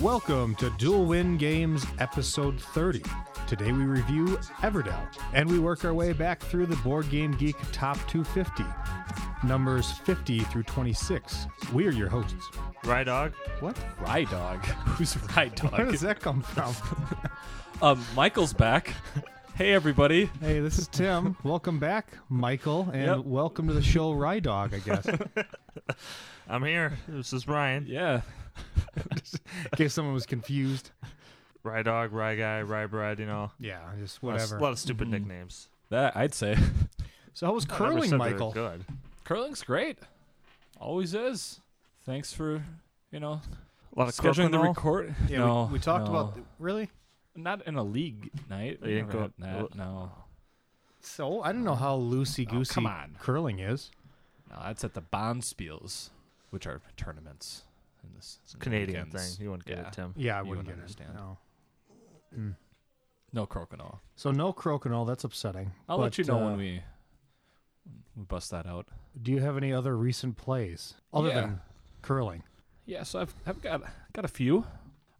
Welcome to Dual Win Games episode 30. Today we review Everdell, and we work our way back through the Board Game Geek Top 250, numbers 50 through 26. We are your hosts. Rye dog. What? Rye Dog. Who's Rye Dog? Where does that come from? um, Michael's back. Hey, everybody. hey, this is Tim. Welcome back, Michael, and Yep. welcome to the show, Rye Dog, I guess. I'm here. This is Ryan. Yeah. case someone was confused. Rye dog, rye guy, rye bread. You know, Yeah, just A lot of- whatever. A lot of stupid Mhm. nicknames. That I'd say. So how was I never curling, they were Michael? Good. Curling's great. Always is. Thanks for, you know, A lot of scheduling the crokinole. record. Yeah, no, we, we talked no. about really. not in a league night. You didn't Never go- had that. No. So I don't know how loosey goosey Oh, come on. curling is. No, that's at the Bonspiels, which are tournaments in this It's Canadian weekends. thing. You wouldn't get Yeah. it, Tim. Yeah, I You wouldn't wouldn't get understand. it. No. Hmm. No crokinole. So no crokinole. That's upsetting. I'll let But, you know uh, when we we bust that out. Do you have any other recent plays other Yeah. than curling? Yeah, so I've I've got got a few.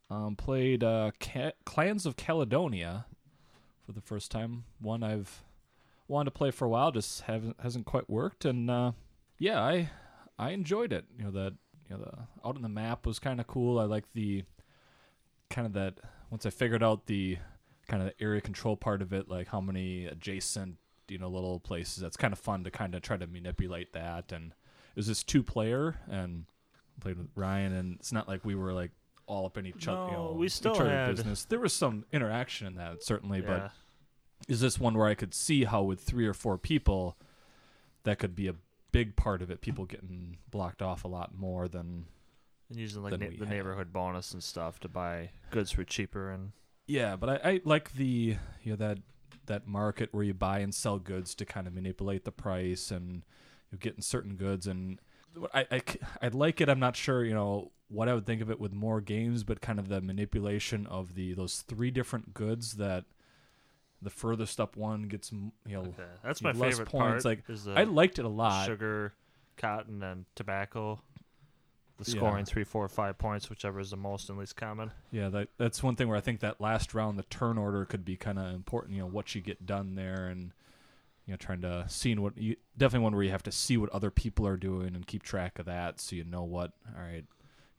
Um, played uh, Ca- Clans of Caledonia for the first time. One I've wanted to play for a while, just haven't hasn't quite worked. And uh, yeah, I I enjoyed it. You know that you know the out on the map was kind of cool. I like the kind of that once I figured out the kind of the area control part of it, like how many adjacent you know little places. That's kind of fun to kind of try to manipulate that. And it was this two player and played with Ryan, and it's not like we were like all up in each other. You know, we still had- business. There was some interaction in that certainly, Yeah. but is this one where I could see how with three or four people, that could be a big part of it. People getting blocked off a lot more than and using like na- the had. neighborhood bonus and stuff to buy goods for cheaper and Yeah, but I, I like the you know that that market where you buy and sell goods to kind of manipulate the price and you're getting certain goods and I, I I'd like it. I'm not sure you know what I would think of it with more games, but kind of the manipulation of the those three different goods that the furthest up one gets you know. okay. That's my less favorite points, part. like, I liked it a lot. sugar, cotton, and tobacco. The Yeah. scoring three, four, five points, whichever is the most and least common. Yeah, that that's one thing where I think that last round, the turn order could be kind of important. You know, what you get done there, and you know, trying to seeing what you definitely one where you have to see what other people are doing and keep track of that, so you know what. All right,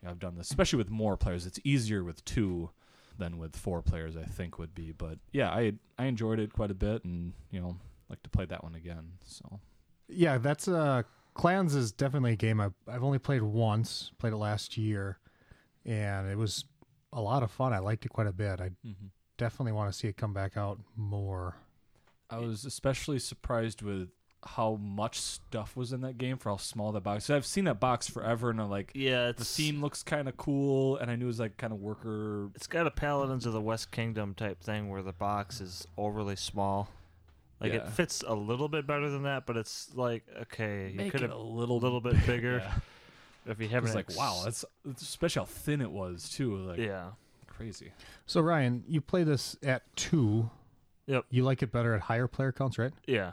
you know, I've done this. Especially with more players, it's easier with two than with four players. I think would be, but yeah, I I enjoyed it quite a bit, and you know, like to play that one again. So Yeah, that's uh Clans is definitely a game I've, I've only played once. Played it last year, and it was a lot of fun. I liked it quite a bit. I definitely want to see it come back out more. I was especially surprised with how much stuff was in that game for how small that box. So I've seen that box forever, and I'm like. Yeah, the it's theme looks kind of cool, and I knew it was like kind of worker. It's got a Paladins of the West Kingdom type thing where the box is overly small. Like Yeah. it fits a little bit better than that, but it's like okay, you Make could it have a little, little bit bigger Yeah. if you It haven't. was like, wow, that's especially how thin it was too. Like yeah. crazy. So Ryan, you play this at two. Yep. You like it better at higher player counts, right? Yeah.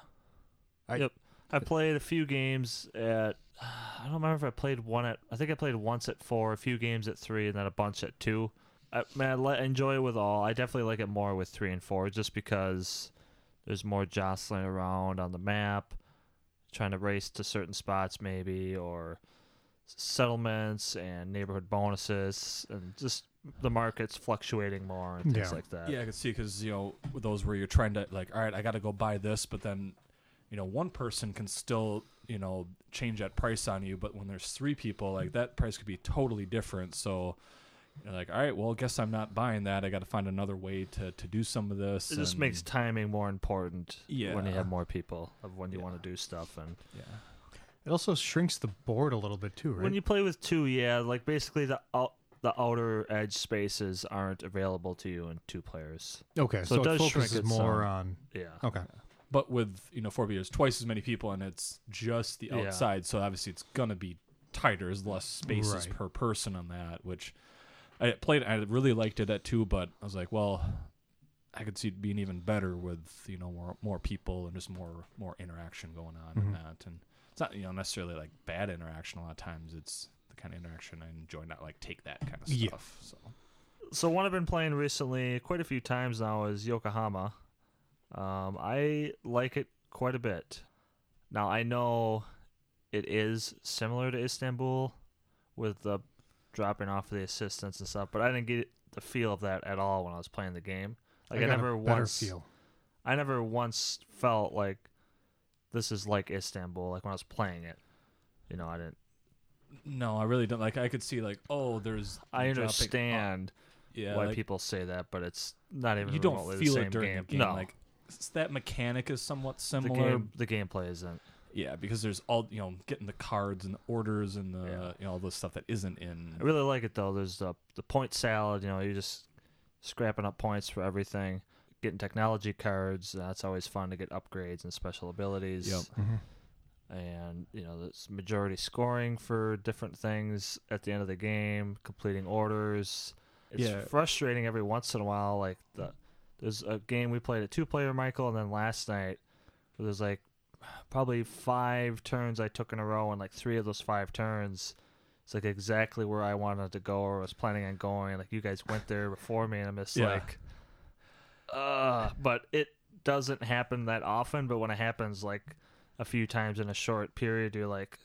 I- yep. I played a few games at. I don't remember if I played one at. I think I played once at four, a few games at three, and then a bunch at two. I man, I enjoy it with all. I definitely like it more with three and four, just because there's more jostling around on the map, trying to race to certain spots maybe, or settlements and neighborhood bonuses, and just the market's fluctuating more and things Yeah. like that. Yeah, I can see because you know those where you're trying to like, all right, I got to go buy this, but then you know one person can still you know change that price on you, but when there's three people, like that price could be totally different. So. You're like, all right, well, guess I'm not buying that. I got to find another way to, to do some of this. It just and- makes timing more important Yeah. when you have more people of when you Yeah. want to do stuff and yeah. It also shrinks the board a little bit too, right? when you play with two yeah like basically the out, the outer edge spaces aren't available to you in two players okay, so so, it does it shrink focuses it more on. yeah Okay. But with you know four beers, twice as many people, and it's just the Yeah. outside. So obviously it's gonna be tighter. There's less spaces Right. per person on that. Which I played. I really liked it at two, but I was like, well, I could see it being even better with you know more more people and just more more interaction going on in Mhm. that. And it's not you know necessarily like bad interaction. A lot of times it's the kind of interaction I enjoy. Not like take that kind of Yeah. stuff. So so one I've been playing recently, quite a few times now, is Yokohama. Um, I like it quite a bit. Now I know it is similar to Istanbul with the dropping off of the assistance and stuff, but I didn't get the feel of that at all when I was playing the game. Like I, got a never better once feel. I never once felt like this is like Istanbul. Like when I was playing it, you know, I didn't. No, I really don't. Like, I could see like, oh, there's. I understand yeah, why like, people say that, but it's not even you don't remotely feel the same it during game. the game. No, Like s- that mechanic is somewhat the similar. game the gameplay isn't. Yeah, because there's all you know, getting the cards and the orders and the Yeah. you know all the stuff that isn't in. I really like it though. There's the the point salad. You know, you're just scrapping up points for everything. Getting technology cards. That's always fun to get upgrades and special abilities. Yep. Mhm. and you know there's majority scoring for different things at the end of the game completing orders it's Yeah. frustrating every once in a while like the there's a game we played at two player michael and then last night where there's like probably five turns i took in a row and like three of those five turns it's like exactly where i wanted to go or was planning on going like you guys went there before me and i'm just Yeah. like uh but it doesn't happen that often but when it happens like a few times in a short period you're like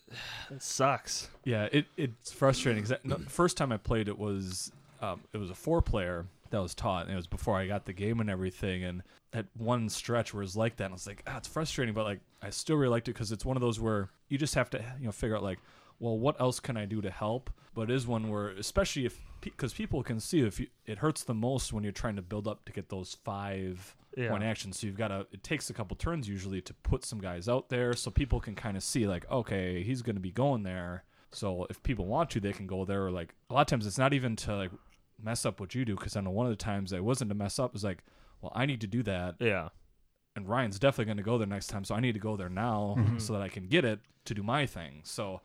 it sucks Yeah, it it's frustrating. 'cause that, first time I played it was um, it was a four player that was taught, and it was before I got the game and everything. And at one stretch where it was like that, and I was like, ah, it's frustrating, but like I still really liked it because it's one of those where you just have to you know figure out like, well, what else can I do to help? But it is one where, especially if because people can see if you, it hurts the most when you're trying to build up to get those five Yeah. point actions. So you've got to. It takes a couple turns usually to put some guys out there, so people can kind of see like, okay, he's going to be going there. So if people want to, they can go there. Or like a lot of times, it's not even to like mess up what you do. Because I know one of the times it wasn't to mess up. It was like, well, I need to do that, yeah and Ryan's definitely going to go there next time. So I need to go there now Mm-hmm. so that I can get it to do my thing. So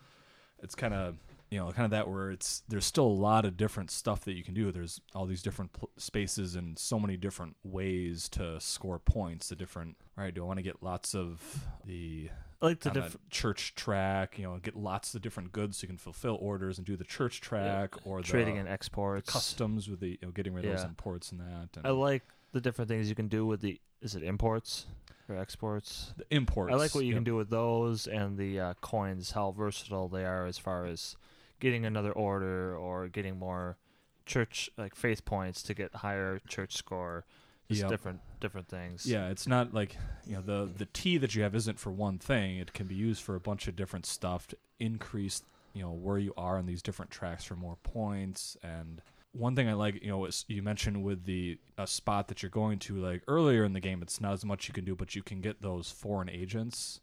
it's kind of you know kind of that where it's there's still a lot of different stuff that you can do. There's all these different pl- spaces and so many different ways to score points. The different right. Do I want to get lots of the I like the diff- church track? You know, get lots of different goods so you can fulfill orders and do the church track or the trading and exports customs with the you know getting rid of those imports and that. And i like the different things you can do with the is it imports or exports the imports. I like what you yep. can do with those and the uh, coins, how versatile they are as far as getting another order or getting more church like faith points to get higher church score. Just Yep. different different things. Yeah, it's not like you know the the tea that you have isn't for one thing. It can be used for a bunch of different stuff to increase you know where you are on these different tracks for more points. And one thing I like, you know, is you mentioned with the a spot that you're going to like earlier in the game, it's not as much you can do, but you can get those foreign agents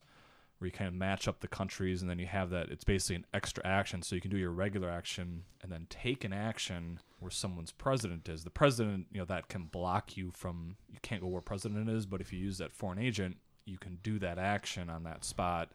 where you kind of match up the countries, and then you have that. It's basically an extra action, so you can do your regular action and then take an action where someone's president is. The president, you know, that can block you from. You can't go where president is, but if you use that foreign agent, you can do that action on that spot.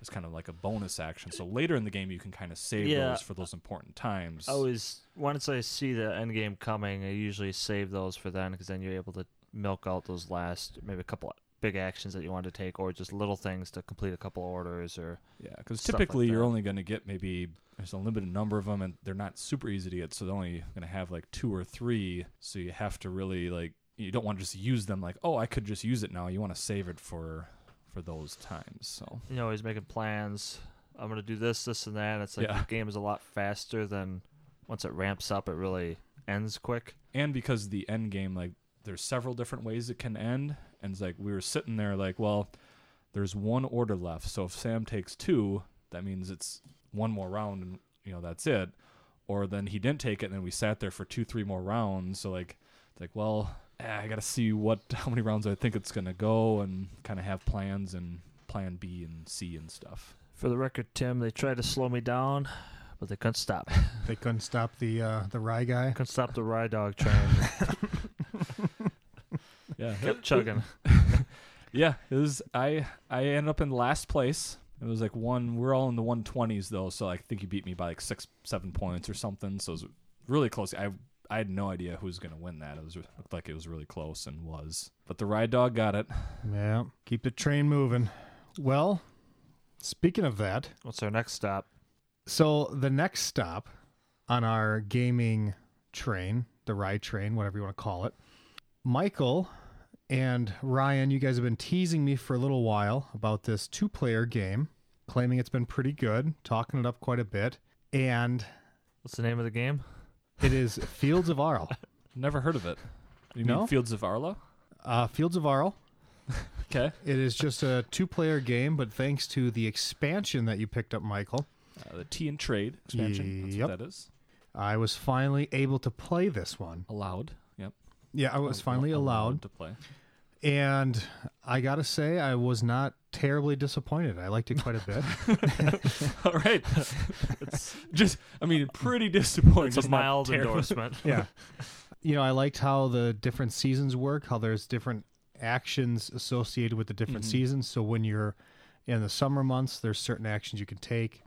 It's kind of like a bonus action. So later in the game, you can kind of save Yeah. those for those important times. I always once I see the end game coming, I usually save those for then because then you're able to milk out those last maybe a couple of big actions that you want to take or just little things to complete a couple orders or Yeah, because stuff like typically you're only going to get maybe there's a limited number of them, and they're not super easy to get. So they're only going to have like two or three. So you have to really like you don't want to just use them like oh I could just use it now. You want to save it for for those times. So you know he's making plans. I'm gonna do this, this, and that. It's like Yeah. the game is a lot faster than once it ramps up. It really ends quick. and because the end game like there's several different ways it can end, and it's like we were sitting there like well there's one order left. So if Sam takes two, that means it's one more round, and you know that's it. Or then he didn't take it, and then we sat there for two, three more rounds. So like, it's like, well, eh, I gotta see what how many rounds I think it's gonna go, and kind of have plans and plan B and C and stuff. For the record, Tim, they tried to slow me down, but they couldn't stop. They couldn't stop the uh, the rye guy. couldn't stop the rye dog train. Yeah, Kept chugging. Yeah, it was. I I ended up in last place. It was like one. We're all in the one twenties though, so I think you beat me by like six, seven points or something. So it was really close. I I had no idea who was gonna win that. It was looked like it was really close and was. But the ride dog got it. Yeah, keep the train moving. Well, speaking of that, What's our next stop? so the next stop on our gaming train the ride train, whatever you want to call it. Michael and Ryan, you guys have been teasing me for a little while about this two player game, claiming it's been pretty good, talking it up quite a bit. And What's the name of the game? it is Fields of Arle. Never heard of it. You No? mean Fields of Arla? Uh, Fields of Arle. Okay. It is just a two player game, but thanks to the expansion that you picked up, Michael, Uh, the Tea and Trade expansion. That's Yep. what that is. I was finally able to play this one. Allowed. Yep. Yeah, I was finally allowed. to play. And I got to say, I was not terribly disappointed. I liked it quite a bit. All right. it's just, I mean, pretty disappointing. It's a mild endorsement. yeah. You know, I liked how the different seasons work, how there's different actions associated with the different Mhm. seasons. So when you're in the summer months, there's certain actions you can take.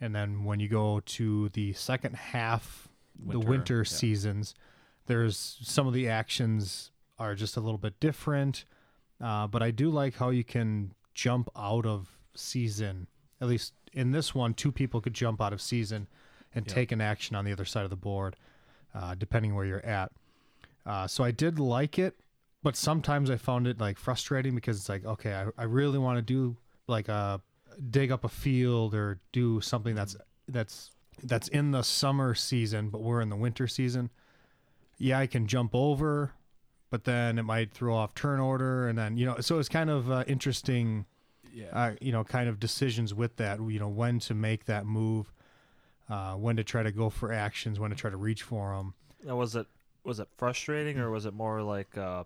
And then when you go to the second half, the Winter, winter yeah. seasons, there's some of the actions are just a little bit different. Uh, but I do like how you can jump out of season. At least in this one, two people could jump out of season and Yeah. take an action on the other side of the board, uh, depending where you're at. Uh, so I did like it, but sometimes I found it like frustrating because it's like, okay, I, I really want to do like a dig up a field or do something that's that's that's in the summer season, but we're in the winter season. Yeah, I can jump over, but then it might throw off turn order, and then you know, so it's kind of uh, interesting Yeah. uh, you know, kind of decisions with that. You know, when to make that move, uh, when to try to go for actions, when to try to reach for them. Now, was it was it frustrating or was it more like uh,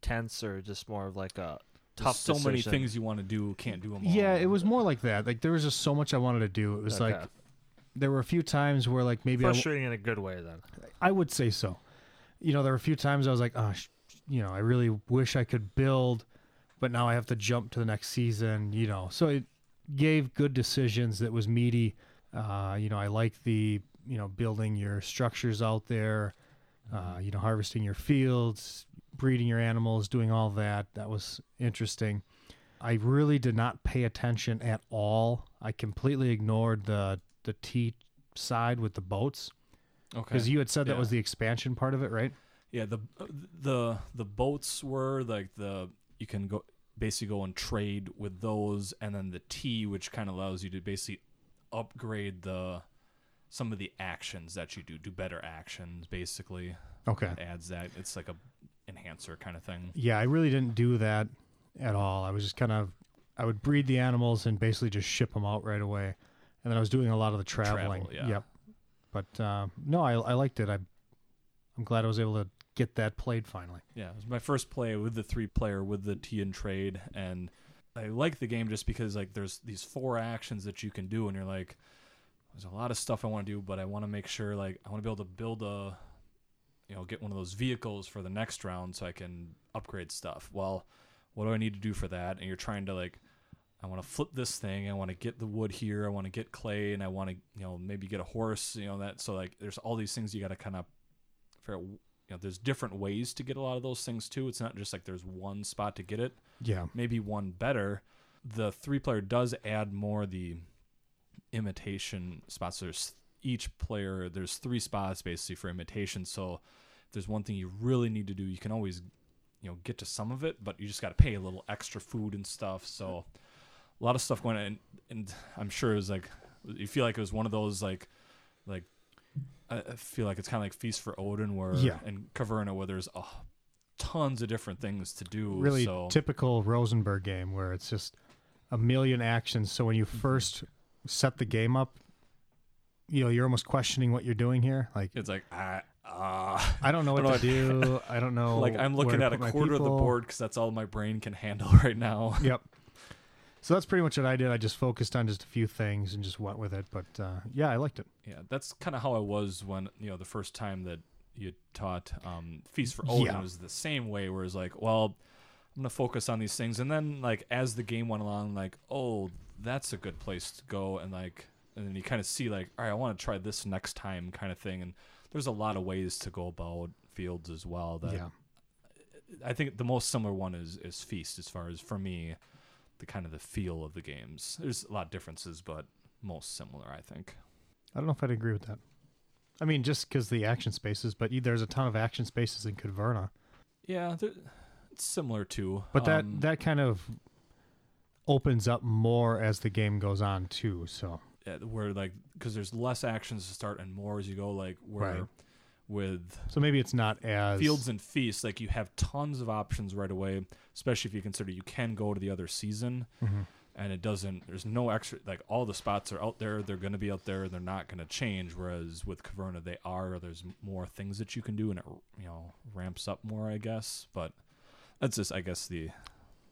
tense or just more of like a There's tough so many things you want to do, can't do them all. Yeah, it was more like that. Like there was just so much I wanted to do. It was Okay. like there were a few times where like maybe I, w- frustrating in a good way then. I would say so. You know, there were a few times I was like, oh, sh- you know, I really wish I could build, but now I have to jump to the next season. You know, so it gave good decisions that was meaty. Uh, you know, I like the you know building your structures out there. Uh, you know, harvesting your fields, breeding your animals, doing all that. That was interesting. I really did not pay attention at all. I completely ignored the the T side with the boats okay. because you had said that Yeah. was the expansion part of it, right? Yeah, the the the boats were like the you can go basically go and trade with those, and then the tea, which kind of allows you to basically upgrade the some of the actions that you do, do better actions. Basically, Okay. it adds that. It's like a enhancer kind of thing. Yeah, I really didn't do that at all. I was just kind of, I would breed the animals and basically just ship them out right away, and then I was doing a lot of the traveling. Travel, yeah. Yep. But uh, no, I I liked it. I I'm glad I was able to get that played finally. Yeah, it was my first play with the three player with the Tea and trade, and I like the game just because like there's these four actions that you can do, and you're like, there's a lot of stuff I want to do, but I want to make sure like I want to be able to build a, you know, get one of those vehicles for the next round so I can upgrade stuff. Well, what do I need to do for that? And you're trying to like. I want to flip this thing. I want to get the wood here. I want to get clay, and I want to, you know, maybe get a horse. You know that. So like, there's all these things you got to kind of figure out you know there's different ways to get a lot of those things too it's not just like there's one spot to get it Yeah. maybe one better the three player does add more the imitation spots there's each player there's three spots basically for imitation so if there's one thing you really need to do you can always you know get to some of it but you just got to pay a little extra food and stuff so a lot of stuff going on and, and i'm sure it was like you feel like it was one of those like like I feel like it's kind of like Feast for Odin, where Yeah. and Caverna, where there's oh, tons of different things to do. Really so, typical Rosenberg game where it's just a million actions. So when you Mm-hmm. first set the game up, you know, you're almost questioning what you're doing here. Like, it's like I, uh, I don't know what I to do. I don't know. like I'm looking at a quarter of the board because that's all my brain can handle right now. Yep. So that's pretty much what I did. I just focused on just a few things and just went with it. But uh, yeah, I liked it. yeah, that's kind of how I was when you know the first time that you taught um, Feast for Odin Yeah. was the same way. Where it's like, well, I'm gonna focus on these things, and then like as the game went along, like, oh, that's a good place to go, and like, and then you kind of see like, all right, I want to try this next time, kind of thing. And there's a lot of ways to go about fields as well. That yeah. I think the most similar one is is Feast as far as for me, the kind of the feel of the games. There's a lot of differences, but most similar, I think. I don't know if I'd agree with that. I mean, just because the action spaces, but there's a ton of action spaces in Caverna. Yeah, it's similar to. But that um, that kind of opens up more as the game goes on too. So yeah, where like because there's less actions to start and more as you go. Like where Right. With so maybe it's not as Fields and Feasts, like you have tons of options right away. Especially if you consider you can go to the other season, Mhm. and it doesn't. There's no extra. Like all the spots are out there. They're going to be out there. They're not going to change. Whereas with Caverna, they are. There's more things that you can do, and it you know ramps up more, I guess. But that's just, I guess, the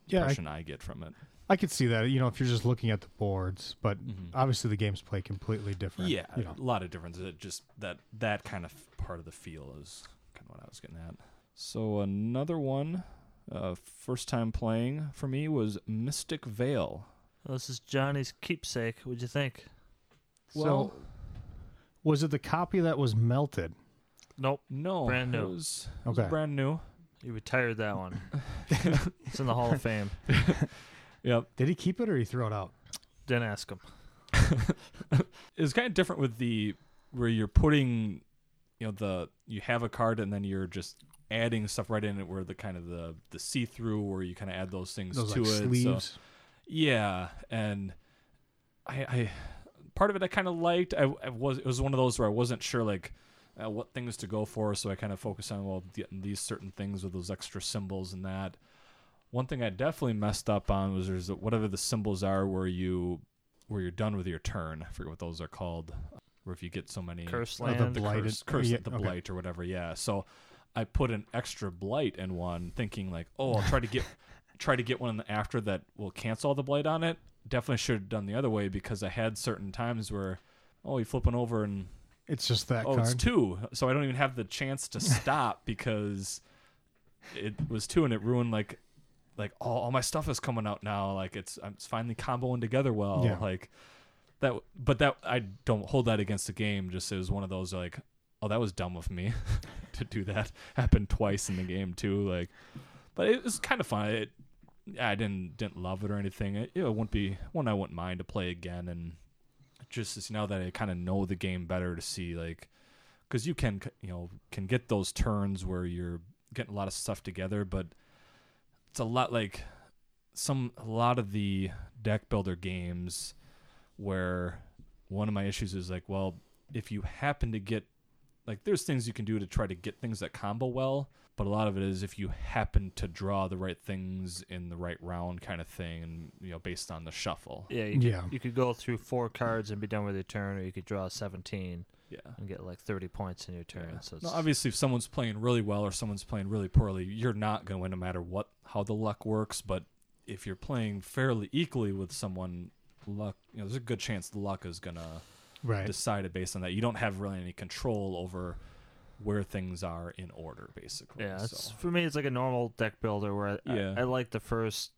Yeah, I, impression I, get from it. I could see that. You know, if you're just looking at the boards, but Mhm. obviously the games play completely different. Yeah, you know. a lot of differences. It just that that kind of part of the feel is kind of what I was getting at. So another one, uh, first time playing for me was Mystic Vale. Well, this is Johnny's keepsake. What'd you think? so was it the copy that was melted? Nope, no, brand it new. was, it was Okay. brand new. you retired that one. it's in the Hall of Fame. Yep, Did he keep it or he throw it out? Didn't ask him. it's kind of different with the where you're putting, you know, the you have a card and then you're just adding stuff right in it where the kind of the the see through where you kind of add those things Those to like it. So- sleeves. Yeah, and I, I part of it I kind of liked. I, I was it was one of those where I wasn't sure like uh, what things to go for, so I kind of focused on well getting these certain things with those extra symbols and that. One thing I definitely messed up on was there's whatever the symbols are where you where you're done with your turn. I forget what those are called. Where if you get so many Curse Oh, the land. the blighted- curse, curse yeah, the okay. blight or whatever. Yeah. So I put an extra blight in one, thinking like, oh, I'll try to get try to get one in the after that will cancel the blight on it. Definitely should have done the other way because I had certain times where, oh, you flipping over and It's just that oh, card. it's two, so I don't even have the chance to stop because it was two and it ruined like like all, all my stuff is coming out now. Like it's I'm it's finally comboing together well. Yeah. Like that, but that I don't hold that against the game. Just it was one of those like, oh, that was dumb of me to do that. Happened twice in the game too. Like, but it was kind of fun. It, I didn't didn't love it or anything. It, it wouldn't be one I wouldn't mind to play again. And just as now that I kind of know the game better to see like, because you can you know can get those turns where you're getting a lot of stuff together, but it's a lot like some a lot of the deck builder games where one of my issues is like, well, if you happen to get like there's things you can do to try to get things that combo well, but a lot of it is if you happen to draw the right things in the right round kind of thing and you know based on the shuffle. Yeah, you could, Yeah. you could go through four cards and be done with your turn, or you could draw 17 Yeah. and get like 30 points in your turn. Yeah. So it's, No, obviously, if someone's playing really well or someone's playing really poorly, you're not going to win no matter what how the luck works. But if you're playing fairly equally with someone, luck you know there's a good chance the luck is going to right. decide it based on that. You don't have really any control over where things are in order, basically. yeah, it's, so. for me, it's like a normal deck builder where I, Yeah. I, I like the first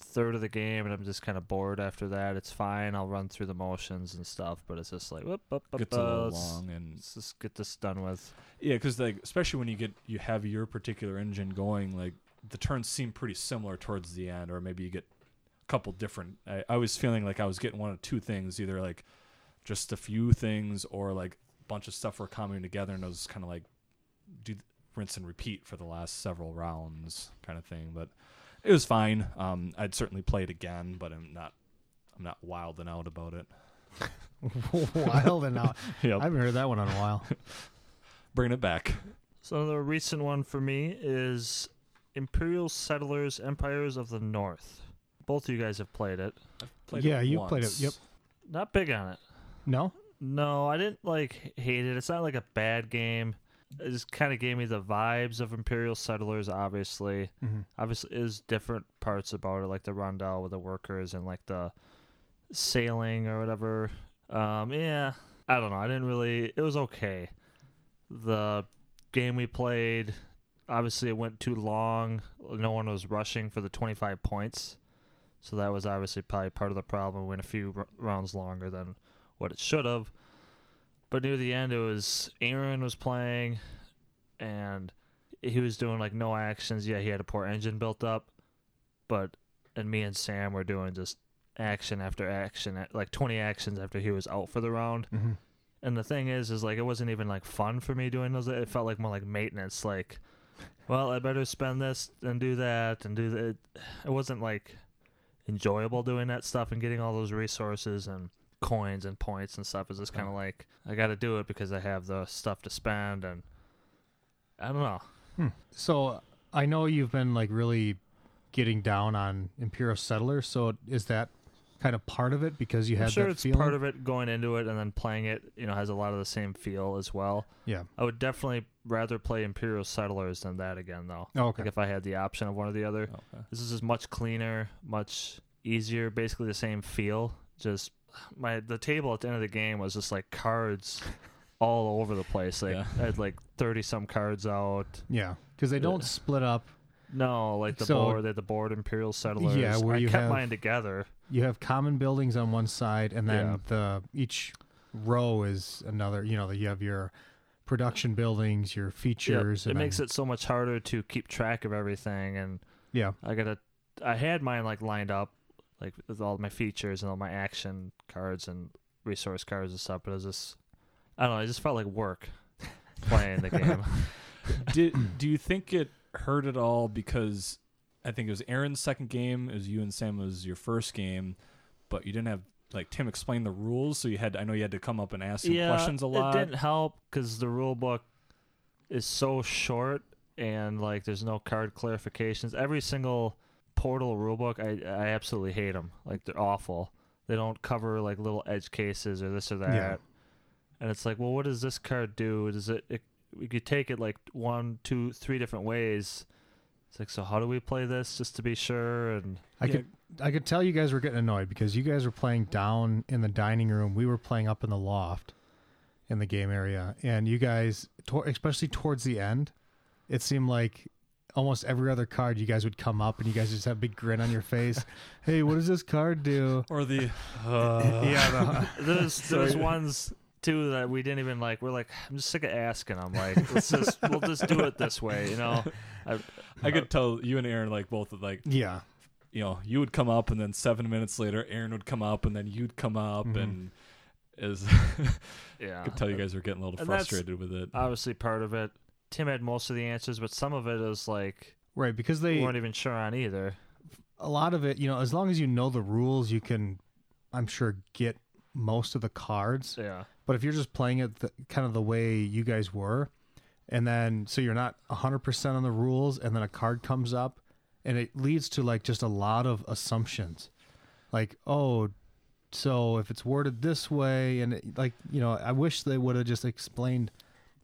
third of the game and I'm just kind of bored after that. It's fine. I'll run through the motions and stuff, but it's just like, whoop, whoop, whoop, gets a little long and let's just get this done with. Yeah, because like especially when you get you have your particular engine going, like the turns seem pretty similar towards the end, or maybe you get a couple different. I, I was feeling like I was getting one of two things, either like just a few things, or like a bunch of stuff were coming together, and it was kind of like do rinse and repeat for the last several rounds, kind of thing. But it was fine. Um, I'd certainly play it again, but I'm not. I'm not wilding out about it. Wild and out. Yep. I haven't heard that one in a while. Bringing it back. So the recent one for me is Imperial Settlers Empires of the North. Both of you guys have played it. Played Yeah, it you played it, yep. Not big on it. No? No, I didn't like hate it. It's not like a bad game. It just kind of gave me the vibes of Imperial Settlers. Obviously, Mm-hmm. obviously, is different parts about it, like the rondel with the workers and like the sailing or whatever. Um, yeah, I don't know. I didn't really. It was okay. The game we played, obviously, it went too long. No one was rushing for the twenty-five points, so that was obviously probably part of the problem. It went a few r- rounds longer than what it should have. But near the end, it was Aaron was playing, and he was doing like no actions. Yeah, he had a poor engine built up, but and me and Sam were doing just action after action, like twenty actions after he was out for the round, Mm-hmm. And the thing is, is like it wasn't even like fun for me doing those. It felt like more like maintenance. Like, well, I better spend this and do that and do that. It wasn't like enjoyable doing that stuff and getting all those resources and coins and points and stuff. It's just kind of like I got to do it because I have the stuff to spend and I don't know. Hmm. So I know you've been like really getting down on Imperial Settlers. So is that kind of part of it because you I'm had sure that it's feeling? part of it going into it and then playing it. You know, has a lot of the same feel as well. yeah. I would definitely rather play Imperial Settlers than that again, though. Oh, okay. Like if I had the option of one or the other. Okay. This is just much cleaner, much easier, basically the same feel. Just my the table at the end of the game was just like cards all over the place. Like Yeah. I had like thirty some cards out. Yeah, because they don't Uh, split up. No, like the So- board, they had the board Imperial Settlers. Yeah, where I you kept have- mine together. You have common buildings on one side, and then Yeah. the each row is another. You know, you have your production buildings, your Yeah, features. it and makes then- it so much harder to keep track of everything and Yeah, I gotta. I had mine like lined up, like with all my features and all my action cards and resource cards and stuff. But it was just, I don't know. It just felt like work playing the game. Did do you think it hurt at all because I think it was Aaron's second game, it was you and Sam was your first game, but you didn't have like Tim explain the rules, so you had I know you had to come up and ask some yeah, questions a lot. it didn't help because the rule book is so short and like there's no card clarifications. Every single portal rulebook, I I absolutely hate them. Like they're awful. They don't cover like little edge cases or this or that. Yeah. And it's like, well, what does this card do? Does it, it? We could take it like one, two, three different ways. It's like, so how do we play this just to be sure? And I Yeah. could I could tell you guys were getting annoyed because you guys were playing down in the dining room. We were playing up in the loft in the game area, and you guys, especially towards the end, it seemed like almost every other card you guys would come up and you guys just have a big grin on your face. hey, what does this card do? or the yeah, there's there's ones too that we didn't even like. We're like, I'm just sick of asking. I'm like, let's just we'll just do it this way, you know. I, I could tell you and Aaron like both like yeah, you know you would come up and then seven minutes later Aaron would come up and then you'd come up Mhm. and is yeah, I could tell you guys were getting a little And frustrated with it. obviously part of it. Tim had most of the answers, but some of it is like right. Because we they weren't even sure on either. a lot of it, you know, as long as you know the rules, you can, I'm sure, get most of the cards. Yeah, But if you're just playing it the, kind of the way you guys were, and then so you're not 100% on the rules, and then a card comes up, and it leads to like just a lot of assumptions. Like, oh, so if it's worded this way, and it, like, you know, I wish they would have just explained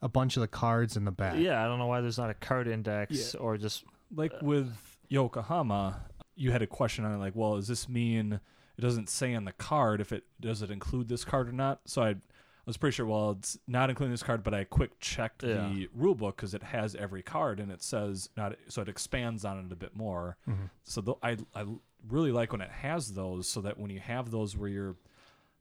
a bunch of the cards in the back. yeah. I don't know why there's not a card index or just like with Yokohama, you had a question on it, like, well, does this mean it doesn't say on the card if it does it include this card or not? So I, I was pretty sure. Well, it's not including this card, but I quick checked Yeah. the rule book because it has every card and it says not, so it expands on it a bit more. Mhm. So th- I I really like when it has those, so that when you have those where you're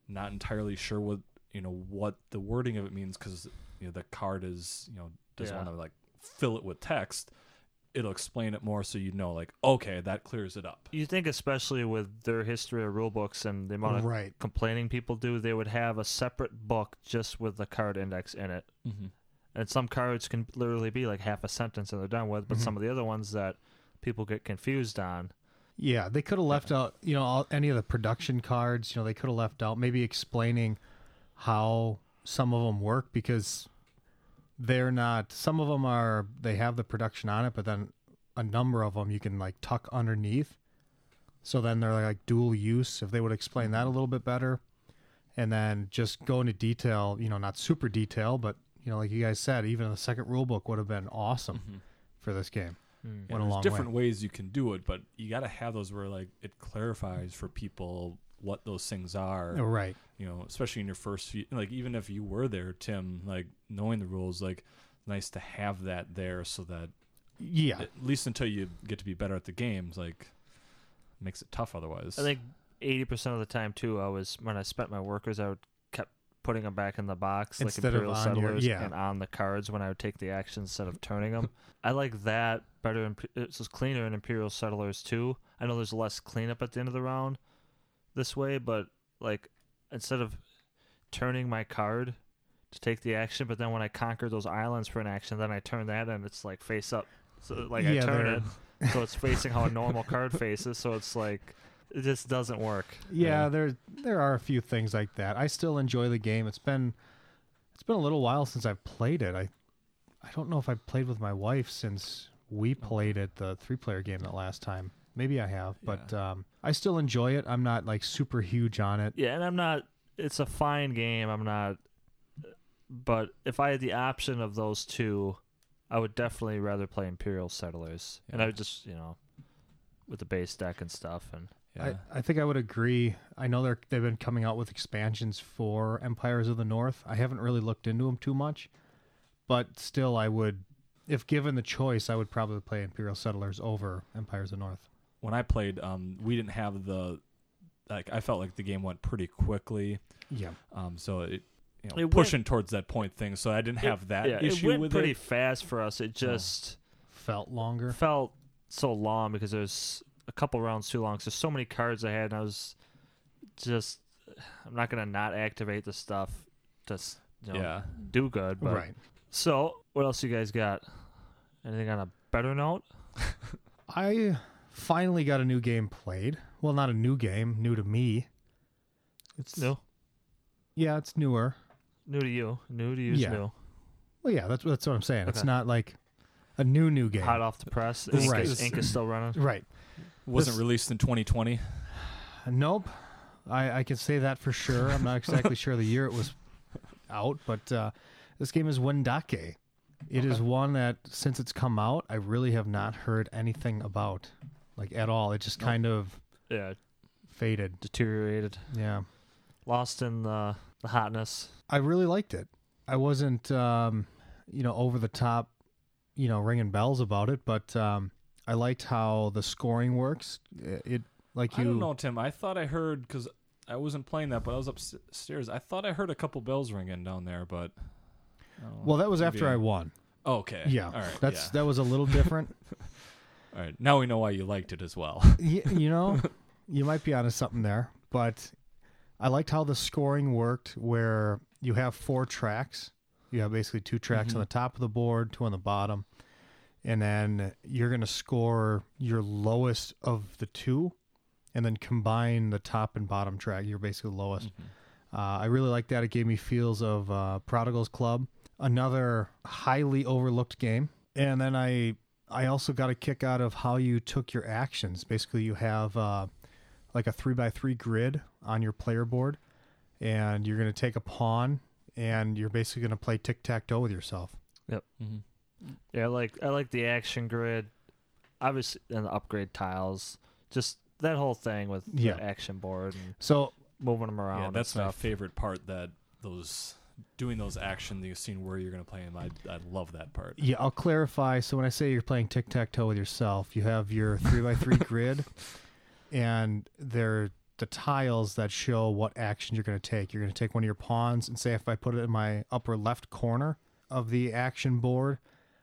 not entirely sure what you know what the wording of it means because you know the card is you know doesn't Yeah. want to like fill it with text it'll explain it more so you know like okay that clears it up You think, especially with their history of rule books and the amount of Right. complaining people do, they would have a separate book just with the card index in it. mm-hmm. And some cards can literally be like half a sentence and they're done with, but Mhm. some of the other ones that people get confused on. Yeah, they could have left out, you know, all, any of the production cards. You know, they could have left out maybe explaining how some of them work because they're not. Some of them are they have the production on it, but then a number of them you can like tuck underneath. So then they're like dual use. If they would explain that a little bit better, and then just go into detail, you know, not super detail, but you know, like you guys said, even the second rule book would have been awesome for this game. Hmm. Went a there's long different ways you can do it but you got to have those where like it clarifies for people what those things are Oh, right. you know especially in your first few like even if you were there tim like knowing the rules like nice to have that there so that Yeah. at least until you get to be better at the games like makes it tough otherwise I think eighty percent of the time too, I was when I spent my workers, I would kept putting them back in the box Instead like of Imperial on your- Settlers yeah. and on the cards when I would take the action instead of turning them. I like that better. In, it's just cleaner in Imperial Settlers too. I know there's less cleanup at the end of the round this way, but like instead of turning my card, to take the action, but then when I conquer those islands for an action, then I turn that and it's like face up. So like I turn they're- it so it's facing how a normal card faces. So it's like it just doesn't work. Yeah, there there are a few things like that. I still enjoy the game. It's been it's been a little while since I've played it. I I don't know if I've played with my wife since we played it the three player game that last time. Maybe I have, but um, I still enjoy it. I'm not like super huge on it. Yeah, and I'm not. It's a fine game. I'm not. But if I had the option of those two, I would definitely rather play Imperial Settlers, and I would just you know, with the base deck and stuff, and Yeah. I, I think I would agree. I know they're they've been coming out with expansions for Empires of the North. I haven't really looked into them too much, but still, I would, if given the choice, I would probably play Imperial Settlers over Empires of the North. When I played, um, we didn't have the like. I felt like the game went pretty quickly, Yeah, um, so it you know It went- pushing towards that point thing. So I didn't have that yeah, issue it went with pretty it. fast for us. It just felt longer. felt so long because there's a couple rounds too long. 'cause there's so many cards I had, and I was just I'm not gonna not activate the stuff to you know, Yeah, do good. But Right. So what else you guys got? Anything on a better note? I finally got a new game played. Well, not a new game, new to me. It's New, Yeah, it's newer. new to you, new to you Yeah. new, Well, yeah, that's that's what I'm saying. It's not like a new new game. hot off the press. This ink, Right. is, ink is still running. Right. wasn't This- released in 2020. Nope. I, I can say that for sure. I'm not exactly sure the year it was out, but uh, this game is Wendake. It is Okay. one that, since it's come out, I really have not heard anything about, like at all. It just kind of Yeah, faded. deteriorated, Yeah. lost in the the hotness. I really liked it. I wasn't, um, you know, over the top, you know, ringing bells about it, but um, I liked how the scoring works. It, it like you. I don't know, Tim. I thought I heard because I wasn't playing that, but I was upstairs. I thought I heard a couple bells ringing down there, but I don't know. Well, that was after I won. Okay. Yeah, All right. that's yeah. that was a little different. All right. Now we know why you liked it as well. y- you know, you might be onto something there, but I liked how the scoring worked where you have four tracks. You have basically two tracks on Mhm. the top of the board, two on the bottom, and then you're going to score your lowest of the two and then combine the top and bottom track. You're basically the lowest. Mhm. Uh, I really like that. It gave me feels of uh, Prodigal's Club, another highly overlooked game. And then I I also got a kick out of how you took your actions. Basically, you have uh, like a three by three grid on your player board, and you're going to take a pawn, and you're basically going to play tic tac toe with yourself. Yep. Mhm. Yeah, I like I like the action grid, obviously, and the upgrade tiles. Just that whole thing with Yeah. the action board and So moving them around. Yeah, and that's my favorite part. That those doing those actions, you've seen where you're going to play them. I I love that part. Yeah, I'll clarify. So when I say you're playing tic tac toe with yourself, you have your three by three grid, and they're the tiles that show what action you're going to take. You're going to take one of your pawns, and say if I put it in my upper left corner of the action board,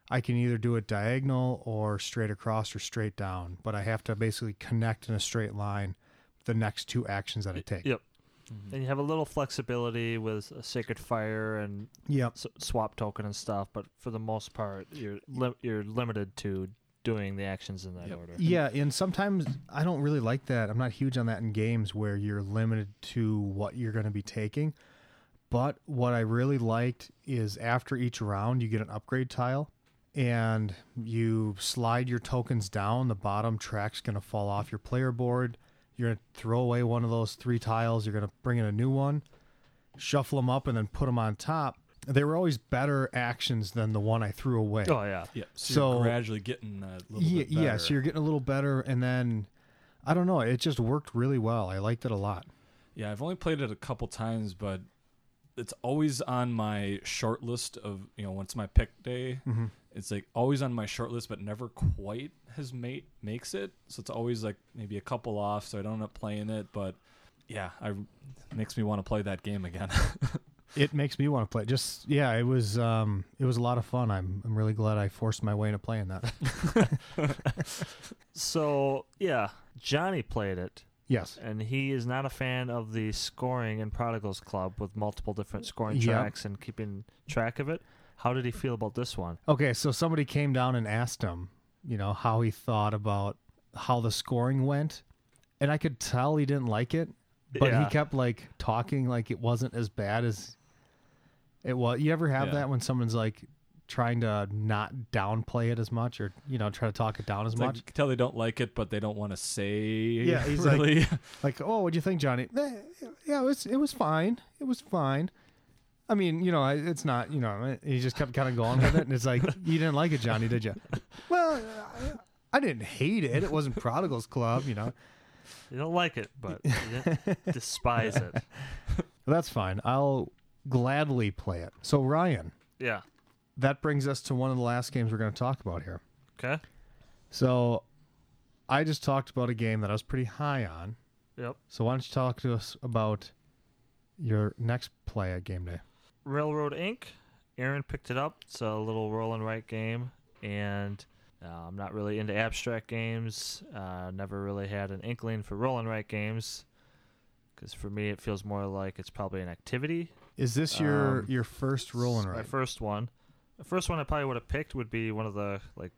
I can either do it diagonal or straight across or straight down. But I have to basically connect in a straight line the next two actions that I take. Yep. Mhm. And you have a little flexibility with a Sacred Fire and Yep. s- swap token and stuff, but for the most part, you're li- you're limited to doing the actions in that Yep. order. Yeah, and sometimes I don't really like that. I'm not huge on that in games where you're limited to what you're going to be taking. But what I really liked is after each round, you get an upgrade tile and you slide your tokens down. The bottom track's going to fall off your player board. You're going to throw away one of those three tiles. You're going to bring in a new one, shuffle them up, and then put them on top. They were always better actions than the one I threw away. Oh yeah. Yeah. So, So- you're gradually getting a little yeah, bit better. yeah, so you're getting a little better, and then I don't know, it just worked really well. I liked it a lot. Yeah, I've only played it a couple times, but it's always on my short list of you know when it's my pick day. Mm-hmm. It's like always on my short list, but never quite has mate makes it. So it's always like maybe a couple off, so I don't end up playing it. But yeah, I makes me want to play that game again. It makes me want to play. Just yeah, it was um, it was a lot of fun. I'm I'm really glad I forced my way into playing that. So yeah, Johnny played it. Yes. and he is not a fan of the scoring in Prodigals Club with multiple different scoring Yeah. tracks and keeping track of it. How did he feel about this one? Okay, so somebody came down and asked him, you know, how he thought about how the scoring went, and I could tell he didn't like it, but Yeah. he kept like talking like it wasn't as bad as it was. You ever have Yeah. that when someone's like trying to not downplay it as much, or you know, try to talk it down as It's like much? you can tell they don't like it, but they don't want to say. Yeah, he's like- really. Like, oh, what'd you think, Johnny? "Eh, yeah, it was it was fine. It was fine. I mean, you know, it's not, you know, he just kept kind of going with it, and it's like, you didn't like it, Johnny, did you? Well, I, I didn't hate it. It wasn't Prodigals Club, you know. You don't like it, but you didn't despise it. That's fine. I'll gladly play it. So, Ryan, Yeah. that brings us to one of the last games we're going to talk about here. Okay. So, I just talked about a game that I was pretty high on. Yep. So, why don't you talk to us about your next play at game day? Railroad Ink Aaron picked it up. It's a little roll and write game, and uh, I'm not really into abstract games. Uh, never really had an inkling for roll and write games, because for me it feels more like it's probably an activity. Is this your Um, your first roll and write? My first one. The first one I probably would have picked would be one of the like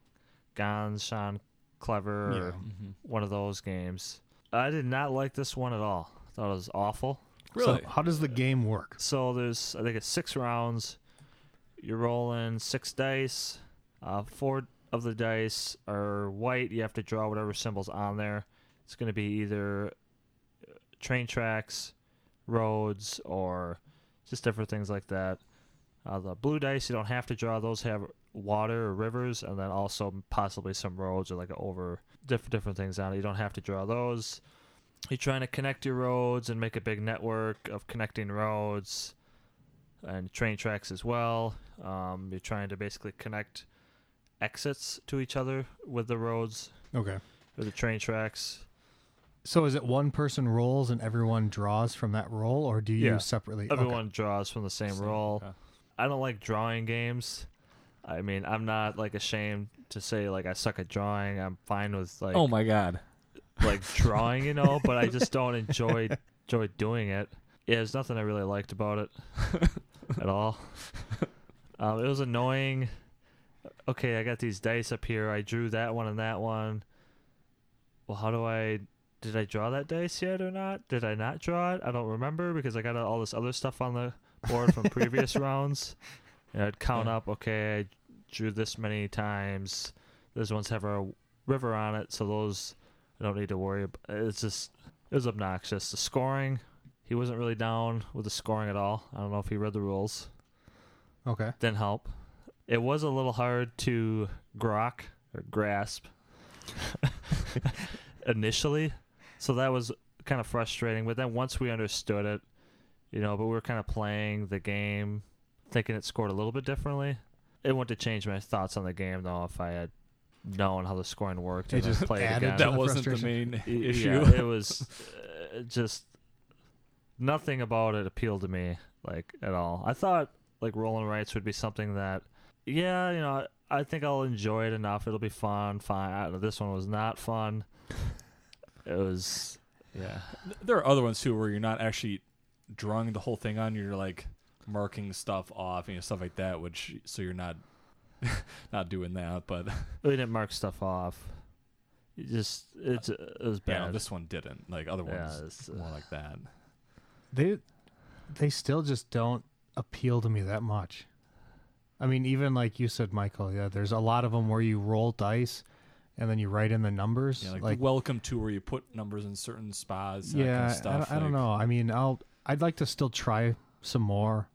Ganz Schön Clever, Yeah. or Mhm. one of those games. I did not like this one at all. I thought it was awful. Really? So, how does the game work? So there's I think it's six rounds. You're rolling six dice. Uh, four of the dice are white. You have to draw whatever symbols on there. It's going to be either uh, train tracks, roads, or just different things like that. Uh, the blue dice you don't have to draw; those have water or rivers, and then also possibly some roads or like over different different things on it. You don't have to draw those. You're trying to connect your roads and make a big network of connecting roads and train tracks as well. Um, you're trying to basically connect exits to each other with the roads Okay. or the train tracks. So is it one person rolls and everyone draws from that roll, or do you Yeah. separately? okay. Everyone draws from the same Same, roll. okay. I don't like drawing games. I mean, I'm not like ashamed to say like I suck at drawing. I'm fine with like oh my god. Like drawing, you know, but I just don't enjoy enjoy doing it. Yeah, there's nothing I really liked about it at all. Um, it was annoying. Okay, I got these dice up here. I drew that one and that one. Well, how do I? Did I draw that dice yet or not? Did I not draw it? I don't remember because I got all this other stuff on the board from previous rounds. And I'd count Yeah. up. Okay, I drew this many times. Those ones have a river on it, so those I don't need to worry about. It's just it was obnoxious. The scoring, he wasn't really down with the scoring at all. I don't know if he read the rules. Okay. Didn't help. It was a little hard to grok or grasp initially, so that was kind of frustrating. But then once we understood it, you know, but we were kind of playing the game, thinking it scored a little bit differently. It wouldn't have changed my thoughts on the game though if I had known how the scoring worked It and just played added again. to That the wasn't the main issue. Yeah, it was uh, just nothing about it appealed to me like at all. I thought like rolling rights would be something that, yeah, you know, I think I'll enjoy it enough. It'll be fun. Fine. I- This one was not fun. It was, yeah, There are other ones too where you're not actually drawing the whole thing on. You're like marking stuff off and stuff like that. Which so you're not not doing that. But we didn't mark stuff off. You just it's it was yeah, bad. no, this one didn't. Like other Yeah, ones, it's, uh, more like that. They they still just don't appeal to me that much. I mean, even like you said, Michael. Yeah, there's a lot of them where you roll dice, and then you write in the numbers. Yeah, like, like the welcome to where you put numbers in certain spots. that yeah, kind of I, stuff. don't, I don't like- know. I mean, I'll I'd like to still try some more,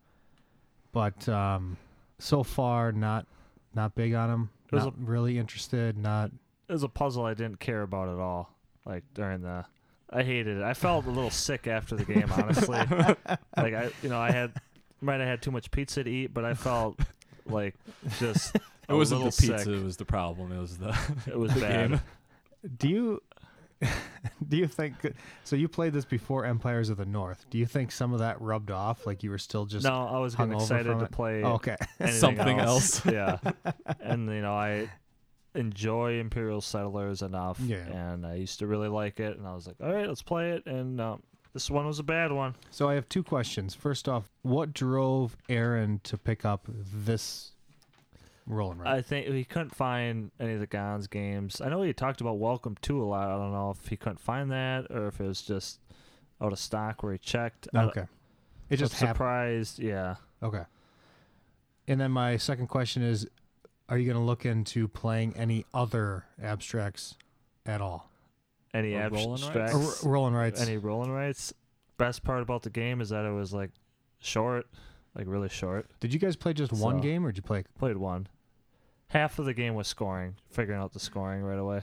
but um, so far not not big on them. It was Not really interested. Not it was a puzzle I didn't care about at all. Like during the, I hated it. I felt a little sick after the game, honestly. like I, you know, I had might have had too much pizza to eat, but I felt like just It a wasn't the little pizza. sick. It was the problem. It was the It was the bad. game. do you do you think so? You played this before Empires of the North. Do you think some of that rubbed off? Like you were still just no, I was excited to it? play Oh, okay. Something else. else. yeah, and you know, I enjoy Imperial Settlers enough, Yeah. and I used to really like it, and I was like, all right, let's play it, and um, this one was a bad one. So I have two questions. First off, what drove Aaron to pick up this rolling right? I think he couldn't find any of the Ganz games. I know he talked about Welcome to a lot. I don't know if he couldn't find that or if it was just out of stock where he checked. Okay. It just happened. surprised. Yeah. Okay. And then my second question is are you going to look into playing any other abstracts at all? Any Or rolling abstracts? rights? Or, rolling rights. Any rolling rights? Best part about the game is that it was like short, like really short. Did you guys play just one So- game or did you play Played one. Half of the game was scoring, figuring out the scoring right away.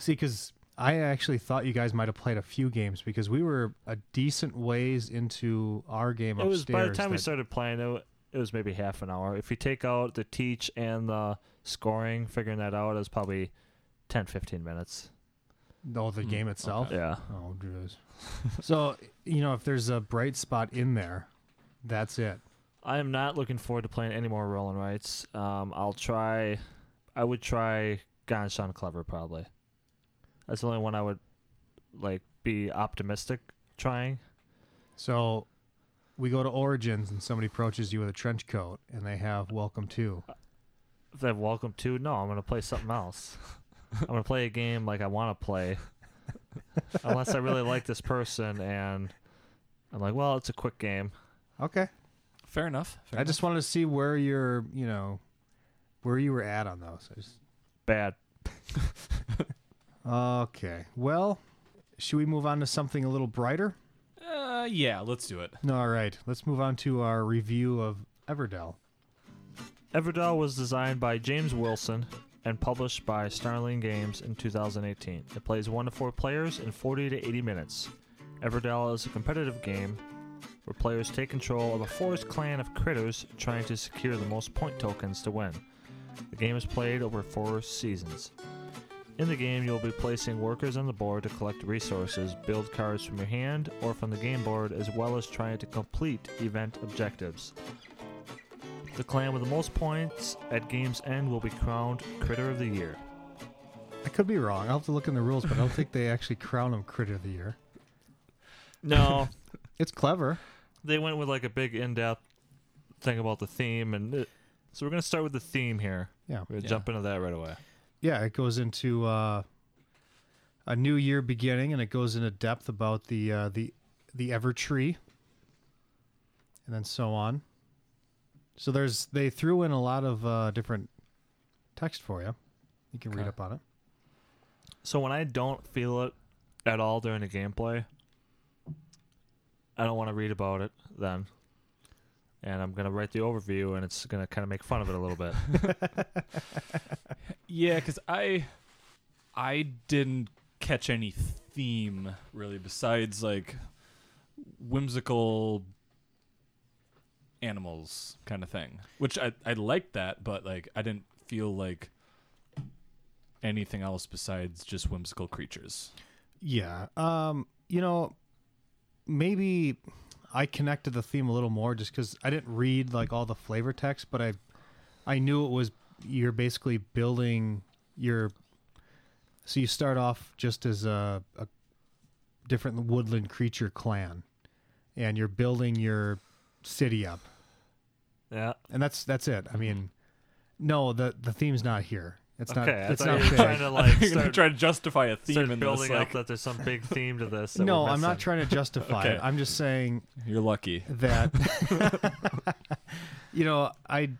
See, because I actually thought you guys might have played a few games because we were a decent ways into our game It was by the time we started playing it, it was maybe half an hour. If you take out the teach and the scoring, figuring that out, it was probably 10, 15 minutes. Oh, the Hmm, game itself? Yeah. Oh, jeez. so, you know, if there's a bright spot in there, that's it. I am not looking forward to playing any more rolling rights. Um, I'll try. I would try Ganz Schön Clever probably. That's the only one I would like be optimistic trying. So we go to Origins and somebody approaches you with a trench coat and they have Welcome to. If they have Welcome to, no, I'm gonna play something else. I'm gonna play a game like I want to play, unless I really like this person and I'm like, well, it's a quick game. Okay. Fair enough. Fair I just wanted to see where you're, you know, where you were at on those. I just- Bad. Okay. Well, should we move on to something a little brighter? Uh, yeah, let's do it. All right. Let's move on to our review of Everdell. Everdell was designed by James Wilson and published by Starling Games in 2018. It plays 1 to 4 players in 40 to 80 minutes. Everdell is a competitive game where players take control of a forest clan of critters trying to secure the most point tokens to win. The game is played over four seasons. In the game, you'll be placing workers on the board to collect resources, build cards from your hand or from the game board, as well as trying to complete event objectives. The clan with the most points at game's end will be crowned Critter of the Year. I could be wrong. I'll have to look in the rules, but I don't think they actually crown him Critter of the Year. No, It's clever. They went with like a big in-depth thing about the theme, and it, so we're gonna start with the theme here. Yeah. We're gonna Yeah. jump into that right away. Yeah, it goes into uh, a new year beginning, and it goes into depth about the uh, the the Ever Tree, and then so on. So there's they threw in a lot of uh, different text for you. You can read up on it. So when I don't feel it at all during the gameplay, I don't want to read about it then. And I'm gonna write the overview, and it's gonna kind of make fun of it a little bit. Yeah, because I, I didn't catch any theme really besides like whimsical animals kind of thing, which I I liked that, but like I didn't feel like anything else besides just whimsical creatures. Yeah. Um, you know, maybe I connected the theme a little more just because I didn't read like all the flavor text, but I I knew it was you're basically building your so you start off just as a, a different woodland creature clan and you're building your city up. Yeah. and that's that's it. I mean no the the theme's not here it's not Okay. I it's not you were big. trying to like You're gonna start, try to justify a theme start in building this. up Like, that there's some big theme to this. no i'm not trying to justify Okay. it i'm just saying you're lucky. that you know i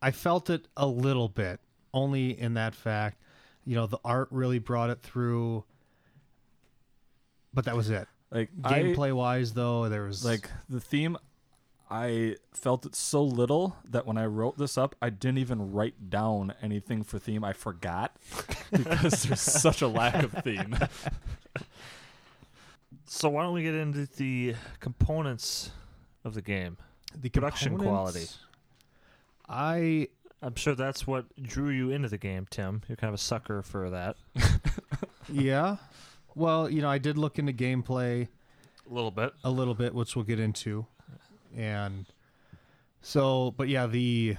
i felt it a little bit only in that fact you know the art really brought it through but that was it Like I- gameplay wise though there was like the theme i felt it so little that when i wrote this up i didn't even write down anything for theme i forgot because there's such a lack of theme So why don't we get into the components of the game? the production components- i I'm sure that's what drew you into the game, Tim. You're kind of a sucker for that. yeah well you know i did look into gameplay A little bit. a little bit, which we'll get into. And so, but yeah, the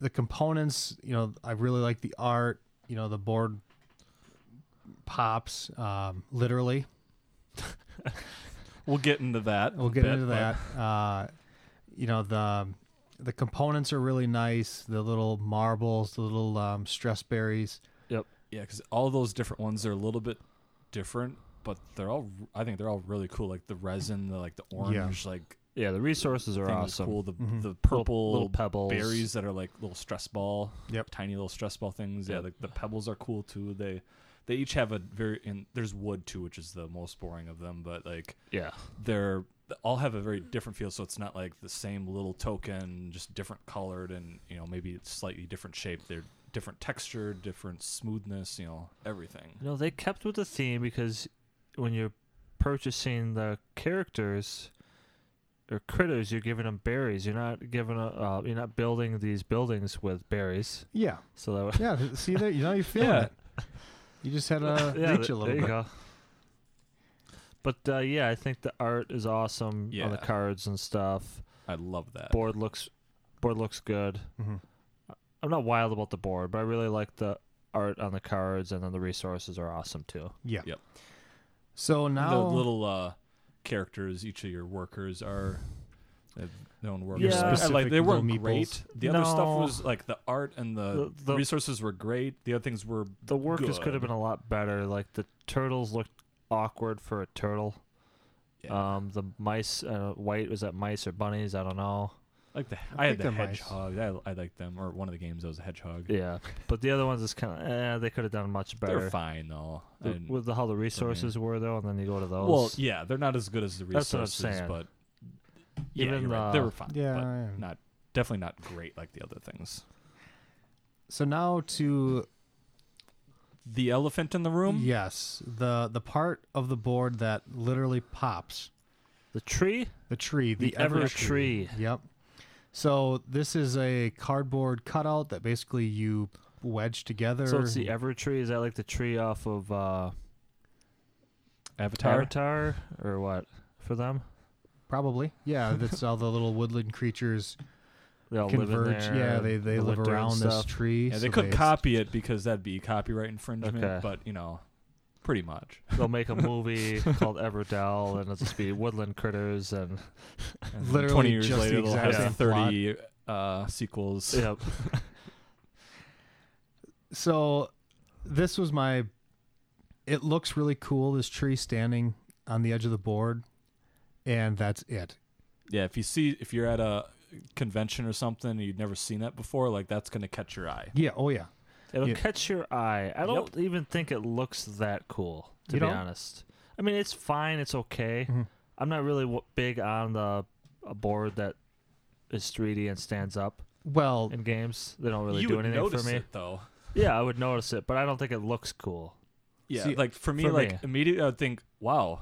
the components, you know, I really like the art. You know, the board pops um, literally. We'll get into that. We'll get bit, into but- that. Uh, you know the the components are really nice. The little marbles, the little um, stress berries. Yep. Yeah, because all those different ones are a little bit different, but they're all. I think they're all really cool. Like the resin, the like the orange, like Yeah, the resources are awesome. cool. The Mhm. the purple little, pebbles. berries that are like little stress ball. Yep. Tiny little stress ball things. Yeah, Yep. the, the pebbles are cool too. They they each have a very and there's wood too, which is the most boring of them. But like Yeah. they're they all have a very different feel. So it's not like the same little token, just different colored and you know maybe it's slightly different shape. They're different texture, different smoothness. You know everything. You know, they kept with the theme because when you're purchasing the characters or critters, you're giving them berries. You're not giving a, uh, you're not building these buildings with berries. Yeah, So that yeah. See there, you know you feel Yeah. it. You just had to yeah, reach a little there bit. go. But uh, yeah, I think the art is awesome on the cards and stuff. I love that. Board looks board looks good. Mhm. I'm not wild about the board, but I really like the art on the cards, and then the resources are awesome too. Yeah. Yep. So now the little uh, characters, each of your workers are have their own workers. Yeah. I- I like they weren't little great. meeples. The other stuff was like the art and the, The- the- resources were great. The other things were The workers could have been a lot better. Like the turtles looked awkward for a turtle. Um, the mice, uh, white was that mice or bunnies? I don't know. Like the I I, had the they're nice. hedgehog. I, I liked them. Or one of the games that was a hedgehog. Yeah, but the other ones is kind of eh, they could have done much better. They're better. fine though. The- And- with the, how the resources were though, and then you go to those. well, yeah, they're not as good as the That's what I'm resources, saying. but yeah, Even you're right. they were fine. Yeah, but not definitely not great like the other things. so now to The elephant in the room. yes the the part of the board that literally pops the tree, the tree the, the, ever ever tree. Yep. So this is a cardboard cutout that basically you wedge together. So it's the ever tree. Is that like the tree off of uh, Avatar. Avatar or what for them? Probably. Yeah, that's all the little woodland creatures They all live in converge. there. Yeah, they, they the live around this stuff. tree. Yeah, they so couldn't copy it because that'd be copyright infringement. Okay. But you know, pretty much. They'll make a movie called Everdell, and it'll just be woodland critters and And Literally twenty years just the later, they'll exact have same thirty uh, sequels. yep. So this was my it looks really cool this tree standing on the edge of the board and that's it. Yeah, if you see if you're at a convention or something and you've never seen that before, like that's gonna catch your eye. Yeah, oh yeah. It'll Yeah. catch your eye. I don't even think it looks that cool, to You be don't? honest. I mean, it's fine. It's okay. Mhm. I'm not really w- big on the a board that is 3D and stands up Well, in games. They don't really you do would anything for me. it though. Yeah, I would notice it, but I don't think it looks cool. Yeah, See, like for me, for like me. immediately, I'd think, wow,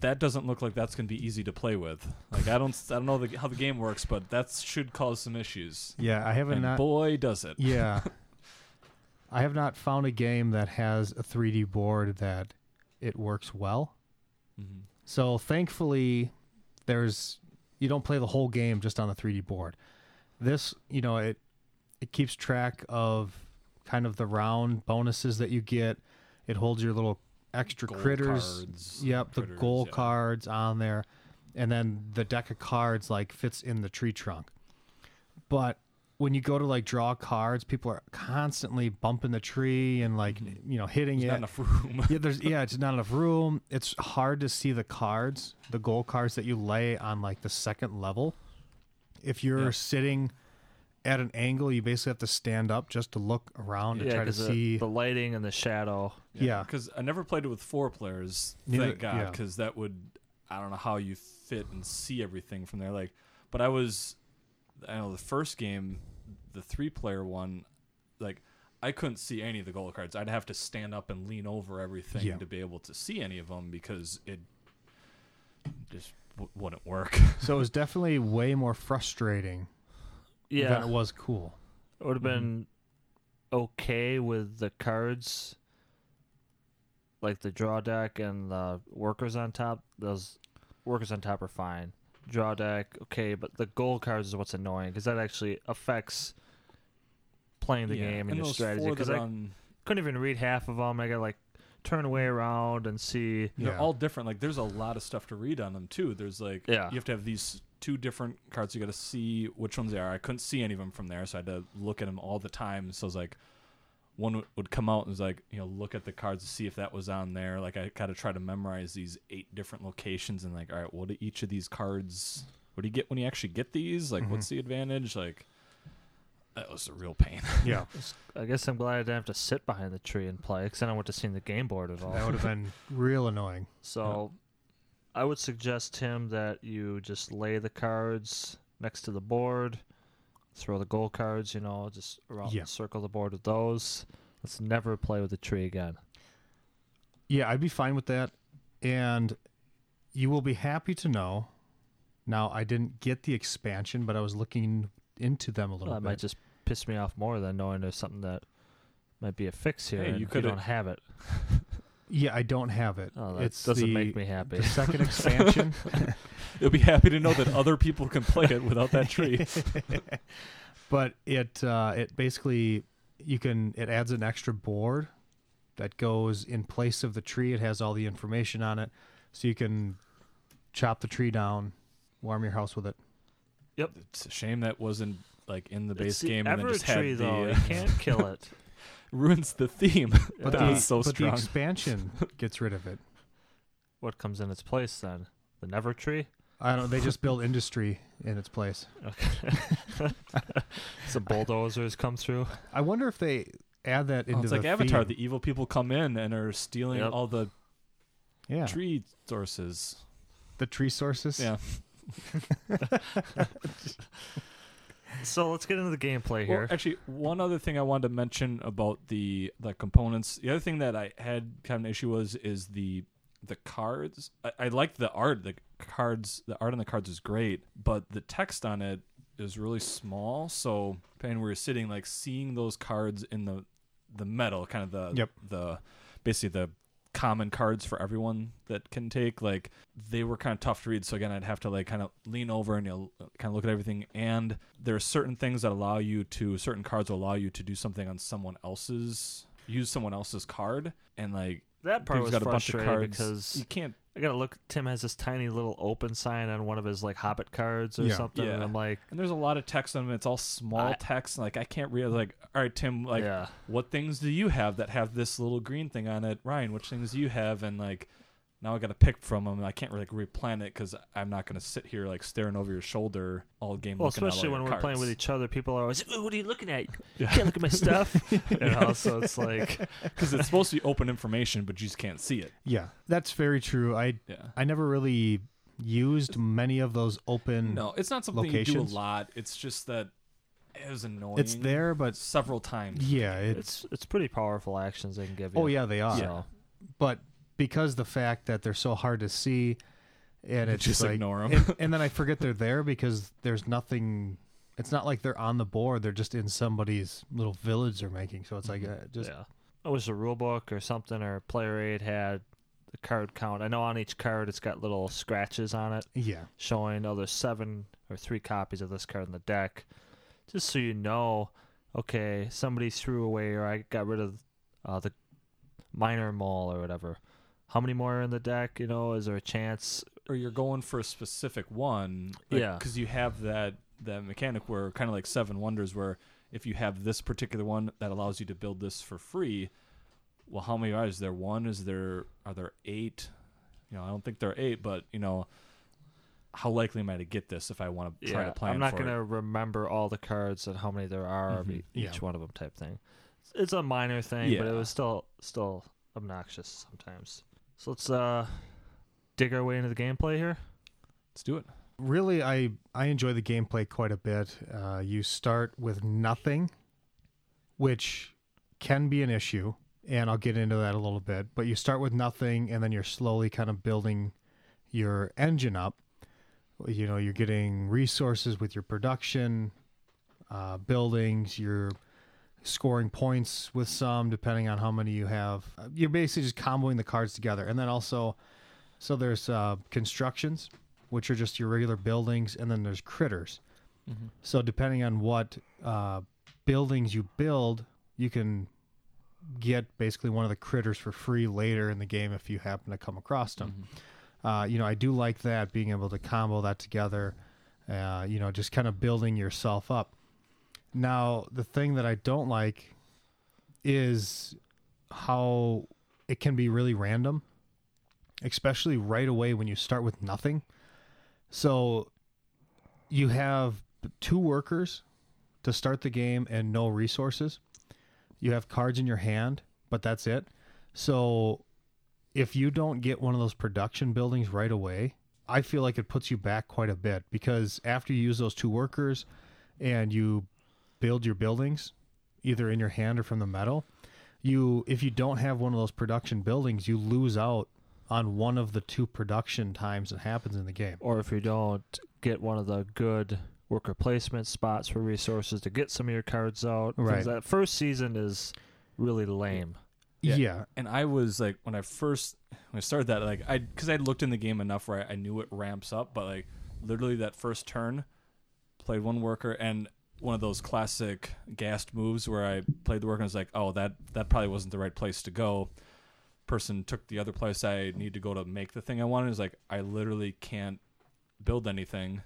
that doesn't look like that's gonna be easy to play with. Like I don't, I don't know the, how the game works, but that should cause some issues. yeah, I haven't And not boy, does it. Yeah. I have not found a game that has a 3D board that it works well. Mhm. So thankfully, there's you don't play the whole game just on the 3D board. This, you know, it it keeps track of kind of the round bonuses that you get. It holds your little extra Gold critters. cards, Yep, the goal yeah. cards on there, and then the deck of cards like fits in the tree trunk. But when you go to like draw cards, people are constantly bumping the tree and like Mhm. you know hitting There's it. not enough room. yeah, there's yeah, it's not enough room. It's hard to see the cards, the goal cards that you lay on like the second level. If you're Yeah. sitting at an angle, you basically have to stand up just to look around to yeah, try to because see. the, the lighting and the shadow. Yeah. because I never played it with four players. Neither- thank God, yeah. because that would I don't know how you fit and see everything from there. Like, but I was, I know the first game, the three player one, like I couldn't see any of the goal cards. I'd have to stand up and lean over everything Yeah. to be able to see any of them because it just w- wouldn't work. so it was definitely way more frustrating Yeah, than it was cool. It would have Mm-hmm. been okay with the cards, like the draw deck and the workers on top. Those workers on top are fine, draw deck, okay, but the gold cards is what's annoying because that actually affects playing the Yeah, game and, your those strategy. four Because that I are on- couldn't even read half of them. I got like turn away around and see. they're Yeah. all different. Like there's a lot of stuff to read on them too. There's like Yeah. you have to have these two different cards. You got to see which ones they are. I couldn't see any of them from there, so I had to look at them all the time. So it's like one would- would come out and was like you know look at the cards to see if that was on there. Like I kind of try to memorize these eight different locations and like all right, what do each of these cards? What do you get when you actually get these? Like what's mm-hmm. the advantage? Like that was a real pain. Yeah, I guess I'm glad I didn't have to sit behind the tree and play because then I went to see the game board at all. that would have been real annoying. So I would suggest him that you just lay the cards next to the board, throw the gold cards, you know, just around Yeah. circle the board with those. Let's never play with the tree again. Yeah, I'd be fine with that. And you will be happy to know. Now, I didn't get the expansion, but I was looking into them a little That bit. might just piss me off more than knowing there's something that might be a fix here. Hey, and you you, coulda- don't have it. yeah, I don't have it. Oh, that it's doesn't the, make me happy. the second expansion. You'll be happy to know that other people can play it without that tree. but it uh, it basically you can it adds an extra board that goes in place of the tree. It has all the information on it, so you can chop the tree down, warm your house with it. Yep, it's a shame that wasn't like in the base It's the game and then just had Evertree, the though. uh, you can't kill it. Ruins the theme. But That the, was so but strong. the expansion gets rid of it. What comes in its place then? The Never Tree? I don't. They just build industry in its place. Okay. Some bulldozers come through. I wonder if they add that Oh, into it's the like Avatar. theme. The evil people come in and are stealing Yep. all the yeah, tree sources. the tree sources. Yeah. So let's get into the gameplay Well, here. actually, one other thing I wanted to mention about the the components. The other thing that I had kind of an issue was is the the cards. I, I liked the art. The cards, the art on the cards is great, but the text on it is really small. So, depending where you're sitting, like seeing those cards in the the meadow, kind of the Yep. the basically the common cards for everyone that can take like they were kind of tough to read so again i'd have to like kind of lean over and you'll kind of look at everything and there are certain things that allow you to certain cards will allow you to do something on someone else's use someone else's card and like that part was got a bunch of cards. because you can't I gotta look. Tim has this tiny little open sign on one of his like Hobbit cards or Yeah. something, and I'm like, and there's a lot of text on them. It's all small I- text like i can't read. Like all right tim like yeah, what things do you have that have this little green thing on it? Ryan which things do you have? And like now i gotta pick from them i can't really like, replan it because i'm not gonna sit here like staring over your shoulder all game well, looking especially your when we're playing with each other, people are always, "Ooh, what are you looking at? You Yeah. can't look at my stuff." you know, so it's like, because it's supposed to be open information but you just can't see it Yeah, that's very true. I yeah I never really used many of those open. no it's not something you do a lot it's just that it was annoying it's there, but several times yeah, it's. it's it's pretty powerful actions they can give you. Oh yeah, they are. So, But because the fact that they're so hard to see, and it's Just like, ignore 'em. and, and then I forget they're there because there's nothing. It's not like they're on the board; they're just in somebody's little village they're making. So it's like uh, just yeah, I wish a rule book or something or player aid had the card count. I know on each card it's got little scratches on it. yeah, showing oh there's seven or three copies of this card in the deck just so you know okay somebody threw away or i got rid of uh, the minor mole or whatever how many more are in the deck you know is there a chance? Or you're going for a specific one Yeah. because you have that that mechanic where kind of like seven wonders where if you have this particular one that allows you to build this for free well how many are is there? One is there are there eight? You know i don't think there are eight but you know how likely am i to get this if i want to try to plan i'm not going to remember all the cards and how many there are of Mhm. e- Yeah. each one of them type thing. It's a minor thing but it was still still obnoxious sometimes so let's uh dig our way into the gameplay here let's do it really, I I enjoy the gameplay quite a bit. Uh, you start with nothing, which can be an issue, and I'll get into that a little bit. But you start with nothing, and then you're slowly kind of building your engine up. You know, you're getting resources with your production, uh, buildings. You're scoring points with some, depending on how many you have. Uh, You're basically just comboing the cards together, and then also, so there's uh, constructions which are just your regular buildings, and then there's critters. Mhm. So depending on what uh, buildings you build, you can get basically one of the critters for free later in the game if you happen to come across them. Uh, you know, I do like that being able to combo that together. Uh, you know, just kind of building yourself up. Now, the thing that I don't like is how it can be really random, especially right away when you start with nothing. So you have two workers to start the game and no resources. You have cards in your hand, but that's it. So if you don't get one of those production buildings right away, I feel like it puts you back quite a bit because after you use those two workers and you build your buildings either in your hand or from the meadow, you if you don't have one of those production buildings, you lose out on one of the two production times that happens in the game. Or if you don't get one of the good worker placement spots for resources to get some of your cards out. Right. That first season is really lame. Yeah. Yeah. And I was like, when I first when I started that, like I because I looked in the game enough where I, I knew it ramps up, but like literally that first turn, played one worker and one of those classic gassed moves where I played the worker and was like, oh that that probably wasn't the right place to go. Person took the other place I need to go to make the thing I wanted. Is like I literally can't build anything,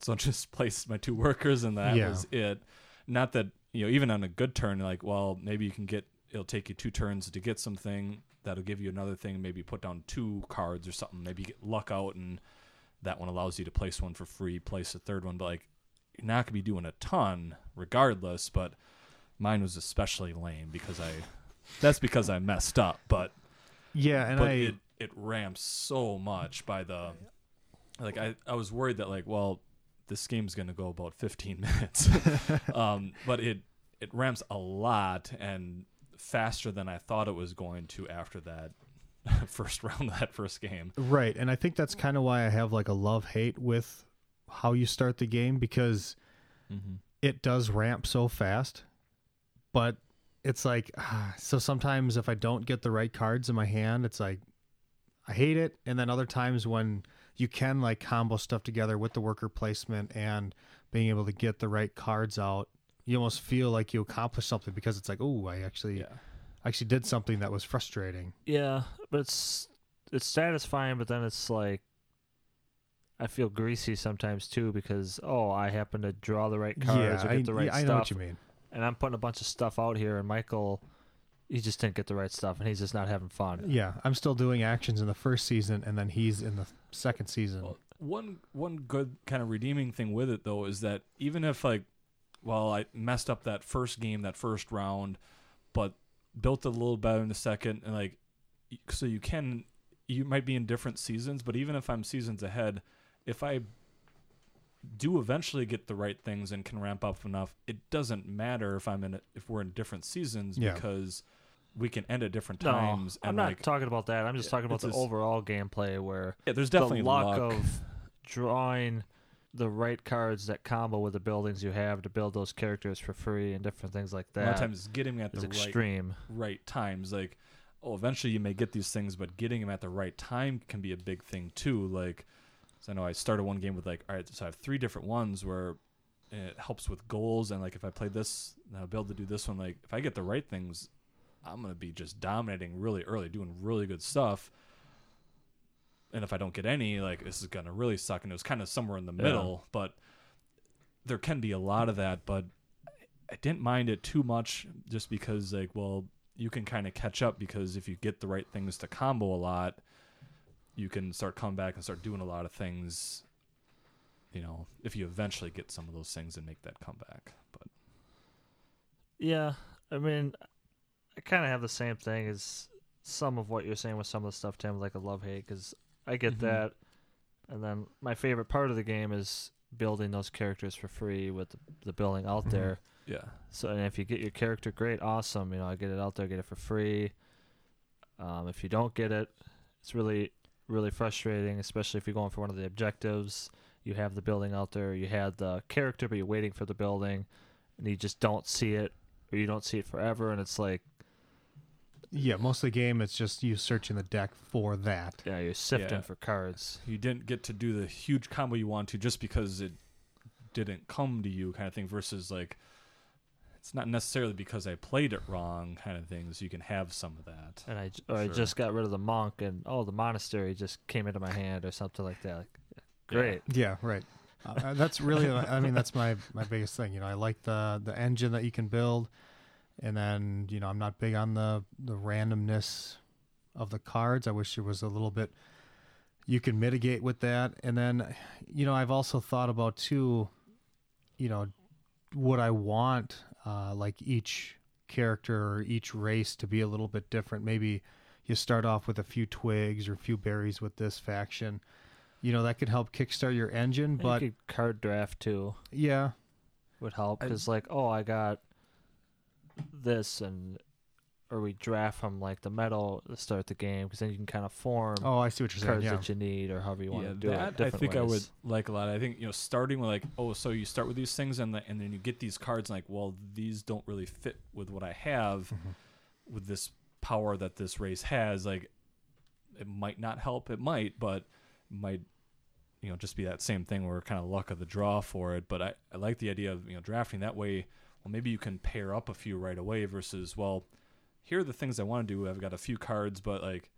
so I just placed my two workers and that Yeah. was it. Not that you know even on a good turn, like well maybe you can get it'll take you two turns to get something that'll give you another thing maybe put down two cards or something maybe get luck out and that one allows you to place one for free place a third one but like you're not gonna be doing a ton regardless but mine was especially lame because i that's because i messed up but Yeah, and but I it it ramps so much by the like I, I was worried that like well this game's gonna go about 15 minutes. Um but it it ramps a lot and faster than i thought it was going to after that first round of that first game. Right, and I think that's kind of why I have like a love hate with how you start the game because mm-hmm. it does ramp so fast, but it's like ah, so sometimes if I don't get the right cards in my hand, it's like I hate it, and then other times when you can like combo stuff together with the worker placement and being able to get the right cards out, you almost feel like you accomplished something because it's like, oh, I actually yeah actually did something that was frustrating. Yeah, but it's it's satisfying, but then it's like I feel greasy sometimes too because oh I happen to draw the right cards or I, get the right yeah, I stuff, know what you mean. and I'm putting a bunch of stuff out here, and Michael he just didn't get the right stuff, and he's just not having fun. Yeah, I'm still doing actions in the first season, and then he's in the second season. Well, one one good kind of redeeming thing with it though is that even if like well I messed up that first game that first round but built it a little better in the second and like so you can you might be in different seasons but even if I'm seasons ahead if I do eventually get the right things and can ramp up enough it doesn't matter if I'm in a, if we're in different seasons Yeah. because we can end at different No, times I'm not like talking about that. I'm just talking about the just- overall gameplay where yeah, there's definitely the luck, luck. of drawing the right cards that combo with the buildings you have to build those characters for free and different things like a lot of that times getting at is the right extreme. right times. Like, oh, eventually you may get these things, but getting them at the right time can be a big thing too. Like, so I know I started one game with like, all right, so I have three different ones where it helps with goals, and like if I play this, I'll be able to do this one. Like, if I get the right things, I'm gonna be just dominating really early, doing really good stuff. And if I don't get any, like this is gonna really suck. And it was kind of somewhere in the Yeah. middle, but there can be a lot of that. But I didn't mind it too much, just because like, well, you can kind of catch up because if you get the right things to combo a lot, you can start coming back and start doing a lot of things. You know, if you eventually get some of those things and make that comeback. But Yeah, I mean, I kind of have the same thing as some of what you're saying with some of the stuff, Tim, like a love hate, because I get Mhm. that. And then my favorite part of the game is building those characters for free with the, the building out Mhm. there. yeah, So, and if you get your character, great, awesome. You know, I get it out there, get it for free. Um, if you don't get it, it's really, really frustrating, especially if you're going for one of the objectives. You have the building out there, you had the character, but you're waiting for the building, and you just don't see it, or you don't see it forever, and it's like, Yeah, most of the game it's just you searching the deck for that. Yeah, you're sifting Yeah. for cards. You didn't get to do the huge combo you want to just because it didn't come to you, kind of thing. Versus like, it's not necessarily because I played it wrong, kind of things. So you can have some of that. And I, j- or I just got rid of the monk, and oh, the monastery just came into my hand, or something like that. Like, great. Yeah, right. Uh, that's really, I mean, that's my my biggest thing. You know, I like the the engine that you can build, and then you know, I'm not big on the the randomness of the cards. I wish there was a little bit you can mitigate with that. And then, you know, I've also thought about too. You know, would I want uh, like each character or each race to be a little bit different? Maybe you start off with a few twigs or a few berries with this faction. You know, that could help kickstart your engine, And but you could card draft too yeah, would help I- because like oh I got this and or we draft from like the meadow to start the game because then you can kind of form Oh, I see what you're saying. cards Yeah. that you need or however you want yeah, to do that it. I different think I would like a lot. I think you know, starting with like, oh, so you start with these things, and the, and then you get these cards, and like, well, these don't really fit with what I have Mhm. with this power that this race has. Like, it might not help. It might, but might you know just be that same thing where kind of luck of the draw for it. But I, I like the idea of you know drafting that way. Well, maybe you can pair up a few right away versus well, here are the things I want to do. I've got a few cards, but like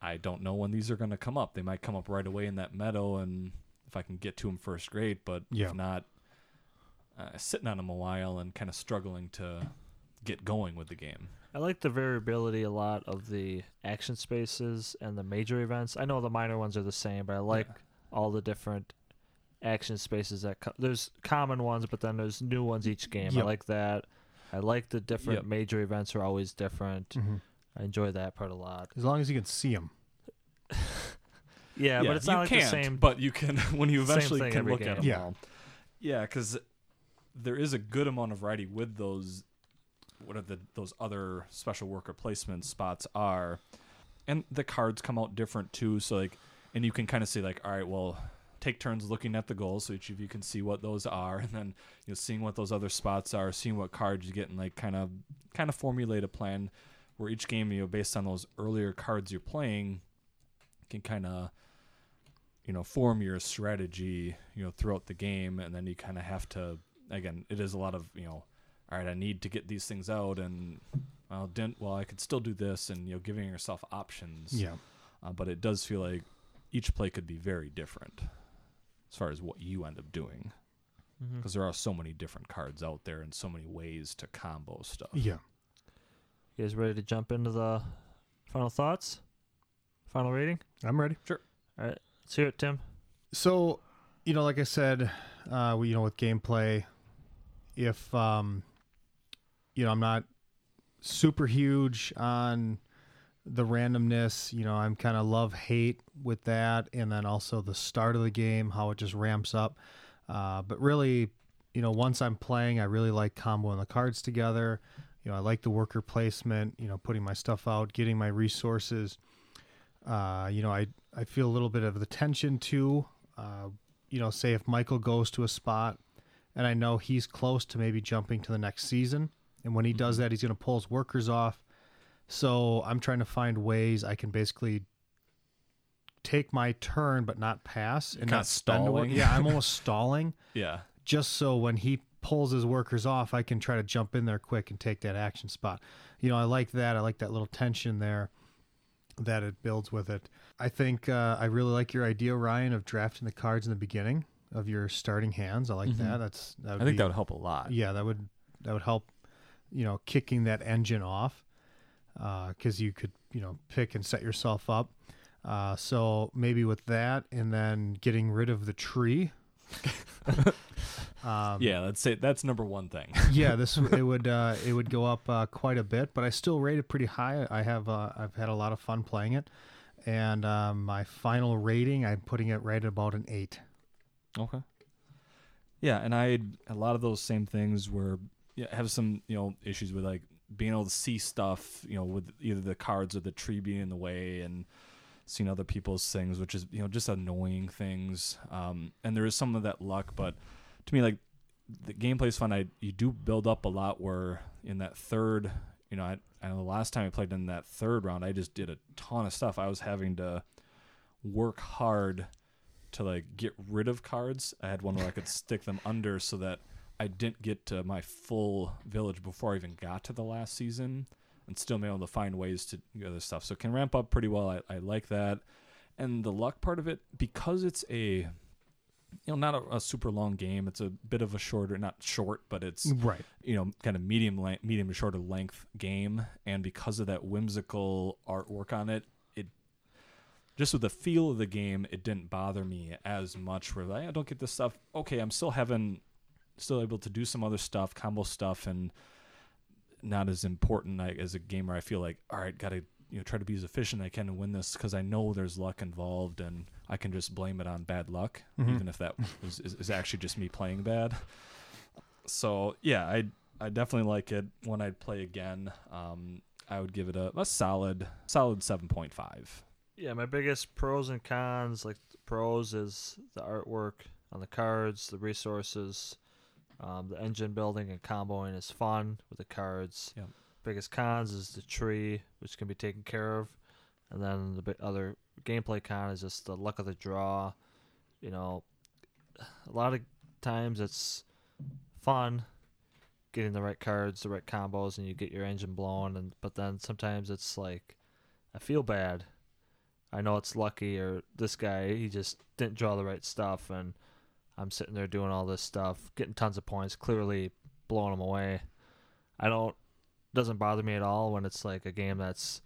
I don't know when these are going to come up. They might come up right away in that meadow, and if I can get to them first, great. But Yeah. if not, uh, sitting on them a while and kind of struggling to get going with the game. I like the variability a lot of the action spaces and the major events. I know the minor ones are the same, but I like all the different action spaces that co- there's common ones, but then there's new ones each game. I like that. I like the different Yep. major events are always different. Mhm. I enjoy that part a lot. As long as you can see them. Yeah, but it's not like the same. But you can when you eventually can every look at them Yeah. all. Yeah, because there is a good amount of variety with those. What are the those other special worker placement spots are, and the cards come out different too. So like, and you can kind of see like, all right, well, take turns looking at the goals, so each of you can see what those are, and then you know seeing what those other spots are, seeing what cards you get, and like kind of kind of formulate a plan where each game you know based on those earlier cards you're playing can kind of you know form your strategy you know throughout the game and then you kind of have to again it is a lot of you know all right i need to get these things out and well didn't well i could still do this and you know giving yourself options Yeah. uh, but it does feel like each play could be very different as far as what you end up doing because there are so many different cards out there and so many ways to combo stuff Yeah. You guys ready to jump into the final thoughts? Final rating? I'm ready. Sure. All right. Let's hear it, Tim. So, you know, like I said, uh, we, you know, with gameplay, if um, you know, I'm not super huge on the randomness. You know, I'm kind of love hate with that, and then also the start of the game, how it just ramps up. Uh, but really, you know, once I'm playing, I really like comboing the cards together. You know, I like the worker placement. You know, putting my stuff out, getting my resources. Uh, you know, I I feel a little bit of the tension too. Uh, you know, say if Michael goes to a spot, and I know he's close to maybe jumping to the next season, and when he does that, he's going to pull his workers off. So I'm trying to find ways I can basically take my turn but not pass and Kinda not spend a work- stalling. Yeah, I'm almost stalling yeah just so when he pulls his workers off, I can try to jump in there quick and take that action spot. You know, I like that. I like that little tension there that it builds with it. I think uh, I really like your idea, Ryan, of drafting the cards in the beginning of your starting hands. I like Mhm. that. That's that would i think be, that would help a lot yeah, that would that would help. You know, kicking that engine off because you could you know pick and set yourself up. Uh, so maybe with that, and then getting rid of the tree. um, yeah let's say that's number one thing yeah, this it would uh, it would go up uh, quite a bit, but I still rate it pretty high. I have uh, I've had a lot of fun playing it, and um, my final rating I'm putting it right at about an eight. Okay. Yeah, and I a lot of those same things where yeah, have some you know issues with like being able to see stuff you know with either the cards or the tree being in the way and seeing other people's things, which is you know just annoying things. Um, and there is some of that luck, but to me like the gameplay is fun. I you do build up a lot where in that third, you know, I I know the last time I played in that third round, I just did a ton of stuff. I was having to work hard to like get rid of cards. I had one where I could stick them under so that I didn't get to my full village before I even got to the last season, and still be able to find ways to do other stuff. So it can ramp up pretty well. I, I like that, and the luck part of it because it's a you know not a, a super long game. It's a bit of a shorter, not short, but it's Right. you know kind of medium length, medium to shorter length game, and because of that whimsical artwork on it, it just with the feel of the game, it didn't bother me as much. Where like, I don't get this stuff. Okay, I'm still having, still able to do some other stuff, combo stuff, and not as important like, as a gamer. I feel like all right, gotta you know try to be as efficient as I can to win this because I know there's luck involved, and I can just blame it on bad luck, Mhm. even if that is, is, is actually just me playing bad. So yeah, I I definitely like it. When I'd play again, um, I would give it a, a solid solid seven point five. Yeah, my biggest pros and cons, like the pros, is the artwork on the cards, the resources, um, the engine building and comboing is fun with the cards. Yep. Biggest cons is the tree, which can be taken care of, and then the other gameplay con is just the luck of the draw. You know, a lot of times it's fun getting the right cards, the right combos, and you get your engine blown. And but then sometimes it's like, I feel bad. I know it's lucky, or this guy he just didn't draw the right stuff, and I'm sitting there doing all this stuff, getting tons of points, clearly blowing them away. I don't doesn't bother me at all when it's like a game that's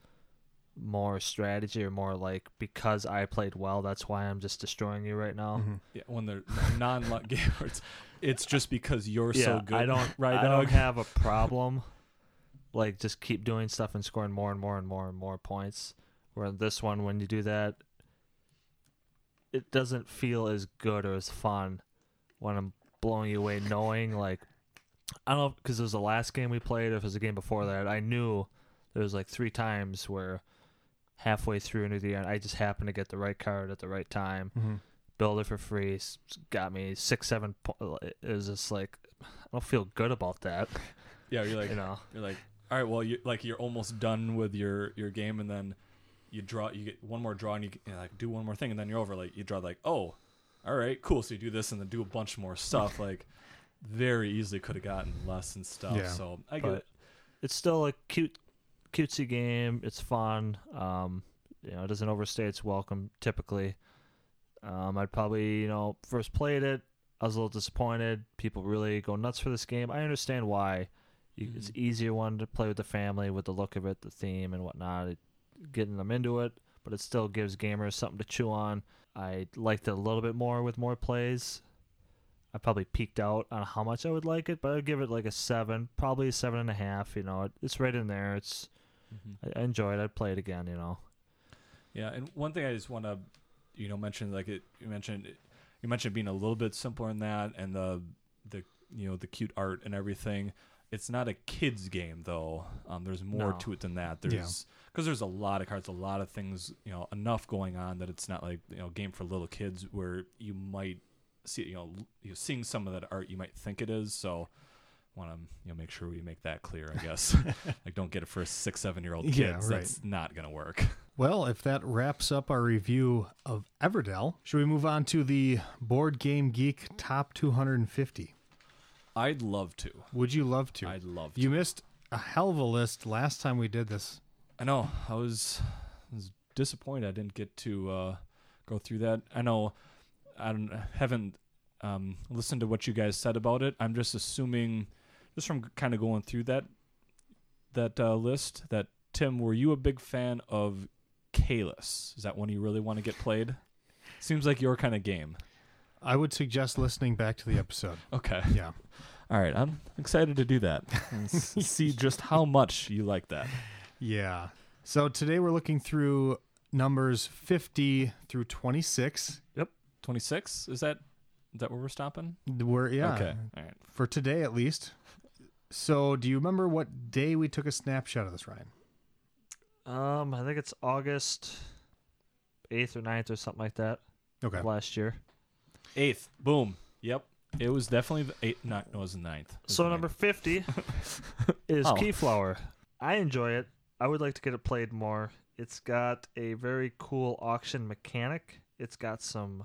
more strategy or more like because I played well, that's why I'm just destroying you right now. Mhm. Yeah, when they're non luck gamers, it's just because you're yeah, so good. I don't right, I dog? don't have a problem. like just keep doing stuff and scoring more and more and more and more points. Where this one, when you do that, it doesn't feel as good or as fun when I'm blowing you away, knowing like I don't know because it was the last game we played. If it was a game before that, I knew there was like three times where halfway through near the end, I just happened to get the right card at the right time Mhm. build it for free. Got me six, seven. Po- it was just like I don't feel good about that. Yeah, you're like you know, you're like all right. Well, you like you're almost done with your your game, and then you draw. You get one more draw, and you, you know, like do one more thing, and then you're over. Like you draw like oh, all right, cool. So you do this, and then do a bunch more stuff. like very easily could have gotten less and stuff. Yeah. So I get it. it's still a cute, cutesy game. It's fun. Um, you know, it doesn't overstay its welcome typically. Um, I'd probably you know first played it. I was a little disappointed. People really go nuts for this game. I understand why. You, It's Mhm. easier one to play with the family, with the look of it, the theme, and whatnot. It, getting them into it, but it still gives gamers something to chew on. I liked it a little bit more with more plays. I probably peaked out on how much I would like it, but I'd give it like a seven, probably a seven and a half. You know, it, it's right in there. It's Mhm. I I enjoy it. I'd play it again. You know. Yeah, and one thing I just want to, you know, mention like it. You mentioned you mentioned being a little bit simpler in that, and the the you know the cute art and everything. It's not a kids game though. Um, there's more No. to it than that. There's because there's a lot of cards, a lot of things, you know, enough going on that it's not like you know game for little kids where you might see you know you seeing some of that art you might think it is. So want to you know make sure we make that clear. I guess like don't get it for six seven year old kids. Yeah, right. That's not gonna work. Well, if that wraps up our review of Everdell, should we move on to the Board Game Geek Top 250? I'd love to. Would you love to? I'd love to. You missed a hell of a list last time we did this. I know. I was, I was disappointed I didn't get to uh, go through that. I know. I don't, haven't um, listened to what you guys said about it. I'm just assuming, just from kind of going through that that uh, list, that Tim, were you a big fan of Caylus? Is that one you really want to get played? Seems like your kind of game. I would suggest listening back to the episode. Okay. Yeah. All right. I'm excited to do that and see just how much you like that. Yeah. So today we're looking through numbers 50 through 26. Yep. 26 is that is that where we're stopping? We're, yeah. Okay. All right. For today at least. So do you remember what day we took a snapshot of this, Ryan? Um, I think it's August eighth or 9th or something like that Okay. last year. Eighth. Boom. Yep. It was definitely the eighth. Not. No, it was the ninth. It was So the number ninth. fifty is Oh. Keyflower. I enjoy it. I would like to get it played more. It's got a very cool auction mechanic. It's got some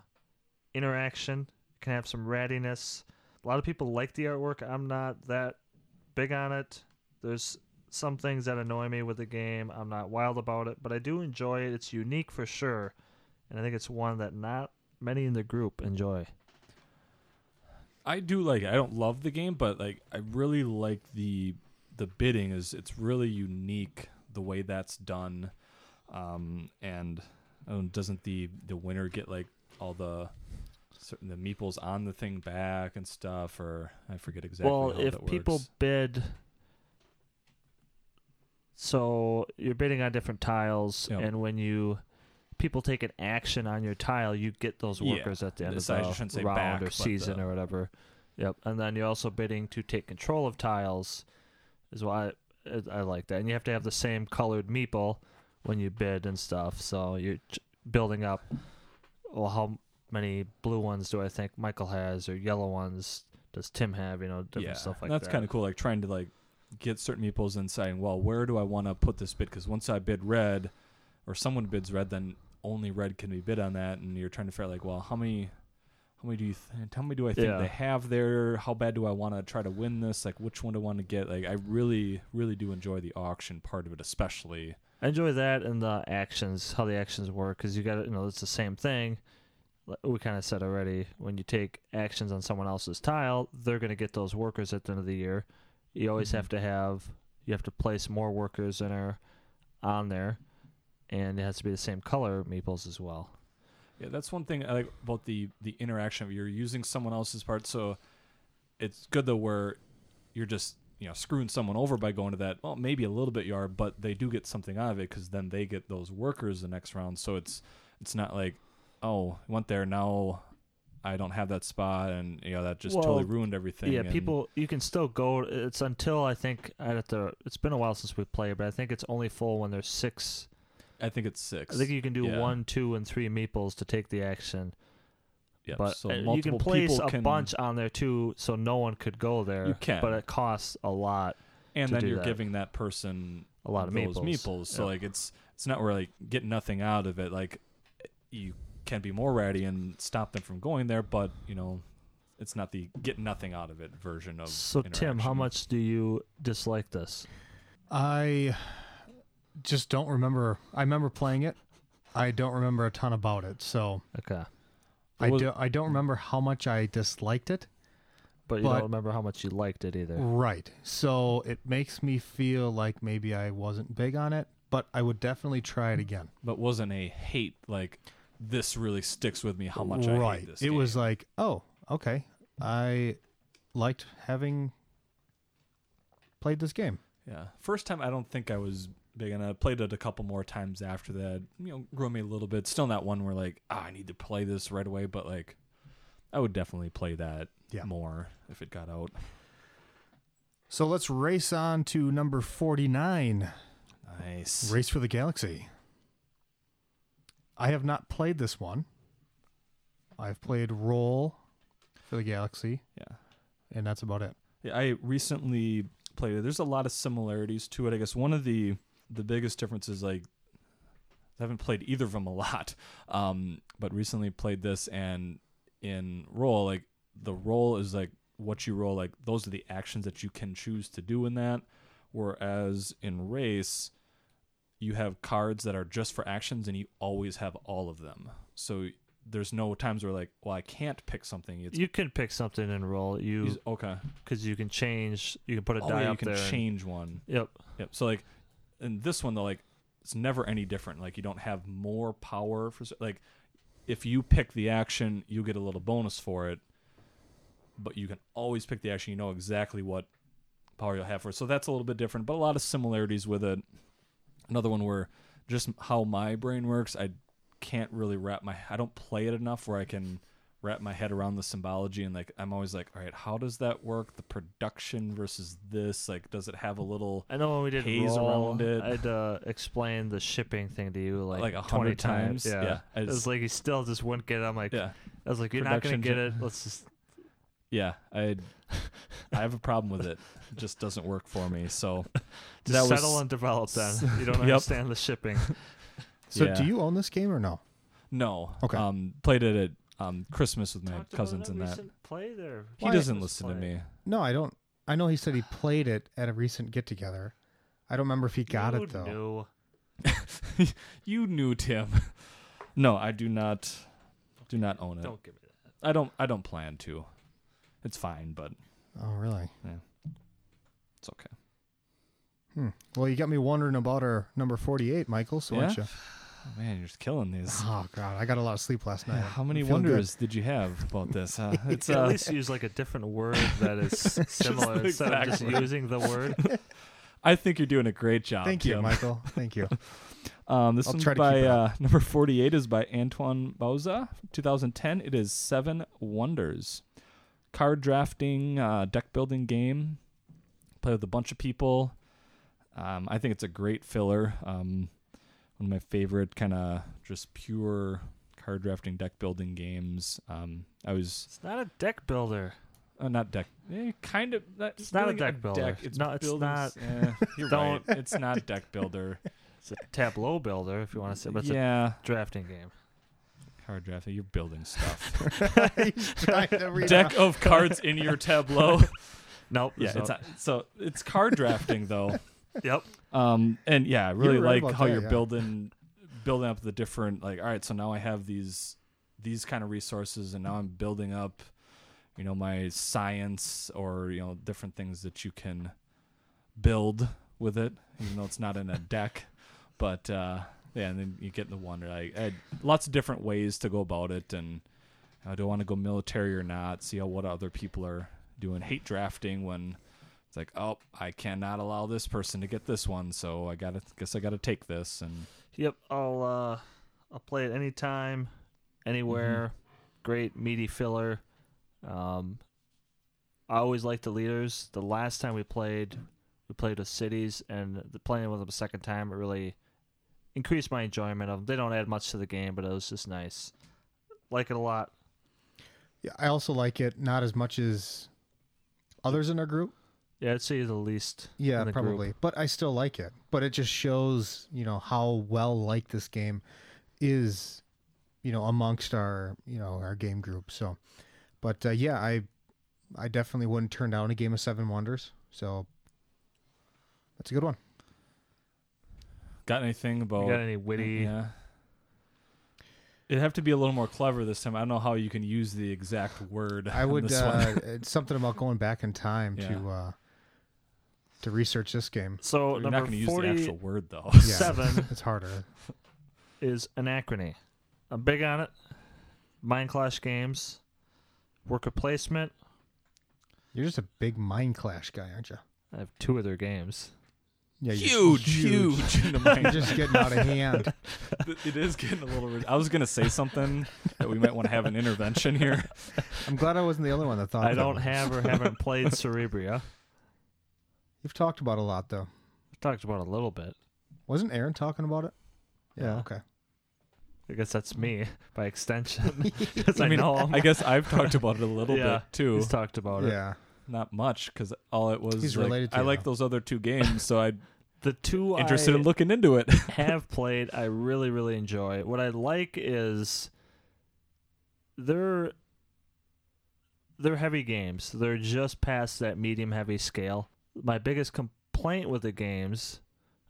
interaction. It can have some rattiness. A lot of people like the artwork. I'm not that big on it. There's some things that annoy me with the game. I'm not wild about it, but I do enjoy it. It's unique for sure, and I think it's one that not many in the group enjoy. I do like. it. I don't love the game, but like I really like the the bidding. Is it's really unique the way that's done, um, and um, doesn't the the winner get like all the certain the meeples on the thing back and stuff, or I forget exactly. well, if people works. bid, so you're bidding on different tiles, Yep. and when you people take an action on your tile, you get those Yeah. workers at the end This- of the round back, or season the- or whatever. Yep, and then you're also bidding to take control of tiles, is why I, I like that. And you have to have the same colored meeple when you bid and stuff. So you're ch- building up. Well, how many blue ones do I think Michael has, or yellow ones does Tim have? You know, different yeah, stuff like that's that. That's kind of cool. Like trying to like get certain meeples and saying, well, where do I want to put this bid? Because once I bid red, or someone bids red, then only red can be bid on that, and you're trying to figure out like, well, how many, how many do you, th- how many do I think Yeah. they have there? How bad do I want to try to win this? Like, which one do I want to get? Like, I really, really do enjoy the auction part of it, especially. I enjoy that and the actions, how the actions work, because you got to, you know, it's the same thing. We kind of said already, when you take actions on someone else's tile, they're going to get those workers at the end of the year. You always Mhm. have to have, you have to place more workers in there, on there, and it has to be the same color meeples as well. Yeah, that's one thing I like about the the interaction of you're using someone else's part. So it's good though where you're just you know screwing someone over by going to that. Well, maybe a little bit yard, but they do get something out of it because then they get those workers the next round. So it's it's not like oh went there now I don't have that spot and you know that just totally ruined everything. yeah, people, you can still go. It's until I think I have to. It's been a while since we played, but I think it's only full when there's six. I think it's six. I think you can do Yeah. one, two, and three meeples to take the action. Yeah, But so uh, you can place a can, bunch on there too, so no one could go there. You can. but it costs a lot, and to then do you're that. giving that person a lot of those meeples. So Yeah. like it's it's not where like get nothing out of it. Like you can be more ratty and stop them from going there, but you know it's not the get nothing out of it version of. So Tim, how much do you dislike this? I just don't remember. I remember playing it. I don't remember a ton about it, so Okay, I was- do. I don't remember how much I disliked it. but you But- don't remember how much you liked it either. Right. So it makes me feel like maybe I wasn't big on it, but I would definitely try it again. But wasn't a hate like this really sticks with me. How much I hate this. it game. was like, oh, okay. I liked having played this game. Yeah. First time I don't think I was big. I played it a couple more times after that. You know, grew me a little bit. Still not one where like, ah, I need to play this right away, but like I would definitely play that Yeah. more if it got out. So let's race on to number 49 Nice. Race for the Galaxy. I have not played this one. I've played Roll for the Galaxy, Yeah. and that's about it. Yeah, I recently played it. There's a lot of similarities to it. I guess one of the the biggest differences, like, I haven't played either of them a lot, um, but recently played this, and in roll, like the roll is like what you roll, like those are the actions that you can choose to do in that. Whereas in race, you have cards that are just for actions, and you always have all of them. So there's no times where like, well, I can't pick something. It's You can pick something and roll you okay. because you can change. You can put a Oh, die yeah, up you can there. and- change one. yep. Yep. So like, in this one though, like it's never any different. Like you don't have more power for like, if you pick the action, you get a little bonus for it. But you can always pick the action. You know exactly what power you'll have for it. So that's a little bit different, but a lot of similarities with it. Another one where just how my brain works, I can't really wrap my. I don't play it enough where I can wrap my head around the symbology and like I'm always like, all right, how does that work? The production versus this, like, does it have a little I know when we did haze roll, around it. I had to explain the shipping thing to you like, Like a 20 hundred times? Yeah. Yeah, I It was like you still just wouldn't get it. I'm like, yeah I was like, you're not gonna get it. Let's just. yeah i i have a problem with it. It just doesn't work for me. So Just that settle was and develop then. You don't Yep. understand the shipping. So Yeah. do you own this game or no? no. Okay. Um, played it at um Christmas with my Talked cousins it and at that. recent Play there. He Why- doesn't Let's listen to me. No, I don't. I know he said he played it at a recent get together. I don't remember if he got You it though. knew. You knew Tim. no, I do not. Do not own it. Don't give me that. I don't. I don't plan to. It's fine, but Oh, really? Yeah. It's okay. Hmm. Well, you got me wondering about our number forty-eight, Michael. So why don't you? Oh, man, you're just killing these. Oh God, I got a lot of sleep last night. How many I'm good. wonders did you have about this? Uh, it's At uh, least use like a different word that is similar the instead of just using the word. I think you're doing a great job. Thank you, Tim. Michael. Thank you. Um, this I'll one's by uh, number 48 is by Antoine Bauza, 2010. It is Seven Wonders. Card drafting, uh, deck building game. Play with a bunch of people. Um, I think it's a great filler. Um, one of my favorite kind of just pure card drafting deck building games. Um, I was It's not a deck builder. uh, not deck, eh, kind of. Not, It's not a building deck builder. It's No, it's building not. s- eh, you're Don't- right. It's not deck builder. It's a tableau builder, if you want to say, but it's yeah, a drafting game. card drafting. You're building stuff. He's trying to read deck off. of cards in your tableau. Nope. yeah, there's it's no- not, so it's card drafting though. Yep. Um, and yeah, I really right like how that, you're yeah. building building up the different like. All right, so now I have these these kind of resources, and now I'm building up, you know, my science or you know different things that you can build with it, even though it's not in a deck. But uh, yeah, and then you get the wonder like eh, lots of different ways to go about it, and uh, do not want to go military or not? See how what other people are doing. Hate drafting when it's like, oh, I cannot allow this person to get this one, so I gotta guess I gotta take this. And Yep. I'll uh, I'll play it anytime, anywhere. Mm-hmm. Great meaty filler. Um, I always like the leaders. The last time we played, we played with cities, and the playing with them a second time, it really increased my enjoyment of them. They don't add much to the game, but it was just nice. Like it a lot. Yeah, I also like it not as much as others in our group. Yeah, I'd say the least. Yeah, in the group. probably. But I still like it. But it just shows, you know, how well liked this game is, you know, amongst our, you know, our game group. So, but uh, yeah, I, I definitely wouldn't turn down a game of Seven Wonders. So, that's a good one. got anything about? You got any witty? Yeah. It'd have to be a little more clever this time. I don't know how you can use the exact word. I on would. This one. Uh, it's something about going back in time Yeah. to uh, to research this game. So You're not number going to use the forty actual word though. Yeah. seven It's harder. is Anachrony. I'm big on it. Mindclash games, worker placement. You're just a big mind clash guy, aren't you? I have two other games. Yeah, you're huge, huge. in the You're mind. just getting out of hand. it is getting a little. rid- I was going to say something that we might want to have an intervention here. I'm glad I wasn't the only one that thought. I that don't one. have or haven't played Cerebria. You've talked about a lot though. I've talked about a little bit. Wasn't Aaron talking about it? Yeah. Yeah. Okay. I guess that's me by extension. 'Cause I, I mean, know. I guess I've talked about it a little Yeah, bit too. He's talked about it. Yeah. Not much because all it was. He's like, related to I you, like though. those other two games, so I'm The two interested I in looking into it. have played, I really, really enjoy. What I like is they're they're heavy games. They're just past that medium heavy scale. My biggest complaint with the games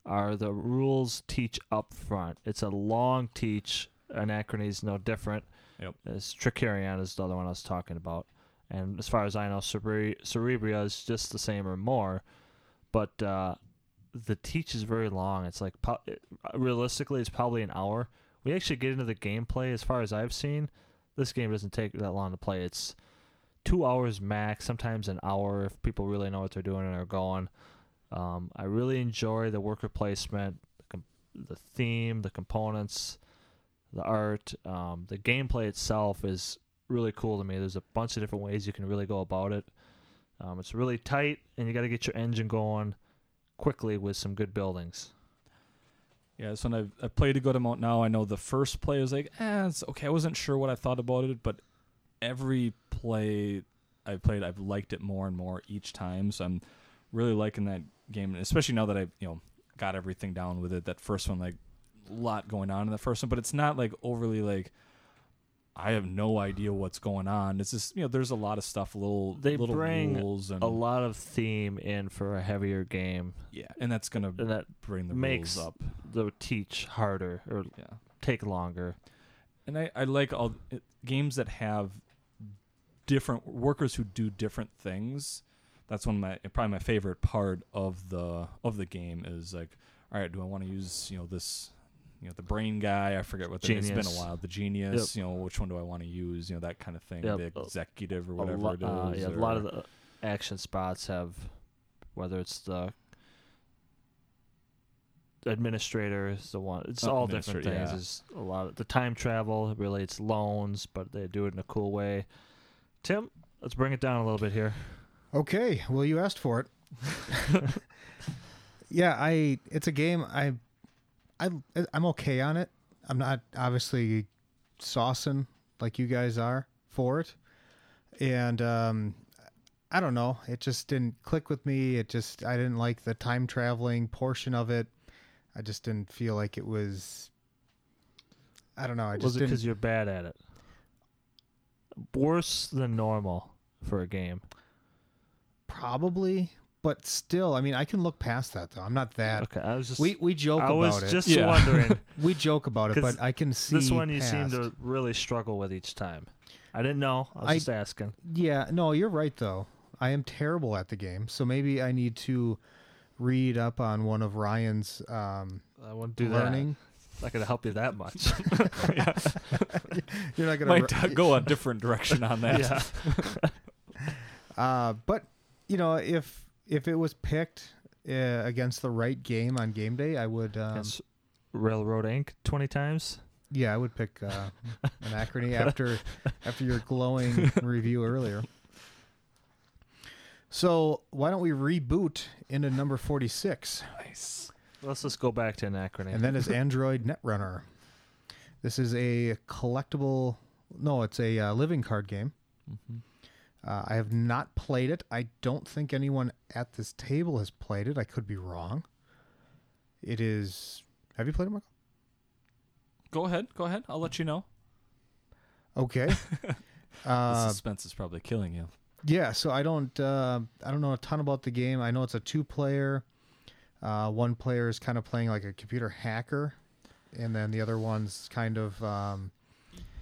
are the rules teach up front. It's a long teach. Anachrony is no different. Yep. As Trickerion is the other one I was talking about. And as far as I know, Cerebri- Cerebria is just the same or more. But uh, the teach is very long. It's like po- it- realistically, it's probably an hour. We actually get into the gameplay. As far as I've seen, this game doesn't take that long to play. It's two hours max, sometimes an hour if people really know what they're doing and are going. Um, I really enjoy the worker placement, the, com- the theme, the components, the art, um, the gameplay itself is really cool to me. There's a bunch of different ways you can really go about it. Um, it's really tight, and you got to get your engine going quickly with some good buildings. Yeah, so I've, I've played a good amount now, I know the first play was like, eh, it's okay. I wasn't sure what I thought about it, but every play I've played, I've liked it more and more each time. So I'm really liking that game, and especially now that I've you know got everything down with it. That first one, like a lot going on in the first one, but it's not like overly like I have no idea what's going on. It's just you know there's a lot of stuff, little They little bring rules and a lot of theme in for a heavier game, yeah, and that's gonna and that bring the makes rules up. the teach harder or Yeah, take longer. and I I like all it, games that have different workers who do different things. That's one of my probably my favorite part of the of the game is like, all right, do I want to use you know this you know the brain guy? I forget what the, it's been a while. The genius, you know, which one do I want to use? You know that kind of thing. Yep. The executive or whatever lo- it is. uh, yeah, a lot of the action spots have, whether it's the administrator is the one. It's Uh, all different things. yeah. It's a lot of the time travel relates loans, but they do it in a cool way. Tim, let's bring it down a little bit here. Okay, well, you asked for it. yeah, I. It's a game. I, I, I'm okay on it. I'm not obviously saucing like you guys are for it, and um, I don't know. It just didn't click with me. It just I didn't like the time traveling portion of it. I just didn't feel like it was. I don't know. I just Was it because you're bad at it? Worse than normal for a game. Probably, but still, I mean, I can look past that though. I'm not that. Okay, I was just We we joke about it. I about was it. just Yeah. wondering. we joke about it, 'Cause but I can see this one you seem to really struggle with each time. I didn't know. I was I- just asking. Yeah, no, you're right though. I am terrible at the game, so maybe I need to read up on one of Ryan's um, I wouldn't do learning. that. Not gonna help you that much. You're not gonna. ru- uh, go a different direction on that. yeah. Uh, but you know, if if it was picked uh, against the right game on game day, I would. Um, Railroad Ink twenty times. Yeah, I would pick uh, Anachrony after after your glowing review earlier. So why don't we reboot into number forty six, Nice. Let's just go back to Anachrony. and then is Android Netrunner. This is a collectible. No, it's a uh, living card game. Mm-hmm. Uh, I have not played it. I don't think anyone at this table has played it. I could be wrong. It is. Have you played it, Michael? Go ahead. Go ahead. I'll let you know. Okay. the uh, suspense is probably killing you. Yeah, so I don't uh, I don't know a ton about the game. I know it's a two player. Uh, one player is kind of playing like a computer hacker, and then the other one's kind of um,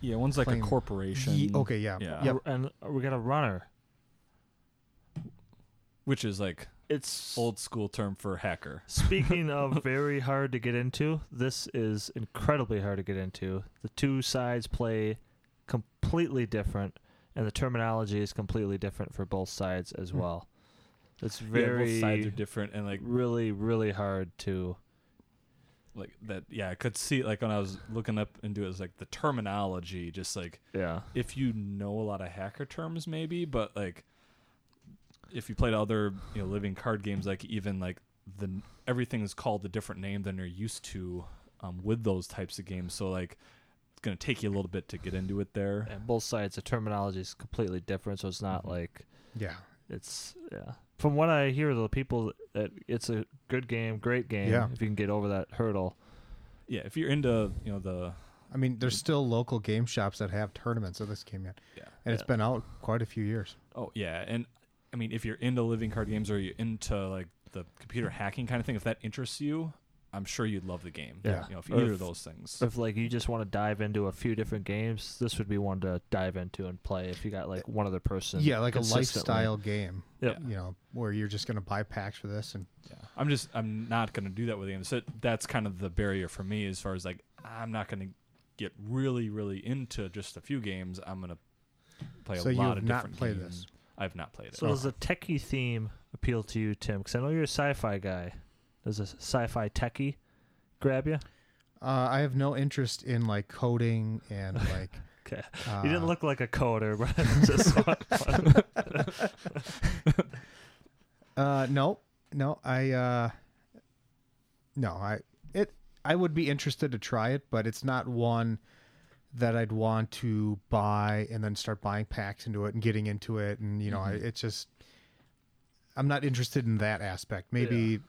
Yeah, one's like a corporation. ye- okay, yeah, Yeah. yep. and we got a runner. Which is like It's old school term for hacker. Speaking of very hard to get into, this is incredibly hard to get into. The two sides play completely different, and the terminology is completely different for both sides as Hmm. well. It's Yeah, very both sides are different and like really really hard to like that yeah, I could see like when I was looking up into it, it was like the terminology, just like yeah if you know a lot of hacker terms maybe, but like if you played other, you know, living card games like even like the everything is called a different name than you're used to um, with those types of games. So like it's gonna take you a little bit to get into it there. and both sides the terminology is completely different so it's not Mhm. like yeah, it's yeah from what i hear the people that it's a good game great game Yeah. if you can get over that hurdle Yeah, if you're into, you know, the I mean, there's still local game shops that have tournaments of this game yet, yeah. and it's been out quite a few years. Oh yeah, and I mean, if you're into living card games or you're into like the computer hacking kind of thing, if that interests you, I'm sure you'd love the game. Yeah. you know, if Or either if- of those things. if like you just want to dive into a few different games this would be one to dive into and play if you got like one other person Yeah, like a lifestyle game. Yep. You know, where you're just gonna buy packs for this, and Yeah, I'm just I'm not gonna do that with games. So that's kind of the barrier for me as far as like I'm not gonna get really really into just a few games. I'm gonna play So a you lot have of not different played games. this? I've not played it. so does the techie theme appeal to you tim because i know you're a sci-fi guy does a sci-fi techie grab you uh, I have no interest in like coding and like. okay Uh, you didn't look like a coder but just Uh, no, no, I, uh, no, I, it, I would be interested to try it, but it's not one that I'd want to buy and then start buying packs into it and getting into it and you know I, Mhm. it's just I'm not interested in that aspect. Maybe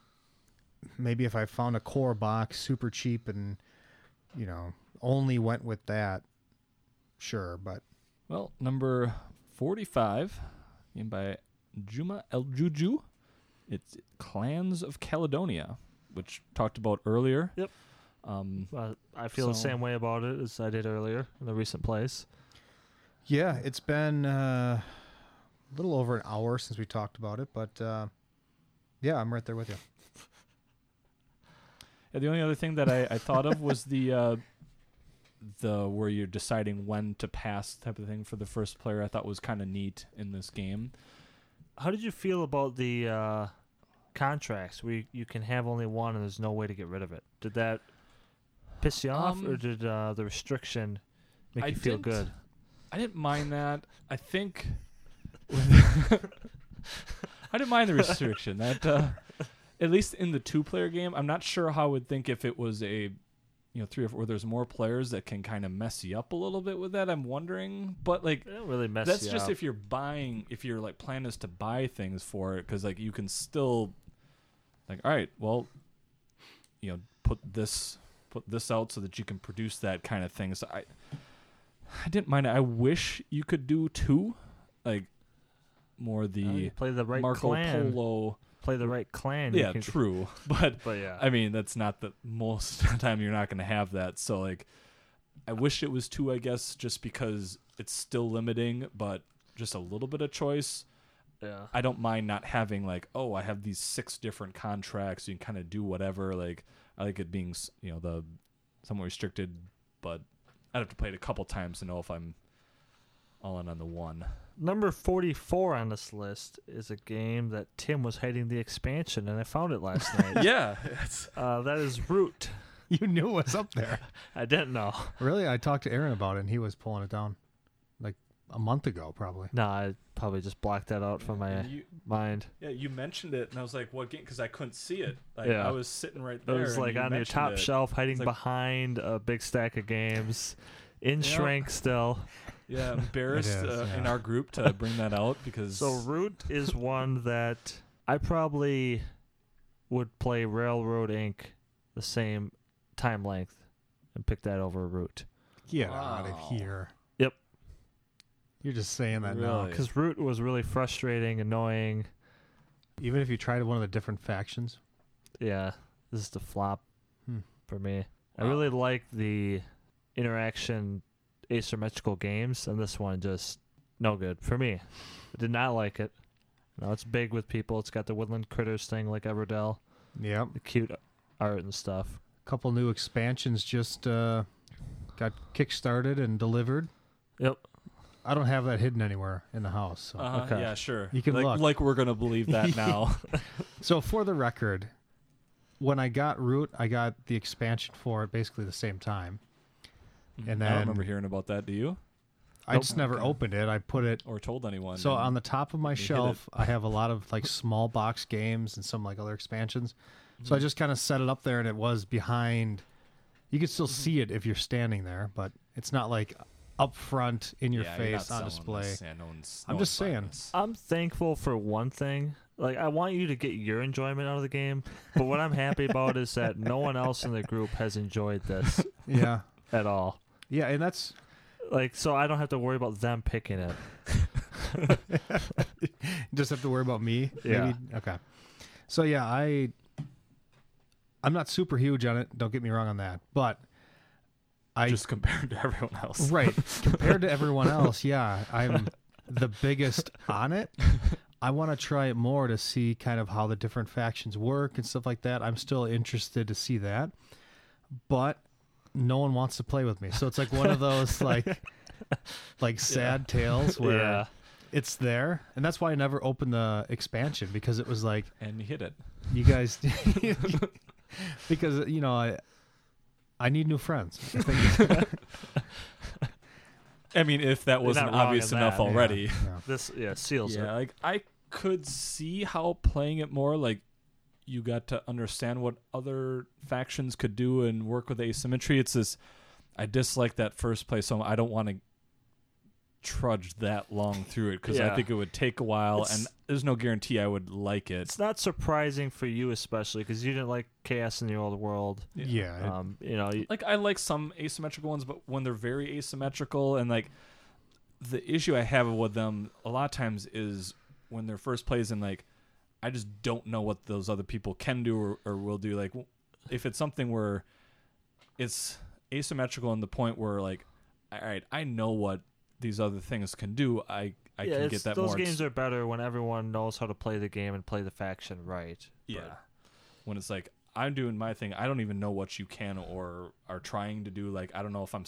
maybe if I found a core box super cheap and you know only went with that, sure. But Well, number 45, game by Juma Al-JouJou. It's Clans of Caledonia, which talked about earlier. Yep. Um, Uh, I feel the same way about it as I did earlier in the recent place. yeah, it's been uh, a little over an hour since we talked about it, but uh, yeah, I'm right there with you. The only other thing that I, I thought of was the uh, the where you're deciding when to pass type of thing for the first player. I thought was kind of neat in this game. How did you feel about the uh, contracts where you, you can have only one and there's no way to get rid of it? Did that piss you off, or Um, did uh, the restriction make I you feel good? I didn't mind that. I think I didn't mind the restriction. That uh, at least in the two-player game, I'm not sure how I would think if it was a you know three or four. Where there's more players that can kind of mess you up a little bit with that. I'm wondering, but like really mess that's you just up. if you're buying if your like plan is to buy things for it because like you can still like all right well you know put this put this out so that you can produce that kind of thing so i i didn't mind it i wish you could do two like more Uh, the you play the right marco clan. polo Play the right clan. yeah can- true but But yeah, I mean, that's not the most of the time you're not going to have that. So like, I wish it was two. I guess just because it's still limiting, but just a little bit of choice. yeah. I don't mind not having like, oh, I have these six different contracts. You can kind of do whatever. Like, I like it being, you know, the somewhat restricted, but I'd have to play it a couple times to know if I'm all in on the one. Number 44 on this list is a game that Tim was hiding the expansion, and I found it last night. yeah, it's Uh, that is Root. You knew it was up there. I didn't know. really? I talked to Aaron about it, and he was pulling it down like a month ago, probably. No, I probably just blocked that out from my you, mind. Yeah, you mentioned it, and I was like, "What game?" Because I couldn't see it. Like, Yeah. I was sitting right there. It was like you on your top it. shelf, hiding like- behind a big stack of games, in Yeah. shrink still. Yeah, embarrassed It is, uh, in our group to bring that out because So Root is one that I probably would play Railroad Ink the same time length and pick that over Root. Get out of here. Yep. You're just saying that now. Because Root was really frustrating, annoying. Even if you tried one of the different factions. Yeah, this is the flop Hmm. for me. I really like the interaction asymmetrical games, and this one just no good for me. I did not like it. No, it's big with people. It's got the woodland critters thing like Everdell, Yeah. the cute art and stuff. A couple new expansions just uh, got kickstarted and delivered. Yep. I don't have that hidden anywhere in the house. So, uh Okay. yeah, sure. You can like, look. like we're gonna believe that now. so for the record, when I got Root, I got the expansion for it basically the same time. And I don't remember hearing about that. Do you? I Nope. just never Okay. opened it. I put it Or told anyone? so on the top of my you shelf. I have a lot of like small box games and some like other expansions. So I Mm-hmm. just kind of set it up there, and it was behind. You could still see it if you're standing there, but it's not like up front in your Yeah, you're not face on selling display. this. Yeah, no one's, I'm no just one's buying saying. this. I'm thankful for one thing. Like I want you to get your enjoyment out of the game, but what I'm happy about is that no one else in the group has enjoyed this yeah, at all. Yeah, and that's Like so I don't have to worry about them picking it. just have to worry about me. Yeah. Maybe okay. So yeah, I I'm not super huge on it. Don't get me wrong on that, but I just compared to everyone else. right compared to everyone else. Yeah, I'm the biggest on it. I want to try it more to see kind of how the different factions work and stuff like that. I'm still interested to see that, but no one wants to play with me. So it's like one of those like like sad tales where yeah. it's there, and that's why I never opened the expansion because it was like And you hit it. you guys because you know I I need new friends. I think- I mean, if that wasn't obvious enough that. already. Yeah, yeah. This yeah seals Yeah, it. like I could see how playing it more like you got to understand what other factions could do and work with asymmetry. It's this I dislike that first play, so I don't want to trudge that long through it because I think it would take a while, It's- and there's no guarantee I would like it. It's not surprising for you, especially because you didn't like Chaos in the Old World. Yeah. Yeah. it- Um, you know, you, like I like some asymmetrical ones, but when they're very asymmetrical and like the issue I have with them a lot of times is when they're first plays and like I just don't know what those other people can do or, or will do. Like if it's something where it's asymmetrical in the point where like, all right, I know what these other things can do. I I yeah, can get that those more. games are better when everyone knows how to play the game and play the faction right. Yeah. When it's like I'm doing my thing, I don't even know what you can or are trying to do. Like I don't know if I'm.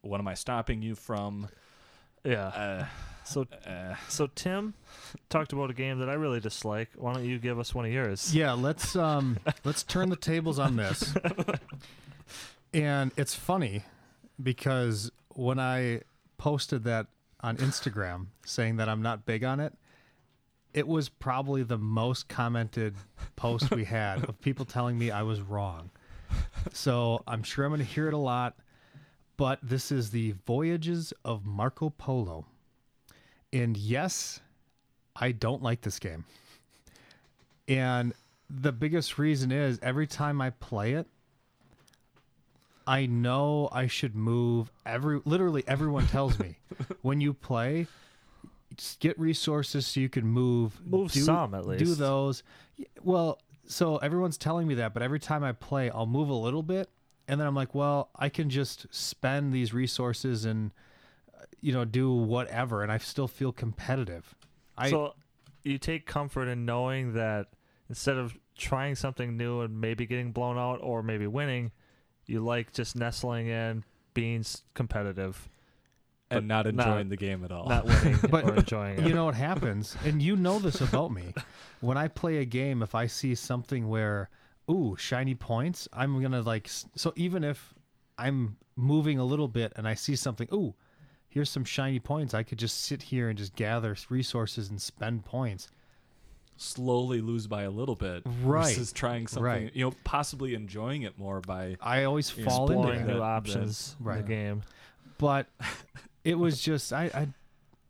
What am I stopping you from? Yeah. Uh, So, uh, so Tim talked about a game that I really dislike. Why don't you give us one of yours? Yeah, let's um let's turn the tables on this. And it's funny because when I posted that on Instagram saying that I'm not big on it, it was probably the most commented post we had of people telling me I was wrong. So I'm sure I'm going to hear it a lot, but this is the Voyages of Marco Polo. And yes, I don't like this game. And the biggest reason is every time I play it, I know I should move every literally everyone tells me when you play get resources so you can move Move some, at least do those well so everyone's telling me that but every time I play I'll move a little bit and then I'm like well I can just spend these resources and uh, you know do whatever and I still feel competitive I so you take comfort in knowing that instead of trying something new and maybe getting blown out or maybe winning, you like just nestling in, being s- competitive, and not not- enjoying the game at all. not winning But or enjoying it. you know what happens and you know this about me when i play a game if i see something where ooh shiny points i'm gonna like so even if i'm moving a little bit and i see something ooh here's some shiny points i could just sit here and just gather resources and spend points Slowly lose by a little bit, Right. Versus trying something, Right. you know, possibly enjoying it more by. i always fall into exploring that new that, options in Right. the game. but it was just I, I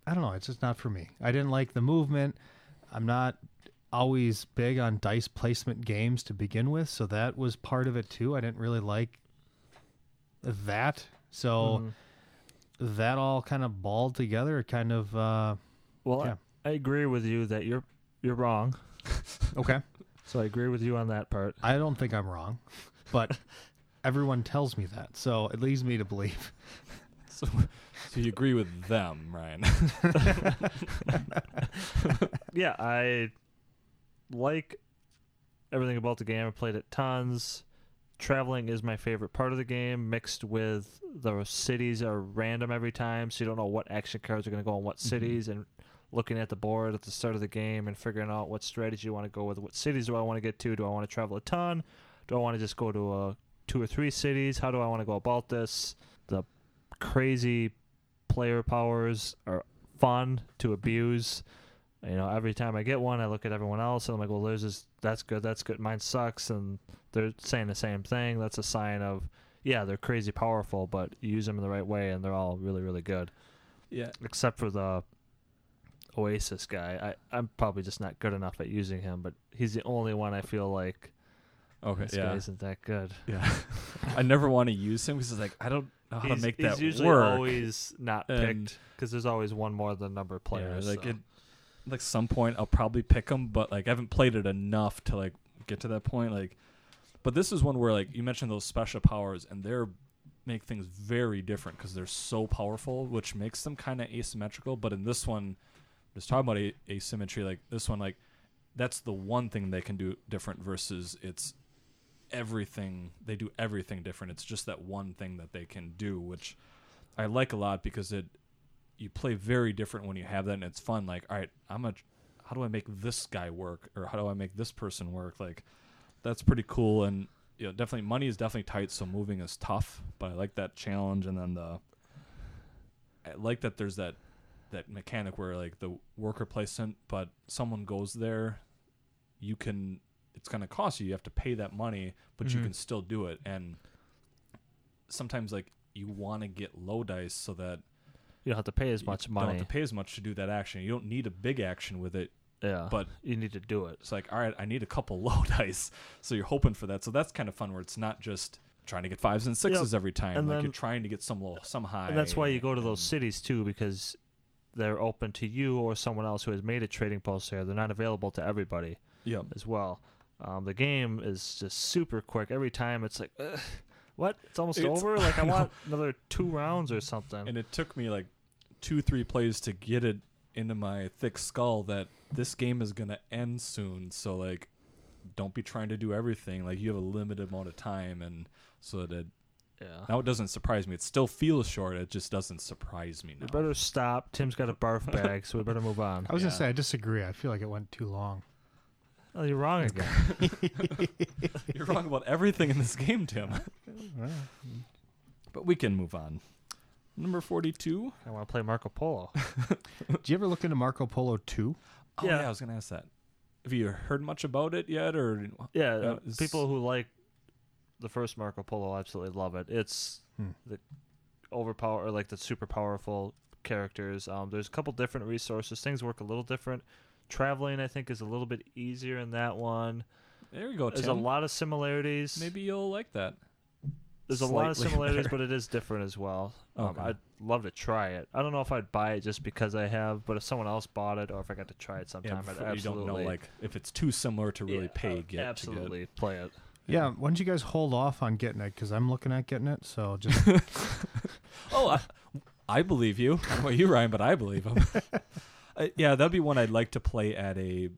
I don't know, it's just not for me. I didn't like the movement. I'm not always big on dice placement games to begin with, so that was part of it too. I didn't really like that. So Mhm. that all kind of balled together, kind of uh Well, yeah. I, I agree with you that you're you're wrong. okay. So I agree with you on that part. I don't think I'm wrong, but everyone tells me that. So it leads me to believe. So, so you agree with them, Ryan? yeah, I like everything about the game. I played it tons. Traveling is my favorite part of the game, mixed with the cities are random every time, so you don't know what action cards are going to go in what cities, and looking at the board at the start of the game and figuring out what strategy you want to go with. What cities do I want to get to? Do I want to travel a ton? Do I want to just go to uh, two or three cities? How do I want to go about this? The crazy player powers are fun to abuse. You know, every time I get one, I look at everyone else and I'm like, well, there's this, that's good, that's good. Mine sucks. And they're saying the same thing. That's a sign of, yeah, they're crazy powerful, but you use them in the right way and they're all really, really good. yeah. Except for the Oasis guy. I, I'm probably just not good enough at using him, but he's the only one I feel like Okay. this yeah. guy isn't that good. Yeah. I never want to use him because it's like I don't know how he's, to make that he's usually work. always not And- picked because there's always one more than number of Yeah, players. like so. it, like some point I'll probably pick them, but like I haven't played it enough to like get to that point. Like, but this is one where like you mentioned those special powers, and they're make things very different because they're so powerful, which makes them kind of asymmetrical. But in this one, just talking about a- asymmetry, like this one, like that's the one thing they can do different versus it's everything they do everything different. It's just that one thing that they can do, which I like a lot because it you play very different when you have that and it's fun like all right i'm a how do i make this guy work or how do i make this person work like that's pretty cool and you know definitely money is definitely tight so moving is tough but i like that challenge and then the i like that there's that that mechanic where like the worker placement but someone goes there you can it's going to cost you you have to pay that money but you Mhm. can still do it and sometimes like you want to get low dice so that You don't have to pay as much money. you don't have to pay as much to do that action. You don't need a big action with it, yeah, but you need to do it. it's like, all right, I need a couple low dice. So you're hoping for that. So that's kind of fun where it's not just trying to get fives and sixes every time. And like then- you're trying to get some low, some high. And that's why you go to those cities too, because they're open to you or someone else who has made a trading post there. They're not available to everybody Yep. as well. Um, the game is just super quick. Every time it's like, what? It's almost It's- over. Like I I want another two rounds or something. And it took me like two, three plays to get it into my thick skull that this game is gonna end soon. So like, don't be trying to do everything. Like you have a limited amount of time, and so that yeah. now it doesn't surprise me. It still feels short. It just doesn't surprise me now. We better stop. Tim's got a barf bag, so we better move on. I was Yeah. gonna say I disagree. I feel like it went too long. Oh, you're wrong again. You're wrong about everything in this game, Tim. But we can move on. Number forty-two. I want to play Marco Polo. Do you ever look into Marco Polo 2? Oh Yeah. yeah, I was gonna ask that. Have you heard much about it yet, or Yeah, Uh, uh, people who like the first Marco Polo absolutely love it. It's Hmm. the overpower or like the super powerful characters. Um, there's a couple different resources. Things work a little different. Traveling, I think, is a little bit easier in that one. there you go, There's Tim. a lot of similarities. Maybe you'll like that. There's a lot of similarities, better. but it is different as well. Um, Okay. I'd love to try it. I don't know if I'd buy it just because I have, but if someone else bought it or if I got to try it sometime, Yeah, I'd before you don't know like if it's too similar to really Yeah, pay I'd get absolutely play it. Yeah. Why don't you guys hold off on getting it? Because I'm looking at getting it. So just to get. Oh, I, I believe you. I don't know about you, Ryan, but I believe him. uh, yeah, that'd be one I'd like to play at a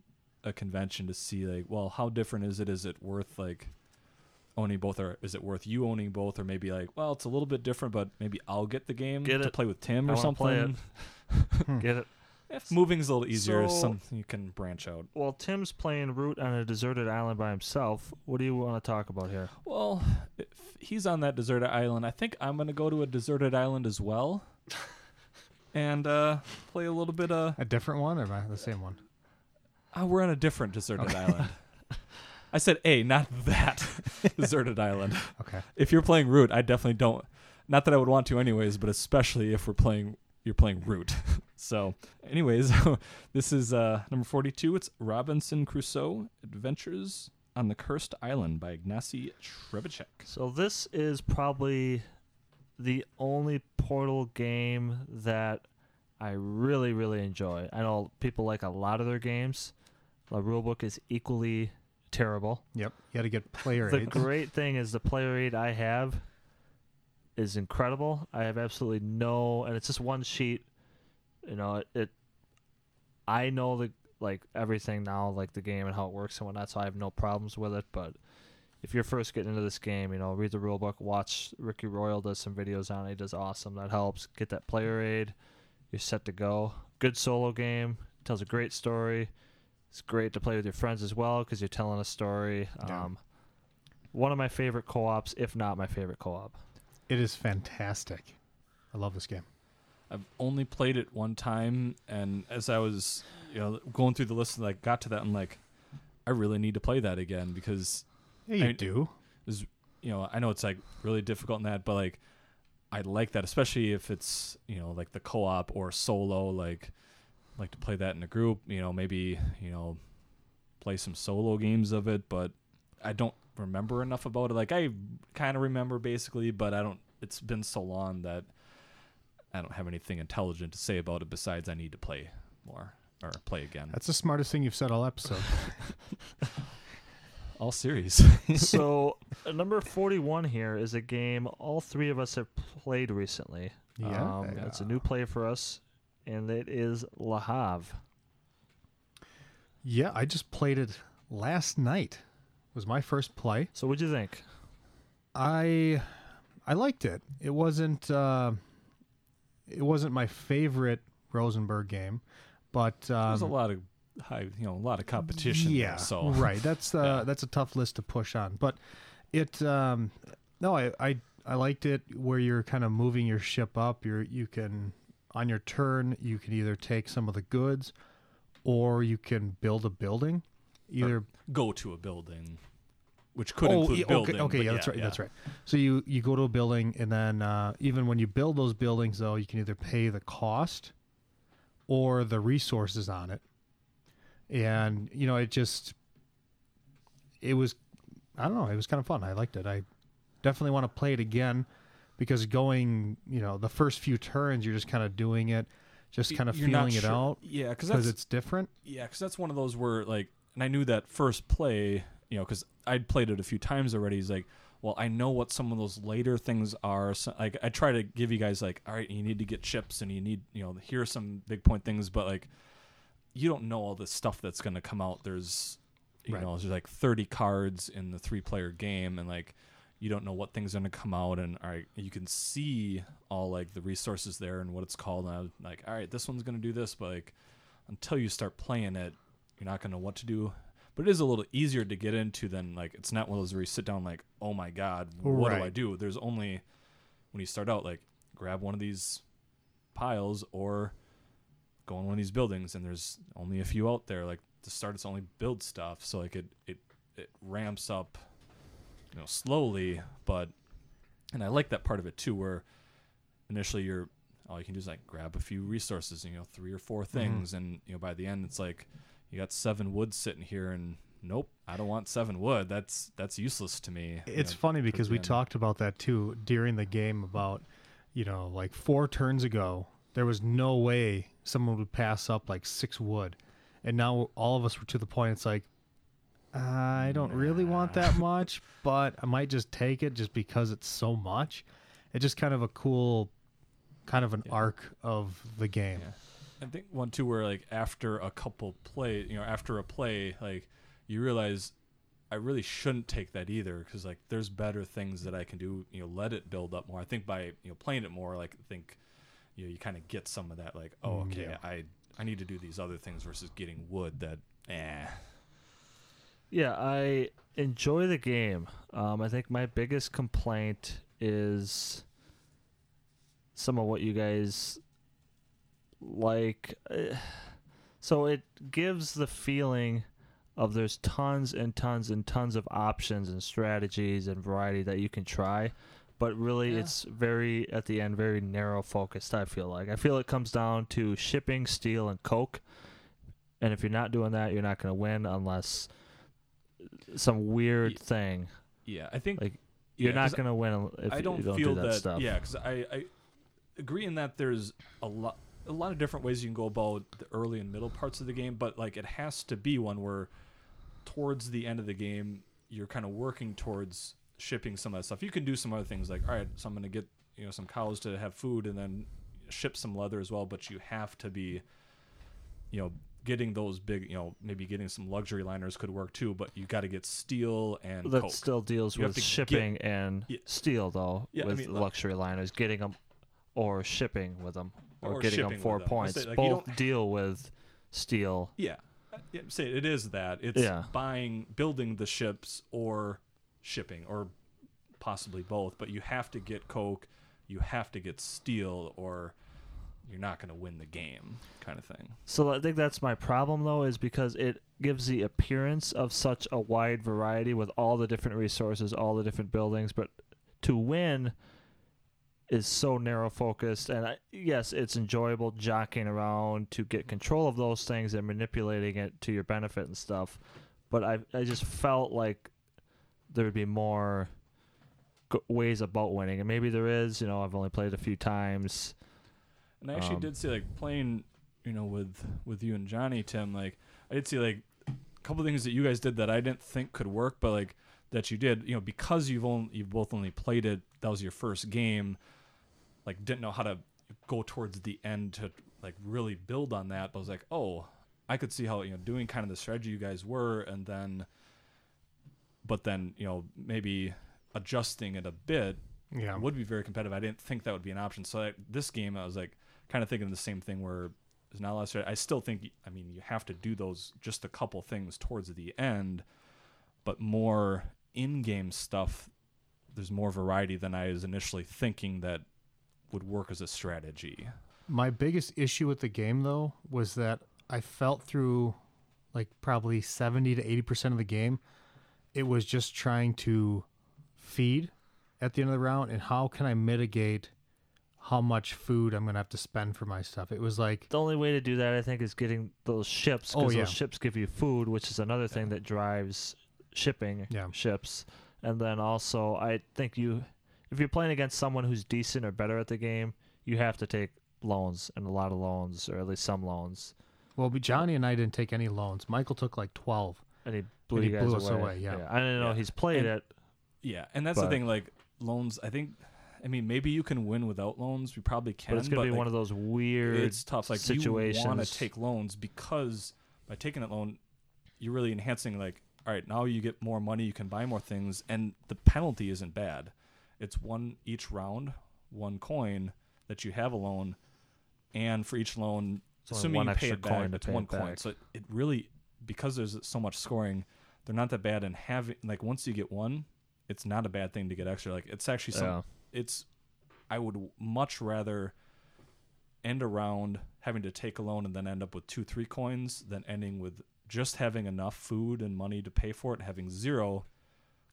a convention to see like, well, how different is it? Is it worth like owning both, or is it worth you owning both, or maybe like, well, it's a little bit different, but maybe I'll get the game Get to it. play with Tim I or something. play it. Get it? If moving's a little easier, So- something you can branch out. Well, Tim's playing Root on a deserted island by himself. What do you want to talk about here? Well, if he's on that deserted island, I think I'm gonna go to a deserted island as well, and uh, play a little bit of. a different one or am I the same one? Uh, we're on a different deserted island. I said A, not that deserted island. Okay. If you're playing Root, I definitely don't. Not that I would want to, anyways, but especially if we're playing, you're playing Root. so, anyways, this is uh, number 42. It's Robinson Crusoe Adventures on the Cursed Island by Ignacy Trzewiczek. So this is probably the only Portal game that I really, really enjoy. I know people like a lot of their games. The rulebook is equally terrible. Yep. You got to get player aid. The aids. great thing is the player aid I have is incredible. I have absolutely no, and it's just one sheet. You know, it. it I know the like everything now, like the game and how it works and whatnot, so I have no problems with it. But if you're first getting into this game, you know, read the rule book, watch Ricky Royal does some videos on it. He does awesome. That helps. Get that player aid. You're set to go. Good solo game. Tells a great story. It's great to play with your friends as well because you're telling a story. Yeah. Um, one of my favorite co-ops, if not my favorite co-op. It is fantastic. I love this game. I've only played it one time, and as I was, you know, going through the list, and like got to that, I'm like, I really need to play that again because, Yeah, you I- do. you know, I know it's like really difficult in that, but like, I like that, especially if it's you know like the co-op or solo. Like, like to play that in a group. You know, maybe you know, play some solo games of it, but I don't remember enough about it. Like I kind of remember basically, but I don't. It's been so long that I don't have anything intelligent to say about it besides I need to play more or play again. That's the smartest thing you've said all episode. All series. so uh, number 41 here is a game all three of us have played recently. Yeah. Um, It's a new play for us, and it is La Havre. yeah, I just played it last night. It Was my first play. So what'd you think? I I liked it. It wasn't uh, it wasn't my favorite Rosenberg game, but um, There's a lot of high, you know, a lot of competition. Yeah, there, so right. That's uh, Yeah. that's a tough list to push on, but it um, no, I, I I liked it where you're kind of moving your ship up. You're you can on your turn you can either take some of the goods, or you can build a building. Either go to a building. which could include yeah, building. Okay, okay yeah, that's right. That's right. So you you go to a building, and then uh, even when you build those buildings, though, you can either pay the cost or the resources on it, and you know it just it was I don't know it was kind of fun. I liked it. I definitely want to play it again because going you know the first few turns, you're just kind of doing it, just kind of You're feeling it sure- out Yeah, because because it's different. yeah, because that's one of those where like, and I knew that first play, you know, because I'd played it a few times already. He's like, well, I know what some of those later things are. So, like, I try to give you guys like, all right, you need to get chips, and you need, you know, here are some big point things, but like, you don't know all the stuff that's going to come out. There's, you Right. know, there's like 30 cards in the three player game, and like, you don't know what things are going to come out, and all right, you can see all like the resources there and what it's called. And I was like, all right, this one's going to do this, but like, until you start playing it, you're not going to know what to do. But it is a little easier to get into than like it's not one of those where you sit down like, oh my god, what do I do? There's only when you start out like grab one of these piles or go in one of these buildings, and there's only a few out there. Like to start, it's only build stuff, so like it it it ramps up, you know, slowly. But and I like that part of it too, where initially you're all you can do is like grab a few resources, you know, three or four mm-hmm. things, and you know by the end it's like you got seven wood sitting here, and nope, I don't want seven wood. That's that's useless to me. you It's know, funny because we end. talked about that too during the game about, you know, like four turns ago, there was no way someone would pass up like six wood. And now all of us were to the point it's like, I don't really want that much, but I might just take it just because it's so much. It's just kind of a cool, kind of an Yeah. arc of the game. Yeah. I think one too where like after a couple play, you know, after a play, like you realize I really shouldn't take that either because like there's better things that I can do. You know, let it build up more. I think by you know playing it more, like I think you know you kind of get some of that. Like, oh, Mm, okay, yeah. I I need to do these other things versus getting wood that eh. Yeah, I enjoy the game. Um, I think my biggest complaint is some of what you guys like. So it gives the feeling of there's tons and tons and tons of options and strategies and variety that you can try. But really, Yeah. it's very, at the end, very narrow focused, I feel like. I feel it comes down to shipping, steel, and coke. And if you're not doing that, you're not going to win unless some weird thing. Yeah, I think Like, You're yeah, not to win if I don't you don't feel do that, stuff. Yeah, because I, I agree in that there's a lot a lot of different ways you can go about the early and middle parts of the game, but like it has to be one where towards the end of the game you're kind of working towards shipping some of that stuff. You can do some other things like all right, so I'm going to get you know some cows to have food and then ship some leather as well, but you have to be you know getting those big you know maybe getting some luxury liners could work too but you got to get steel and that coke. still deals You with to get- shipping and Yeah. steel, though, Yeah, I with mean, like- luxury liners, getting them or shipping with them or, Or getting them shipping four with 'em. I points. say, like, Both deal with steel. Yeah. Yeah, say it is that. It's Yeah. buying, building the ships or shipping or possibly both, but you have to get coke, you have to get steel or you're not going to win the game kind of thing. So I think that's my problem though, is because it gives the appearance of such a wide variety with all the different resources, all the different buildings, but to win is so narrow focused and I, yes it's enjoyable jockeying around to get control of those things and manipulating it to your benefit and stuff but i i just felt like there would be more ways about winning and maybe there is you know i've only played a few times And I actually Um, did see like playing, you know, with with you and Johnny Tim. Like I did see like a couple things that you guys did that I didn't think could work, but like that you did. You know, because you've only you've both only played it. That was your first game. Like didn't know how to go towards the end to like really build on that. But I was like, oh, I could see how you know doing kind of the strategy you guys were, and then, but then you know maybe adjusting it a bit Yeah. would be very competitive. I didn't think that would be an option. So I, this game, I was like kind of thinking the same thing where there's not a lot of strat- I still think, I mean, you have to do those just a couple things towards the end, but more in-game stuff. There's more variety than I was initially thinking that would work as a strategy. My biggest issue with the game though was that I felt through like probably 70 to 80% of the game it was just trying to feed at the end of the round and how can I mitigate how much food I'm going to have to spend for my stuff. It was like The only way to do that, I think, is getting those ships Oh, because yeah. those ships give you food, which is another thing that drives shipping Yeah. ships. And then also, I think you, if you're playing against someone who's decent or better at the game, you have to take loans and a lot of loans, or at least some loans. well, but Johnny and I didn't take any loans. Michael took like 12. And he blew he you guys blew us away. away, yeah. I didn't know Yeah. he's played And- it. Yeah, and that's But- the thing. Like loans, I think. I mean, maybe you can win without loans. We probably can. But it's gonna be like, one of those weird it's tough. Like situations. you want to take loans because by taking that loan, you're really enhancing. Like, all right, now you get more money, you can buy more things, and the penalty isn't bad. It's one each round, one coin that you have a loan, and for each loan, It's assuming you pay it back, coin to it's one it coin. So it, it really because there's so much scoring, they're not that bad. And having like once you get one, it's not a bad thing to get extra. Like it's actually some Yeah. It's I would much rather end around having to take a loan and then end up with two, three coins than ending with just having enough food and money to pay for it having zero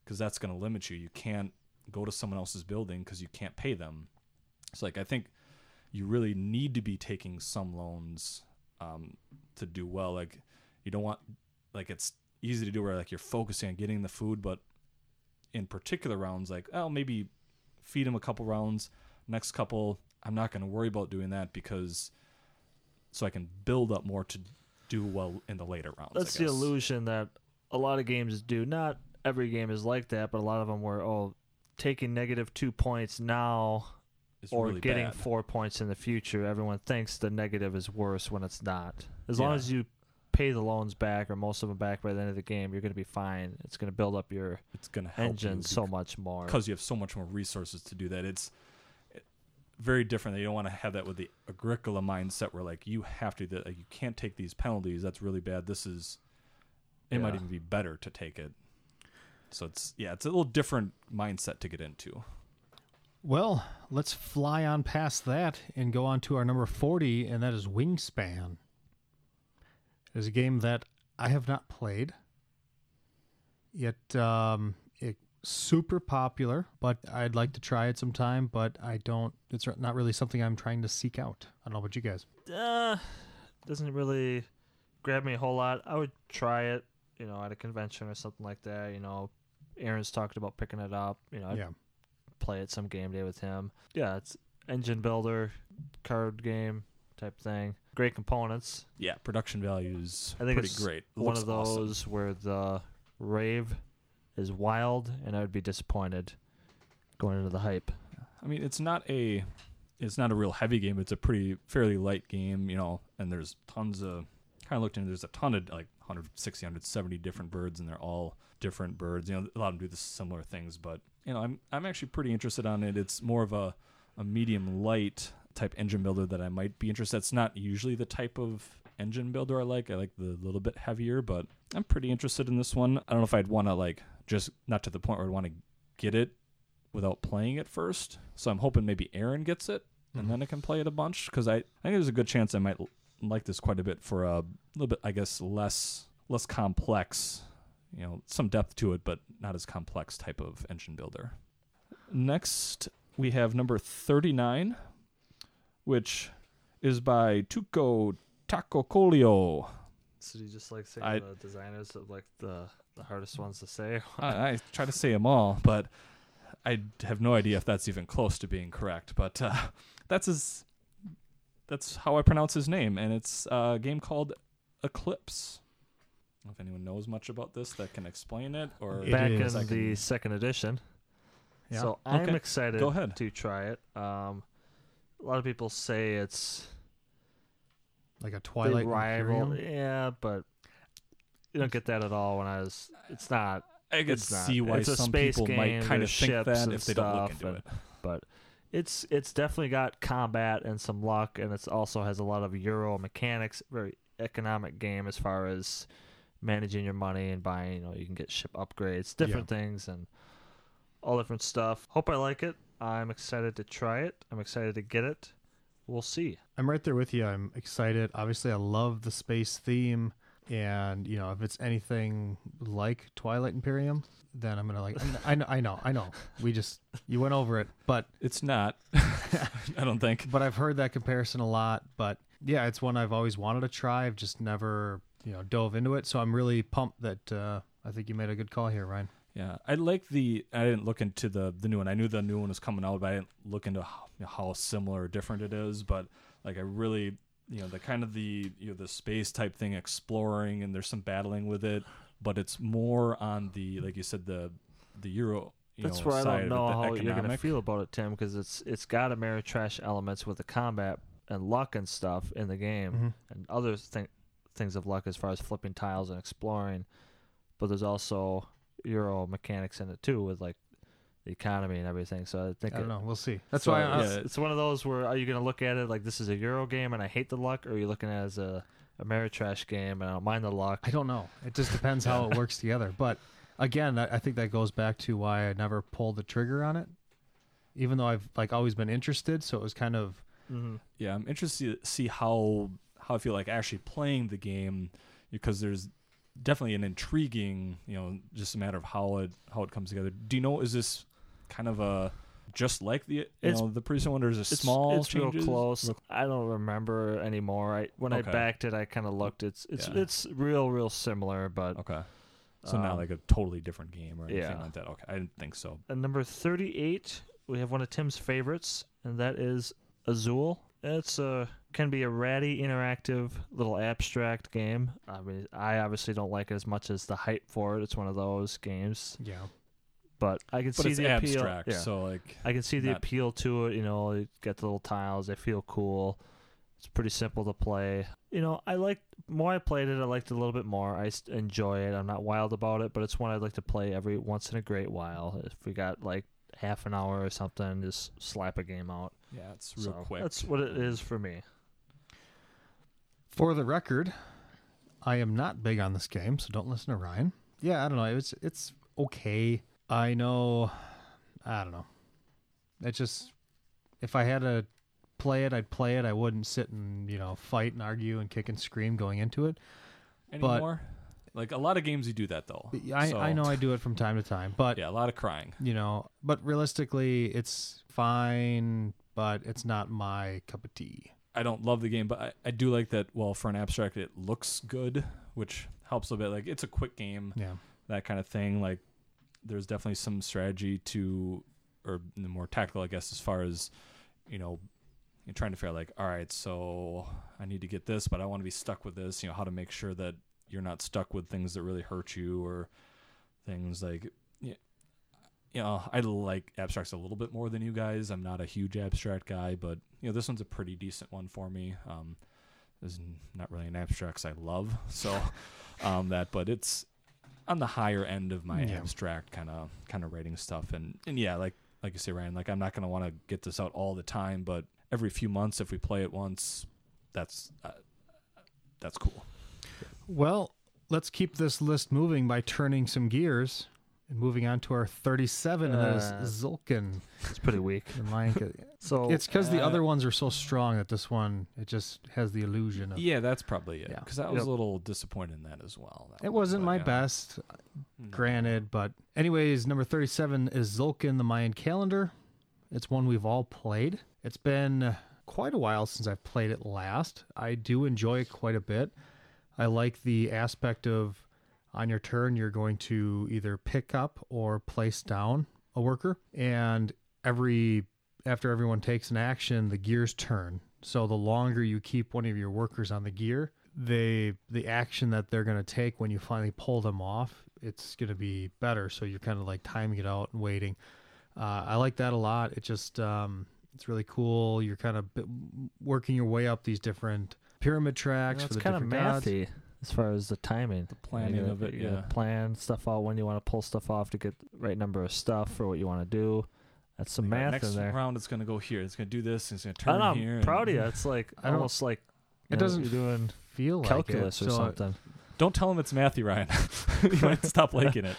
because that's going to limit you. You can't go to someone else's building because you can't pay them. It's like I think you really need to be taking some loans um, to do well. Like you don't want like it's easy to do where like you're focusing on getting the food, but in particular rounds, like oh maybe feed him a couple rounds. Next couple, I'm not going to worry about doing that because so I can build up more to do well in the later rounds. That's the illusion that a lot of games do. Not every game is like that, but a lot of them were oh, taking negative two points now It's or really getting bad. four points in the future. Everyone thinks the negative is worse when it's not. As long as you pay the loans back or most of them back by the end of the game, you're going to be fine. It's going to build up your It's going to help engine you so much more. because you have so much more resources to do that. It's very different. You don't want to have that with the Agricola mindset where like you have to that like, you can't take these penalties. That's really bad. This is it might even be better to take it. So it's yeah, it's a little different mindset to get into. Well, let's fly on past that and go on to our number 40, and that is Wingspan. Is a game that I have not played. Yet, um, it super popular, but I'd like to try it sometime, but I don't, it's not really something I'm trying to seek out. I don't know about you guys. uh, doesn't really grab me a whole lot. I would try it, you know, at a convention or something like that. You know, Aaron's talked about picking it up. You know, I'd yeah. play it some game day with him. Yeah, it's engine builder, card game type thing. Great components. Yeah, production value is I think pretty it's great. It One of those awesome. where the rave is wild, and I would be disappointed going into the hype. I mean, it's not a it's not a real heavy game. It's a pretty fairly light game, you know. And there's tons of kind of looked into. There's a ton of like 160, 170 different birds, and they're all different birds. You know, a lot of them do the similar things, but you know, I'm I'm actually pretty interested on it. It's more of a a medium light type engine builder that I might be interested. It's not usually the type of engine builder I like. I like the little bit heavier, but I'm pretty interested in this one. I don't know if I'd want to like just not to the point where I'd want to get it without playing it first. So I'm hoping maybe Aaron gets it and Mhm. then I can play it a bunch because I, I think there's a good chance I might l- like this quite a bit for a little bit, I guess, less less complex, you know, some depth to it, but not as complex type of engine builder. Next, we have number 39, which is by Touko Tahkokallio. So you just like saying I- the designers of like the the hardest ones to say? I, I try to say them all, but I have no idea if that's even close to being correct. But uh, that's his. That's how I pronounce his name, and it's a game called Eclipse. I don't know if anyone knows much about this that can explain it, or It Back in is. I the second edition. Yeah. So I'm Okay. excited Go ahead. to try it. Um, a lot of people say it's Like a Twilight rival. Imperium. Yeah, but you don't get that at all when I was. It's not. I could it's not. see why It's a some space people might kind of think that if they don't look into and- it. But it's it's definitely got combat and some luck, and it's also has a lot of Euro mechanics. Very economic game as far as managing your money and buying. You know, you can get ship upgrades, different things, and all different stuff. Hope I like it. I'm excited to try it. I'm excited to get it. We'll see. I'm right there with you. I'm excited. Obviously, I love the space theme. and you know if it's anything like Twilight Imperium, then I'm gonna like. I know, I know, I know. We just you went over it, but It's not. I don't think. but I've heard that comparison a lot. But yeah, it's one I've always wanted to try. I've just never you know dove into it. So I'm really pumped that uh, I think you made a good call here, Ryan. Yeah, I like the. I didn't look into the the new one. I knew the new one was coming out, but I didn't look into how, how similar or different it is. But like, I really, you know, the kind of the you know the space type thing, exploring, and there's some battling with it, but it's more on the like you said the the Euro. You That's know, where I don't know the how you're gonna feel about it, Tim, because it's it's got Ameritrash elements with the combat and luck and stuff in the game, Mhm. and other th- things of luck as far as flipping tiles and exploring. But there's also Euro mechanics in it too, with like the economy and everything. So I think I don't it- know. We'll see. That's so why. I, it's, it's one of those where are you gonna look at it like this is a Euro game and I hate the luck, or are you looking at it as a Ameritrash game and I don't mind the luck? I don't know. It just depends how it works together. But again, I, I think that goes back to why I never pulled the trigger on it, even though I've like always been interested. So it was kind of Mm-hmm. Yeah, I'm interested to see how how I feel like actually playing the game because there's definitely an intriguing, you know, just a matter of how it how it comes together. Do you know is this kind of a just like the you It's- know the previous one, or is it It's, small it's changes? real close. I don't remember anymore. I when Okay. I backed it, I kind of looked. It's it's Yeah. it's real real similar, but Okay, so not um, like a totally different game or anything yeah. like that. Okay, I didn't think so. At number 38, we have one of Tim's favorites, and that is Azul. It's a uh, can be a ratty, interactive, little abstract game. I mean, I obviously don't like it as much as the hype for it. It's one of those games, yeah. but I can But see the abstract, appeal. Yeah. so like I can see the not- appeal to it. You know, you get the little tiles; they feel cool. It's pretty simple to play. You know, I like more I played it. I liked it a little bit more. I enjoy it. I'm not wild about it, but it's one I'd like to play every once in a great while. If we got like half an hour or something, just slap a game out. yeah, it's real So quick. That's what it is for me. For the record, I am not big on this game, so don't listen to Ryan. Yeah, I don't know. It's it's okay. I know. I don't know. It just if I had to play it, I'd play it. I wouldn't sit and you know fight and argue and kick and scream going into it. but- Anymore, like a lot of games you do that though. I So, I know I do it from time to time, but Yeah, a lot of crying. you know, but realistically, it's fine. But it's not my cup of tea. I don't love the game, but I, I do like that. Well, for an abstract, it looks good, which helps a bit. Like it's a quick game, Yeah. that kind of thing. Like there's definitely some strategy to, or more tactical, I guess, as far as you know, you're trying to figure out like, all right, so I need to get this, but I want to be stuck with this. You know, how to make sure that you're not stuck with things that really hurt you or things like. yeah, You know, I like abstracts a little bit more than you guys. I'm not a huge abstract guy, but you know, this one's a pretty decent one for me. Um, is not really an abstract I love so um, that, but it's on the higher end of my Yeah. abstract kind of kind of rating stuff. And and yeah, like like you say, Ryan, like I'm not gonna want to get this out all the time, but every few months, if we play it once, that's uh, that's cool. Well, let's keep this list moving by turning some gears and moving on to our 37, and that Uh, is Tzolk'in It's pretty weak. and Lion King. So It's because the uh, other ones are so strong that this one it just has the illusion of. Yeah, that's probably it. Yeah. Because I was Yep. a little disappointed in that as well. That It one, wasn't but, my yeah. best, No. granted, but anyways, number 37 is Tzolk'in the Mayan calendar. It's one we've all played. It's been quite a while since I've played it last. I do enjoy it quite a bit. I like the aspect of on your turn you're going to either pick up or place down a worker and every after everyone takes an action the gears turn. So the longer you keep one of your workers on the gear, they the action that they're going to take when you finally pull them off, it's going to be better. So you're kind of like timing it out and waiting. Uh, I like that a lot. It just um, it's really cool. You're kind of working your way up these different pyramid tracks You know, for the kind of different gods. mathy as far as the timing, the planning of it, yeah. plan stuff out when you want to pull stuff off to get the right number of stuff for what you want to do. That's some Like, math next in there. round, it's gonna go here. It's gonna do this. And it's gonna I turn know, here. I'm and- proud of you. It's like I don't- almost like It know, doesn't you're doing Feel like calculus it. or So, something. Don't tell him it's Matthew Ryan. you might stop liking it.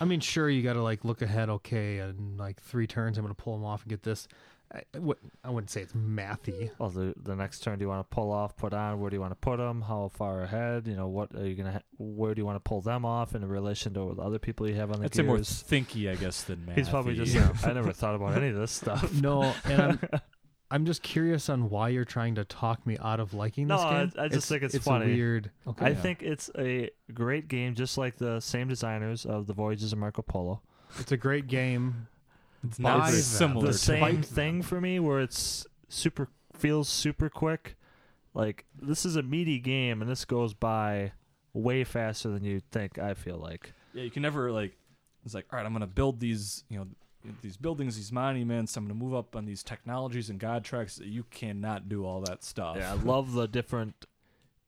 I mean, sure, you got to like look ahead. Okay, and like three turns, I'm going to pull them off and get this. I, I I wouldn't say it's mathy. Well, the the next turn, do you want to pull off, put on? Where do you want to put them? How far ahead? You know, what are you gonna? Ha- where do you want to pull them off in relation to the other people you have on the I'd say more gears? thinky, I guess, than mathy. He's probably just. Yeah. I never thought about any of this stuff. No, and I'm I'm just curious on why you're trying to talk me out of liking No, this I- game. I just think it's a funny. weird. Okay. I Yeah. think it's a great game, just like the same designers of the Voyages of Marco Polo. it's a great game. It's not them. similar. the same thing for me where it's super feels super quick like this is a meaty game and this goes by way faster than you'd think i feel like Yeah, you can never like. It's like, all right, I'm gonna build these, you know, these buildings, these monuments. I'm gonna move up on these technologies and god tracks. You cannot do all that stuff. yeah i love the different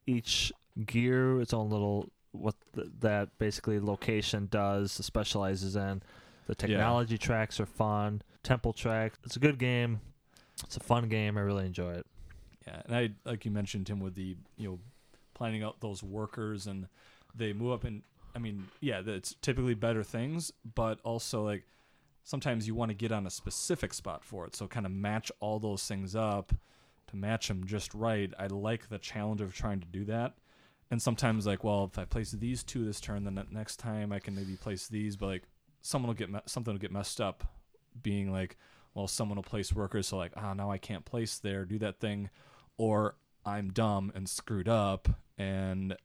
each gear its own little what th- that basically location does specializes in the technology tracks are fun. Temple track it's a good game. It's a fun game. I really enjoy it. Yeah, and I like you mentioned Tim with the you know planning out those workers and they move up and I mean yeah it's typically better things but also like sometimes you want to get on a specific spot for it. So kind of match all those things up to match them just right. I like the challenge of trying to do that. And sometimes like well if I place these two this turn then the next time I can maybe place these but like someone will get me- something will get messed up being like well someone will place workers so like ah now I can't place there do that thing or I'm dumb and screwed up and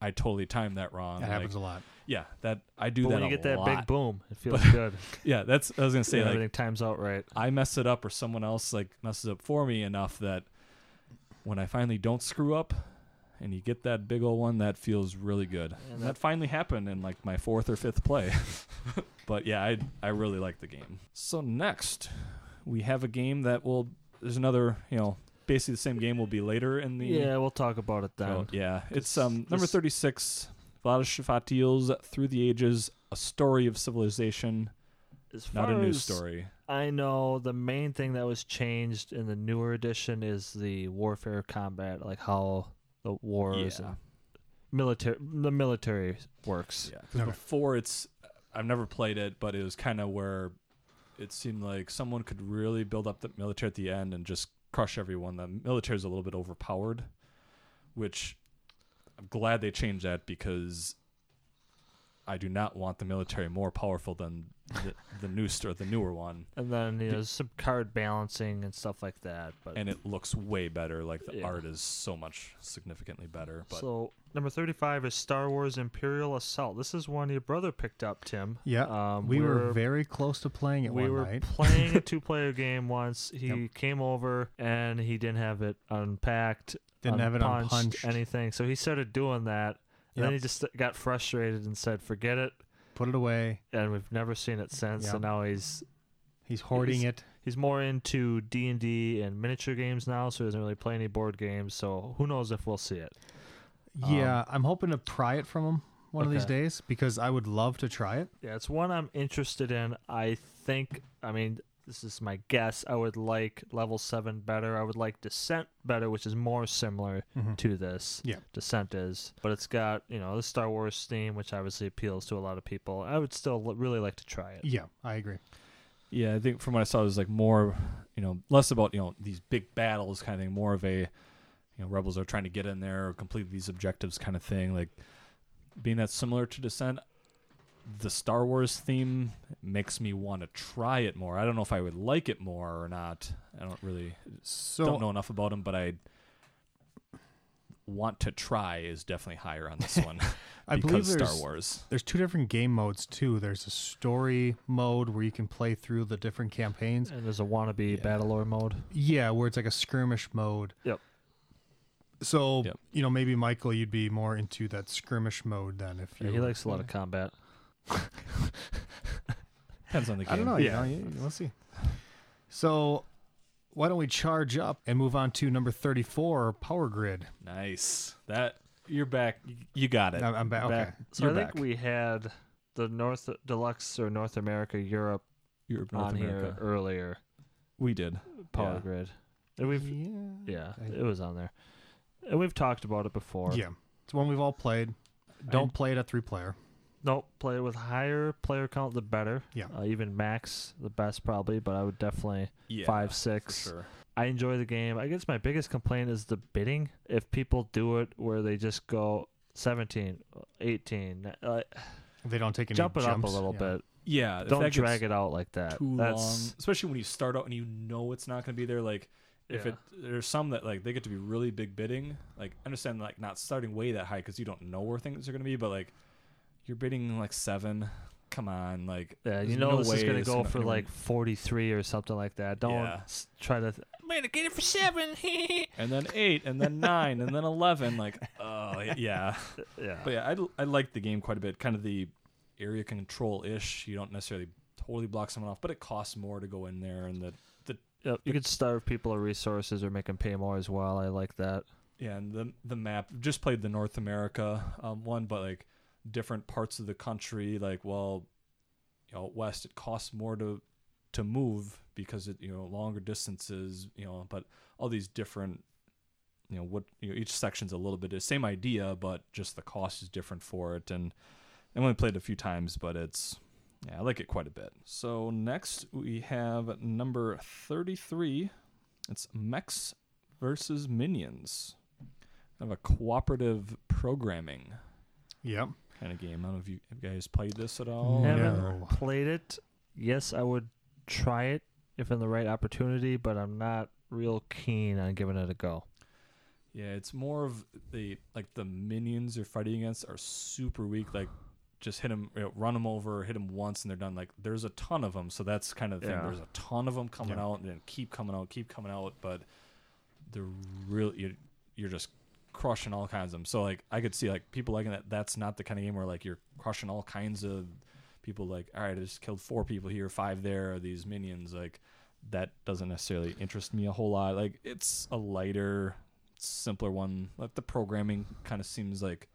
I totally timed that wrong. That Like, happens a lot. yeah, that I do but that when you get that lot. big boom it feels But- good Yeah, that's I was gonna say and like everything times out right I mess it up or someone else like messes up for me enough that when I finally don't screw up and you get that big old one, that feels really good. And that- that finally happened in like my fourth or fifth play. but yeah, I I really like the game. So next, we have a game that will. There's another, you know, basically the same game will be later in the. yeah we'll talk about it then So, yeah, it's This- um number thirty six. Vlaada Chvátil's Through the Ages: A Story of Civilization. Not a new story. I know the main thing that was changed in the newer edition is the warfare combat, like how the wars Yeah. and military the military works. Yeah, 'cause Okay. before it's I've never played it, but it was kind of where it seemed like someone could really build up the military at the end and just crush everyone. The military is a little bit overpowered, which I'm glad they changed that because I do not want the military more powerful than the, the new or the newer one, And then you know some card balancing and stuff like that. But and it looks way better. Like the Yeah. art is so much significantly better. But so number thirty-five is Star Wars Imperial Assault. This is one your brother picked up, Tim. Yeah, Um, we were we're- very close to playing it we one were night. playing a two-player game once. He Yep. came over and he didn't have it unpacked, Didn't have it unpunched, unpunched. anything. So he started doing that, and then he just got frustrated and said, "Forget it." Put it away. And we've never seen it since. Yep. now he's He's hoarding He's- it. he's more into D and D and miniature games now. So he doesn't really play any board games. So who knows if we'll see it? Yeah, I'm hoping to pry it from him one of these Um, days because I would love to try it. Yeah, it's one I'm interested in. I think. I mean, this is my guess. I would like level seven better. I would like Descent better, which is more similar Mhm. to this. Yeah. Descent is, but it's got you know the Star Wars theme, which obviously appeals to a lot of people. I would still l- really like to try it. Yeah, I agree. Yeah, I think from what I saw, it was like more, you know, less about you know these big battles kind of thing, more of a, you know, rebels are trying to get in there or complete these objectives kind of thing. Like being that similar to Descent, the Star Wars theme makes me want to try it more. I don't know if I would like it more or not. I don't really So don't know enough about them, but I want to try is definitely higher on this one I because believe Star Wars. there's two different game modes too. There's a story mode where you can play through the different campaigns. And there's a wannabe Yeah. battle mode. Yeah, where it's like a skirmish mode. Yep. So Yep. you know maybe Michael, you'd be more into that skirmish mode then if Yeah, he likes a lot of combat. Depends on the game. I don't know. Yeah. Yeah, let's see. So why don't we charge up and move on to number thirty-four, Power Grid? Nice. That you're back. You- You got it. I'm, I'm back. Okay. So You're I think back. we had the North Deluxe or North America Europe You're North on America. here earlier. We did. Power Yeah. Grid. And we've yeah. yeah, I- it was on there. And we've talked about it before. Yeah, it's one we've all played. Don't play it at three player. Nope. Play with higher player count, the better. Yeah. Uh, even max, the best probably. But I would definitely Yeah, five, for six. sure. I enjoy the game. I guess my biggest complaint is the bidding. If people do it where they just go 17, 18, uh, They don't take any jump it up a little Yeah. bit. Yeah, the Don't drag it out like that. too That's long, especially when you start out and you know it's not going to be there. Like if yeah. it there's some that like they get to be really big bidding. Like understand like not starting way that high because you don't know where things are going to be, but like you're bidding like seven. Come on, like Yeah, you there's know no this is way gonna this go is for gonna- like 43 or something like that. Don't Yeah. s- try to. Th- I'm gonna get it for seven. and then eight, and then nine, and then eleven. Like oh yeah, yeah. but yeah, I I like the game quite a bit. Kind of the area control ish. You don't necessarily totally block someone off, but it costs more to go in there, and the Yep, you could starve people of resources or make them pay more as well. I like that. Yeah, and the the map just played the North America um, one, but like different parts of the country, like well, you know, west it costs more to to move because it you know longer distances, you know, but all these different, you know, what you know, each section's a little bit the same idea, but just the cost is different for it, and I only played a few times, but it's yeah, I like it quite a bit. So next we have number thirty three. It's Mechs versus Minions kind of a cooperative programming Yep. Kind of game. I don't know if you, have you guys played this at all. No. Haven't played it. Yes, I would try it if in the right opportunity, but I'm not real keen on giving it a go. Yeah, it's more of the like the minions you're fighting against are super weak. Like, just hit them, you know, run them over, hit them once, and they're done. Like, there's a ton of them, so that's kind of the thing. Yeah. There's a ton of them coming Yeah. out, and then keep coming out, keep coming out, but they're really you're, you're just crushing all kinds of them. So like, I could see like people liking that. That's not the kind of game where like you're crushing all kinds of people. Like, all right, I just killed four people here, five there. Are these minions like? That doesn't necessarily interest me a whole lot. Like, it's a lighter, simpler one. Like the programming kind of seems like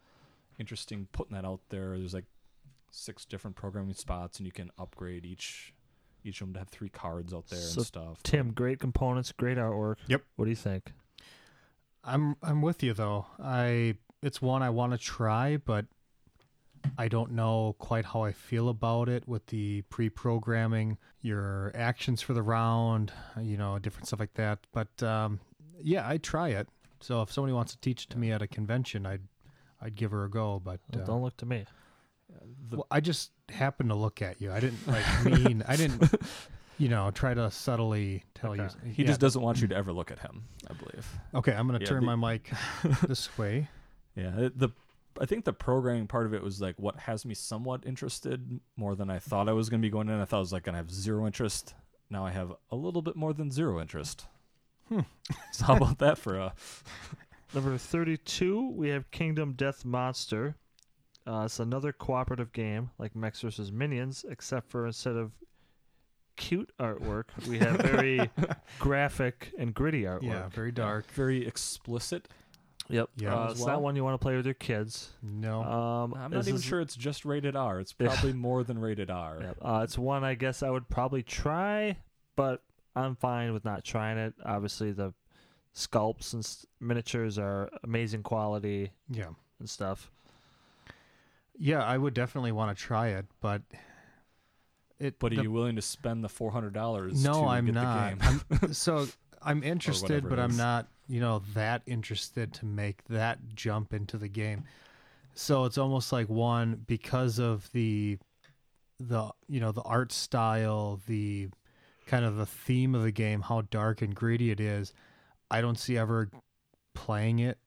interesting putting that out there. There's like six different programming spots, and you can upgrade each each of them to have three cards out there So, and stuff. Tim, great components, great artwork. Yep. What do you think? I'm I'm with you though. I it's one I want to try, but I don't know quite how I feel about it with the pre-programming, your actions for the round, you know, different stuff like that. But um, yeah, I'd try it. So if somebody wants to teach it to me at a convention, I'd I'd give her a go. But Well, uh, don't look to me. The, well, I just happened to look at you. I didn't like mean. I didn't, you know, try to subtly tell you. Okay. he Yeah. just doesn't want you to ever look at him. I believe. Okay, I'm gonna Yeah, turn the- my mic this way. Yeah, the I think the programming part of it was like what has me somewhat interested more than I thought I was going to be going in. I thought I was like going to have zero interest. Now I have a little bit more than zero interest. Hmm. So how about that for a Number 32, we have Kingdom Death Monster. Uh, it's another cooperative game like Mechs vs. Minions, except for instead of cute artwork, we have very graphic and gritty artwork. Yeah, very dark. very explicit? Yep. Yeah. Uh, As it's well? not one you want to play with your kids. No. Um, I'm not even is- sure it's just rated R. It's probably more than rated R. Yep. Uh, it's one I guess I would probably try, but I'm fine with not trying it. Obviously, the sculpts and s- miniatures are amazing quality yeah. and stuff. Yeah, I would definitely want to try it, but it. But are the- you willing to spend the four hundred dollars? No, to I'm get not. The game? I'm, so I'm interested, but I'm not, you know, that interested to make that jump into the game. So it's almost like one because of the, the you know the art style, the kind of the theme of the game, how dark and gritty it is. I don't see ever playing it.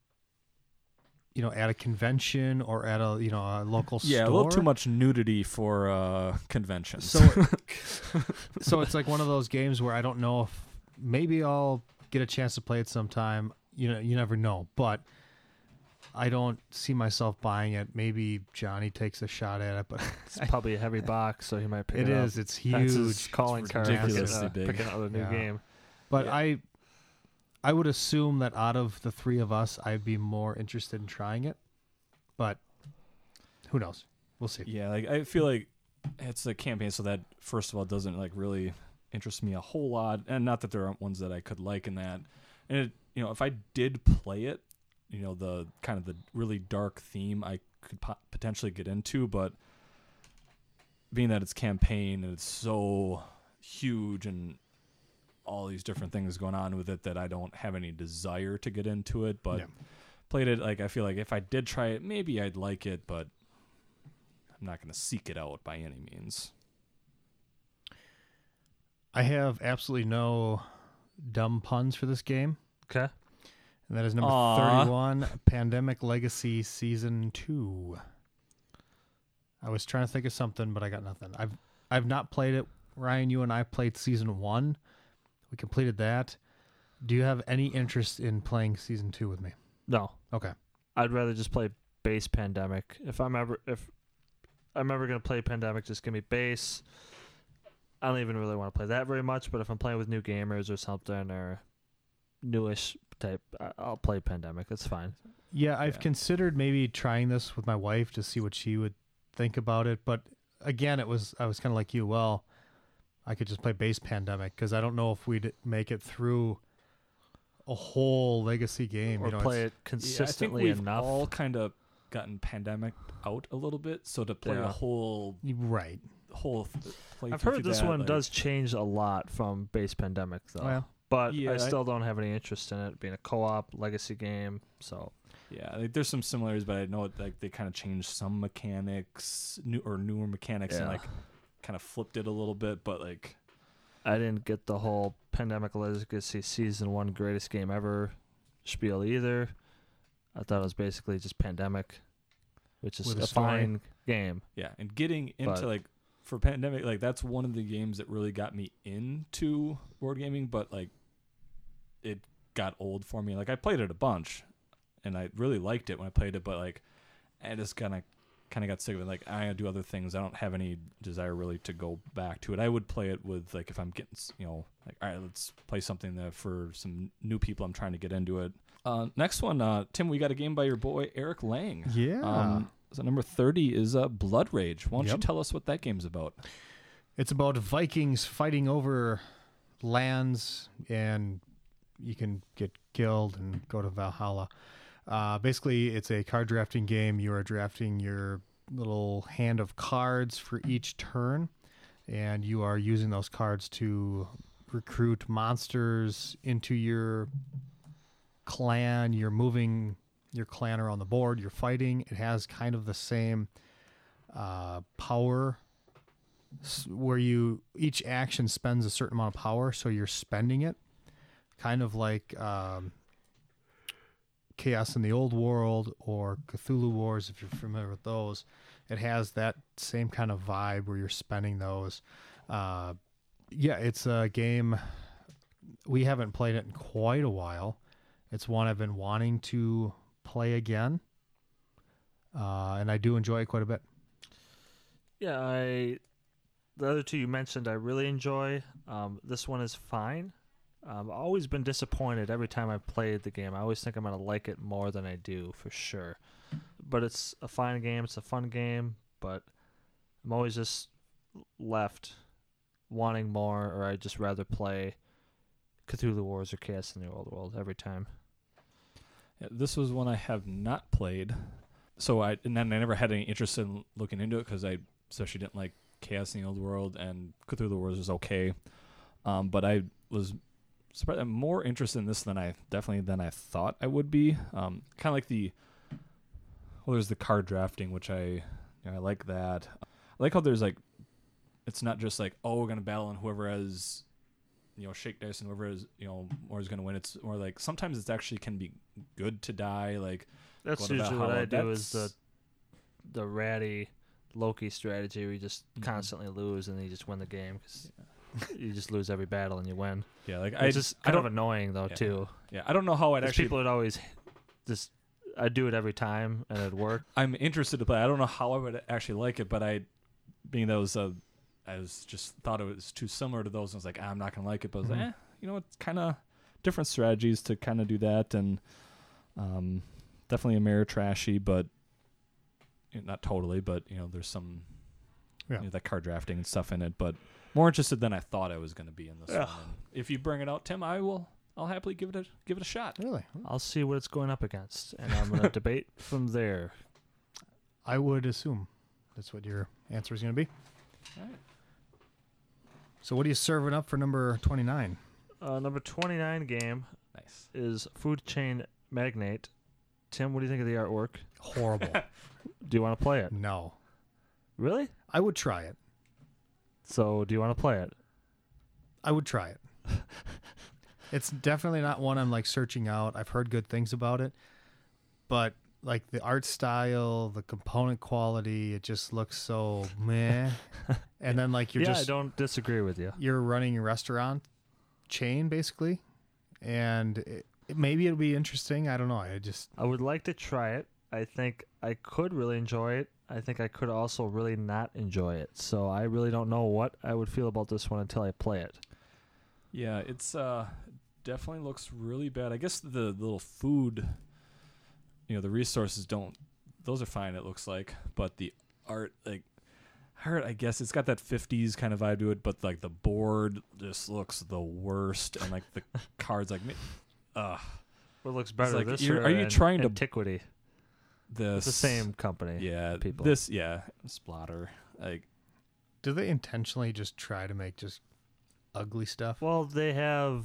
You know, at a convention or at a you know a local store. yeah, store. a little too much nudity for uh, conventions. So, so it's like one of those games where I don't know if maybe I'll get a chance to play it sometime. You know, you never know, but I don't see myself buying it. Maybe Johnny takes a shot at it, but It's probably a heavy box, so he might pick it it, up. is. It's That's his huge. calling It's card. ridiculously picking, uh, big. picking out a new Yeah. game. But Yeah. I, I would assume that out of the three of us, I'd be more interested in trying it. But who knows? We'll see. Yeah, like I feel like it's a campaign, so that first of all doesn't like really interest me a whole lot, and not that there aren't ones that I could like in that. And it, you know, if I did play it, you know, the kind of the really dark theme I could po- potentially get into, but being that it's campaign and it's so huge and all these different things going on with it that I don't have any desire to get into it. But Yeah. played it like I feel like if I did try it, maybe I'd like it, but I'm not going to seek it out by any means. I have absolutely no dumb puns for this game, Okay. and that is number Aw. 31, Pandemic Legacy Season 2. I was trying to think of something, but I got nothing. I've I've not played it. Ryan, you and I played Season 1. We completed that. Do you have any interest in playing Season 2 with me? No, Okay. I'd rather just play base pandemic. If I'm ever if I'm ever gonna play pandemic, just give me base. I don't even really want to play that very much, but if I'm playing with new gamers or something or newish type, I- I'll play pandemic. That's fine. Yeah, I've Yeah. considered maybe trying this with my wife to see what she would think about it, but again, it was I was kind of like you. Well, I could just play base pandemic because I don't know if we'd make it through a whole legacy game. or you know, play it consistently yeah, I think we've enough. all kind of gotten pandemic out a little bit, so to play Yeah. a whole right. whole th- play I've heard this that, one like- does change a lot from base pandemic though. Well, but Yeah, I I- still don't have any interest in it being a co-op legacy game. So Yeah, like, there's some similarities, but I know it, like they kind of changed some mechanics, new or newer mechanics, and like kind of flipped it a little bit. But like, I didn't get the whole Pandemic Legacy Season 1 greatest game ever spiel either. I thought it was basically just Pandemic, which is With a a, fine game. yeah, and getting into But- like for pandemic, like that's one of the games that really got me into board gaming. But like, it got old for me. Like I played it a bunch, and I really liked it when I played it. But like, I just kind of kind of got sick of it. Like I do other things. I don't have any desire really to go back to it. I would play it with like if I'm getting you know like all right, let's play something that for some new people I'm trying to get into it. Uh, next one, uh, Tim, we got a game by your boy Eric Lang. Yeah. Um, so number thirty is uh, Blood Rage. Why don't Yep. you tell us what that game's about? It's about Vikings fighting over lands, and you can get killed and go to Valhalla. Uh, basically, it's a card drafting game. You are drafting your little hand of cards for each turn, and you are using those cards to recruit monsters into your clan. You're moving your clan around the board. You're fighting. It has kind of the same uh, power where you each action spends a certain amount of power, so you're spending it, kind of like um, Chaos in the Old World or Cthulhu Wars, if you're familiar with those. It has that same kind of vibe where you're spending those. Uh, yeah, it's a game. We haven't played it in quite a while. It's one I've been wanting to play again, uh, and I do enjoy it quite a bit. Yeah, I the other two you mentioned I really enjoy. Um, this one is fine. I've always been disappointed every time I played the game. I always think I'm gonna like it more than I do for sure. But it's a fine game. It's a fun game. But I'm always just left wanting more, or I'd just rather play Cthulhu Wars or Chaos in the Old World every time. Yeah, this was one I have not played, so I and then I never had any interest in looking into it because I especially didn't like Chaos in the Old World and Cthulhu Wars was okay, um, but I was surprised. I'm more interested in this than I definitely than I thought I would be. Um, kind of like the well, there's the card drafting, which I you know, I like that. I like how there's like it's not just like oh we're gonna battle and whoever has you know shake dice and whoever is you know more is gonna win. It's more like sometimes it's actually can be good to die. Like That's What usually what I do is the the ratty Loki strategy where you just Mhm. constantly lose and then you just win the game because you just lose every battle and you win. yeah, like It's I just I kind of don't annoying though yeah. too. yeah I don't know how I'd 'Cause actually people would always just I do it every time and it'd work. I'm interested to play. I don't know how I would actually like it, but I, being that was, uh, I was just thought it was too similar to those. And I was like, "Ah, I'm not gonna like it, but I was Mhm. like, eh, you know, it's kind of different strategies to kind of do that, and um, definitely Ameritrashy, but not totally, but you know, there's some Yeah. you know, that card drafting and stuff in it, but more interested than I thought I was gonna be in this Yeah. one. And if you bring it out, Tim, I will. I'll happily give it a give it a shot. Really? I'll see what it's going up against and I'm gonna debate from there. I would assume that's what your answer is going to be. So what are you serving up for number 29? Uh, number 29 game Nice. is Food Chain Magnate. Tim, what do you think of the artwork? Horrible. Do you want to play it? no. Really? I would try it. So, do you want to play it? I would try it. it's definitely not one I'm like searching out. I've heard good things about it, but like the art style, the component quality, it just looks so meh. and then like you're yeah, just I don't disagree with you. you're running a restaurant chain basically, and it, it- maybe it'll be interesting. I don't know. I just I would like to try it. I think I could really enjoy it. I think I could also really not enjoy it. So I really don't know what I would feel about this one until I play it. Yeah, it's uh definitely looks really bad. I guess the, the little food, you know, the resources don't. Those are fine. It looks like, but the art, like, art, I guess it's got that '50s kind of vibe to it. But like the board just looks the worst, and like the cards, like, me- ugh, What looks better, like, this you're- you an- trying to- antiquity? This It's the same company. Yeah, people. This, yeah, splatter. Like, do they intentionally just try to make just ugly stuff? Well, they have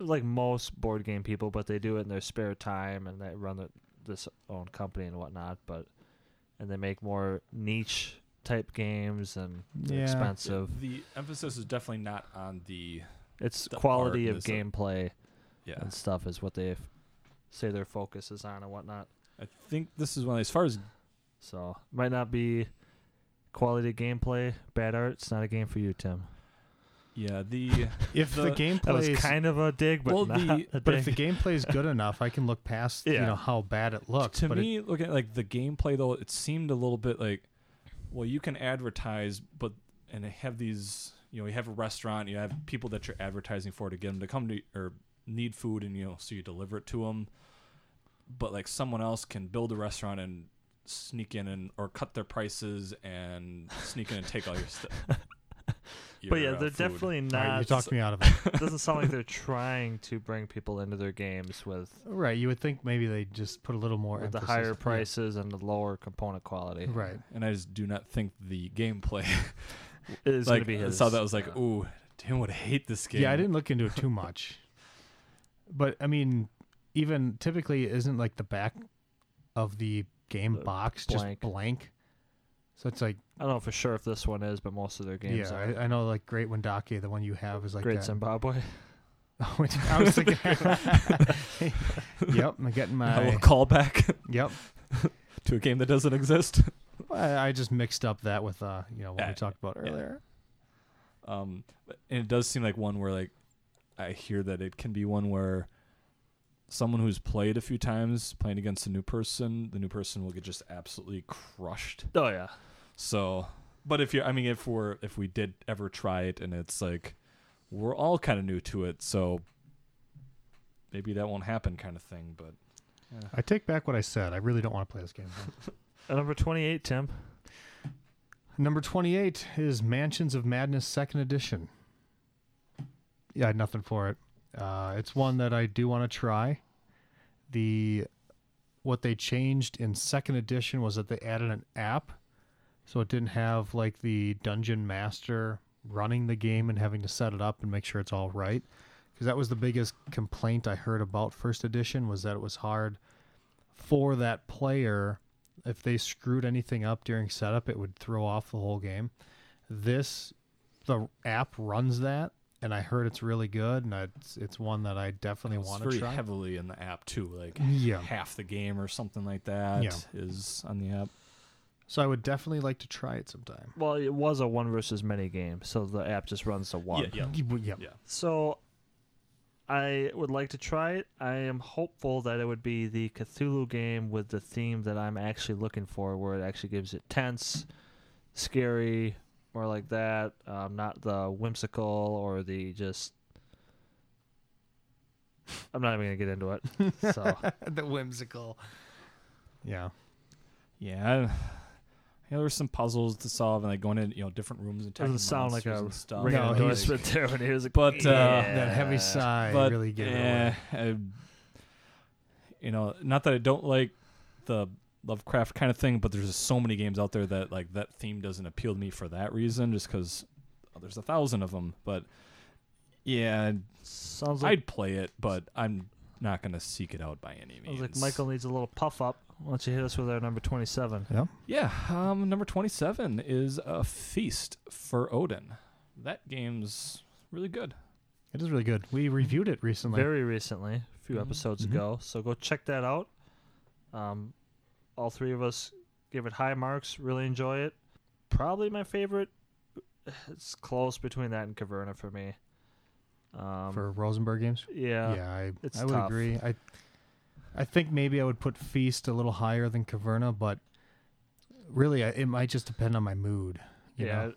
like most board game people, but they do it in their spare time and they run the, this own company and whatnot. But and they make more niche type games and they're Yeah. expensive. the emphasis is definitely not on the It's the quality of gameplay yeah. and stuff is what they f- say their focus is on and whatnot. I think this is one as far as So might not be quality gameplay, bad art. It's not a game for you, Tim. yeah the If the, the- gameplay That was is kind of a dig, but Well, not the- a But if the gameplay is good enough, I can look past you know how bad it looks. to but it- me, looking at like the gameplay though, it seemed a little bit like, well, you can advertise, but and they have these, you know, you have a restaurant, you have people that you're advertising for to get them to come to or need food, and you know, so you deliver it to them. But like someone else can build a restaurant and sneak in and or cut their prices and sneak in and take all your stuff. but yeah, uh, they're definitely not. right, you talked me out of it. it doesn't sound like they're trying to bring people into their games with, right, you would think maybe they just put a little more with the emphasis- higher yeah. prices and the lower component quality. Right. and I just do not think the gameplay is like going to be I his. saw that I was like, ooh, Tim would hate this game. Yeah, I didn't look into it too much. But I mean, even typically isn't like the back of the game The box blank. just blank. So it's like I don't know for sure if this one is, but most of their games yeah, are. I, I know like Great Wendake, the one you have is like Great that. Zimbabwe. Which I was thinking. yep, I'm getting a my. little callback Yep, to a game that doesn't exist. I, I just mixed up that with uh, you know what Yeah, we talked about yeah. earlier. Um, and it does seem like one where like I hear that it can be one where someone who's played a few times playing against a new person, the new person will get just absolutely crushed. Oh yeah. So, but if you, I mean, if we're if we did ever try it and it's like we're all kind of new to it, so maybe that won't happen, kind of thing. But yeah. I take back what I said. I really don't want to play this game. Uh, number twenty-eight, Tim. Number 28 is Mansions of Madness Second Edition. Yeah, I had nothing for it. Uh, it's one that I do want to try. The what they changed in second edition was that they added an app, so it didn't have like the dungeon master running the game and having to set it up and make sure it's all right. Because that was the biggest complaint I heard about first edition was that it was hard for that player if they screwed anything up during setup, it would throw off the whole game. This, the app runs that, and I heard it's really good, and it's it's one that I definitely want to very try. heavily in the app too. Like Yeah. half the game or something like that is Yeah. on the app. So I would definitely like to try it sometime. Well, it was a one versus many game, so the app just runs to one. Yeah, Yeah. yeah. yeah. So I would like to try it. I am hopeful that it would be the Cthulhu game with the theme that I'm actually looking for, where it actually gives it tense, scary, more like that. Um, not the whimsical or the just. I'm not even gonna get into it. So the whimsical. Yeah. Yeah. I- Yeah, there were some puzzles to solve and like going in, you know, different rooms and attacking doesn't sound like a and stuff. ringing No, Like, he's- endorsement there when he was like, But, uh. That heavy sigh but really gave it eh, away. I- you know, not that I don't like the Lovecraft kind of thing, but there's just so many games out there that like that theme doesn't appeal to me for that reason, just because there's a thousand of them. But yeah, Sounds like I'd play it, but I'm not gonna seek it out by any sounds means. like Michael needs a little puff up. Why don't you hit us with our number twenty-seven? Yeah, um, number twenty-seven is a feast for Odin. That game's really good. It is really good. We reviewed it recently. Very recently, a few Mhm. episodes Mhm. ago. So go check that out. Um, all three of us give it high marks. Really enjoy it. Probably my favorite. It's close between that and Caverna for me. Um, for Rosenberg games. yeah, yeah, I, it's I would tough. agree. I I think maybe I would put Feast a little higher than Caverna, but really, I- it might just depend on my mood. You yeah. know?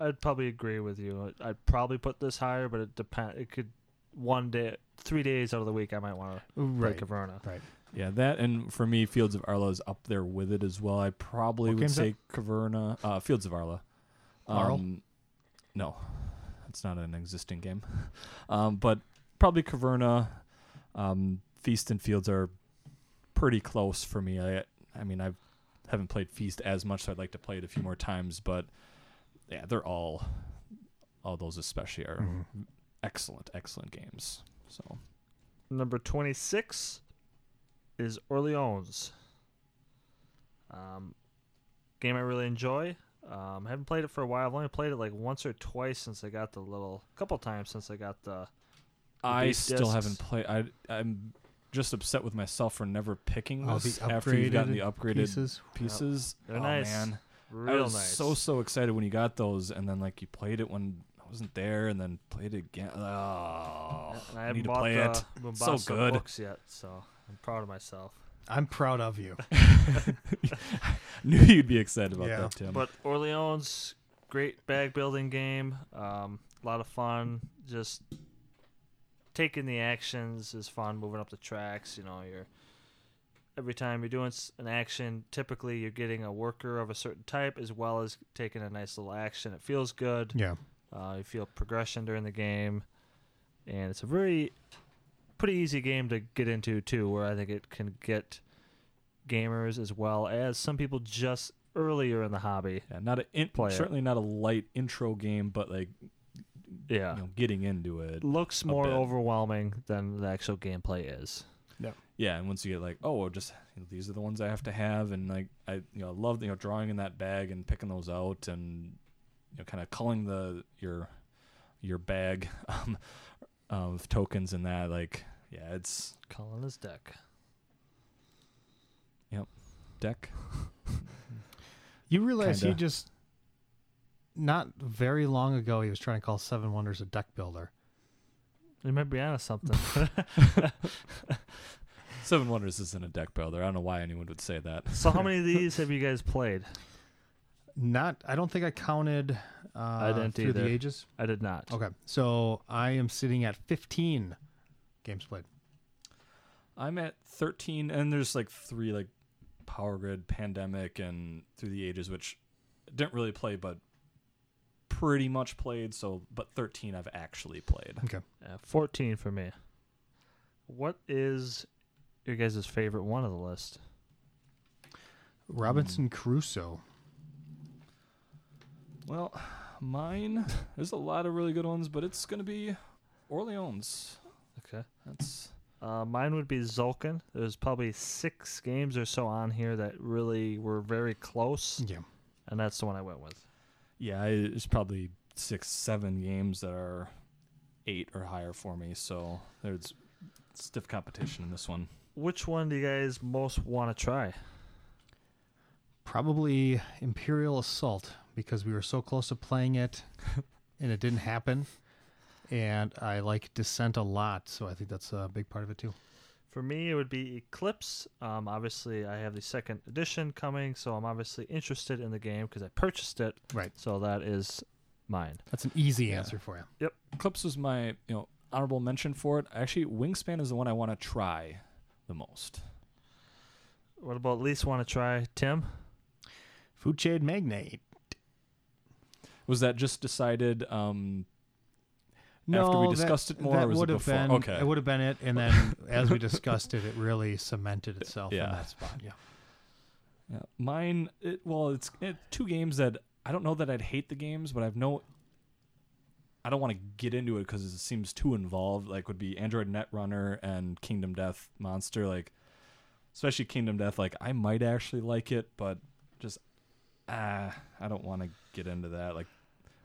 I'd, I'd probably agree with you. I'd, probably put this higher, but it depend. It could one day, three days out of the week, I might want to play right. Caverna. Right. Yeah, that and for me, Fields of Arle is up there with it as well. I probably What would game's say Caverna, uh, Fields of Arle. Arl? Um, no, it's not an existing game. um, but probably Caverna, um, Feast and Fields are pretty close for me. I, I mean, I haven't played Feast as much, so I'd like to play it a few more times. But yeah, they're all, all those especially are Mhm. excellent, excellent games. So Number 26 is Orleans. Um, game I really enjoy. Um, haven't played it for a while. I've only played it like once or twice since I got the little, couple times since I got the. I base still discs. haven't played. I I'm just upset with myself for never picking Oh, this the after you've gotten the upgraded upgraded Pieces. pieces. They're oh, nice. man, I was nice. so so excited when you got those, and then like you played it when I wasn't there, and then played it again. Oh, I I need to play the it. Mombasa good. books yet, so I'm proud of myself. I'm proud of you. Knew you'd be excited about Yeah. that, Tim. But Orleans, great bag building game. Um, a lot of fun. Just taking the actions is fun. Moving up the tracks, you know, you're every time you're doing s- an action, typically you're getting a worker of a certain type as well as taking a nice little action. It feels good. Yeah. Uh, you feel progression during the game, and it's a very pretty easy game to get into too. Where I think it can get gamers as well as some people just earlier in the hobby. yeah, not a in, Play it. certainly not a light intro game, but like Yeah, you know, getting into it. looks more bit. overwhelming than the actual gameplay is. Yeah, yeah, and once you get like, oh, well, just you know, these are the ones I have to have, and like I, you know, love you know drawing in that bag and picking those out, and you know, kind of culling the your your bag um, of tokens and that. Like, yeah, it's Calling his deck. Yep, deck. You realize he Kinda. just not very long ago he was trying to call Seven Wonders a deck builder. You might be onto something. Seven Wonders isn't a deck builder. I don't know why anyone would say that. so, how many of these have you guys played? Not, I don't think I counted uh, didn't through the ages. I did not. Okay, so I am sitting at 15 games played. I'm at 13, and there's like three like Power Grid, Pandemic, and Through the Ages, which I didn't really play, but pretty much played. So, but 13 I've actually played. Uh, 14 for me. What is your guys' favorite one of the list? Robinson Crusoe. Well, mine, there's a lot of really good ones, but it's going to be Orleans. Okay. That's Uh, mine would be Tzolk'in. There's probably six games or so on here that really were very close, Yeah. and that's the one I went with. yeah, it's probably six, seven games that are eight or higher for me. So there's stiff competition in this one. Which one do you guys most want to try? Probably Imperial Assault because we were so close to playing it and it didn't happen. And I like Descent a lot, so I think that's a big part of it too. For me, it would be Eclipse. Um, obviously, I have the second edition coming, so I'm obviously interested in the game because I purchased it. Right. So that is mine. That's an easy Yeah. answer for you. Yep. Eclipse was my you know honorable mention for it. Actually, Wingspan is the one I want to try the most. What about least want to try, Tim? Food Chain Magnate. Was that just decided um, No, after we that- discussed it more, that or was it would have before? been Okay. it would have been it, and then as we discussed it, it really cemented itself Yeah. in that spot. Yeah, Yeah, mine. It, well, it's it, two games that I don't know that I'd hate the games, but I've no. I don't want to get into it because it seems too involved. Like would be Android Netrunner and Kingdom Death Monster. Like, especially Kingdom Death. Like I might actually like it, but just ah, I don't want to get into that. Like,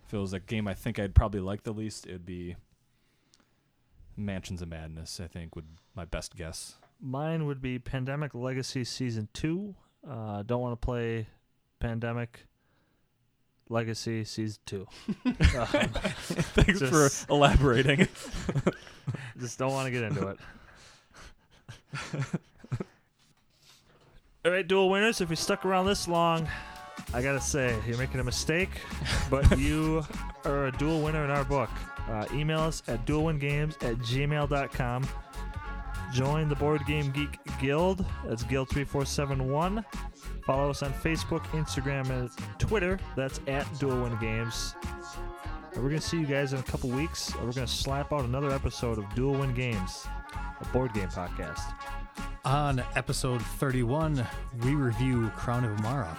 if it was a game I think I'd probably like the least, it'd be Mansions of Madness. I think would my best guess. Mine would be Pandemic Legacy Season 2. Uh, don't want to play Pandemic Legacy Season 2. Um, Thanks Just- for elaborating. just don't want to get into it. All right, dual winners. If you stuck around this long, I gotta say you're making a mistake, but you are a dual winner in our book. Uh, email us at dualwingames at gmail.com. Join the Board Game Geek Guild. That's Guild three four seven one. Follow us on Facebook, Instagram, and Twitter. That's at Dual Win Games. And we're gonna see you guys in a couple weeks. and We're gonna slap out another episode of Dual Win Games, a board game podcast. On episode 31, we review Crown of Emara,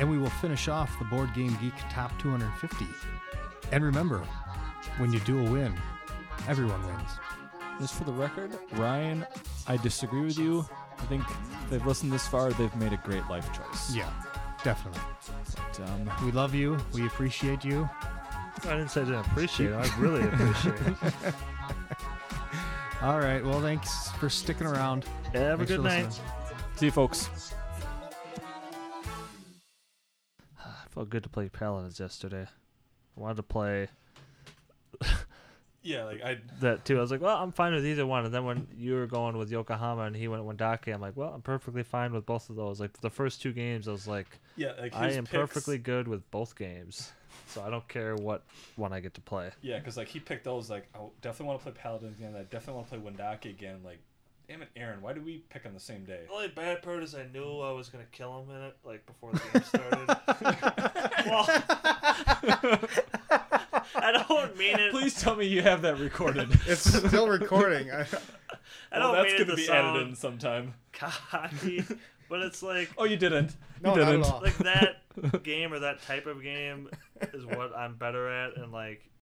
and we will finish off the Board Game Geek Top 250. And remember, when you do a win, everyone wins. Just for the record, Ryan, I disagree with you. I think if they've listened this far, they've made a great life choice. Yeah, definitely. But, um, We love you. We appreciate you. I didn't say I didn't appreciate it. I really appreciate it. All right. Well, thanks for sticking around. Have a Thanks good night. listening. see you, folks. Felt good to play Paladins yesterday. I wanted to play Yeah, like I. that too. I was like, well, I'm fine with either one. And then when you were going with Yokohama and he went Wendake, I'm like, well, I'm perfectly fine with both of those. Like the first two games, I was like, Yeah, like I am perfectly good with both games. So I don't care what one I get to play. Yeah, because like he picked those. Like I definitely want to play Paladins again. I definitely want to play Wendake again. Like, damn it, Aaron, why did we pick on the same day? The only bad part is I knew I was gonna kill him in it, like before the game started. well, I don't mean it. Please tell me you have that recorded. It's still recording. I, I don't that's mean it gonna to be sound edited in sometime. cocky, but it's like Oh, you didn't. no, you not didn't. at all. like that game or that type of game is what I'm better at, and like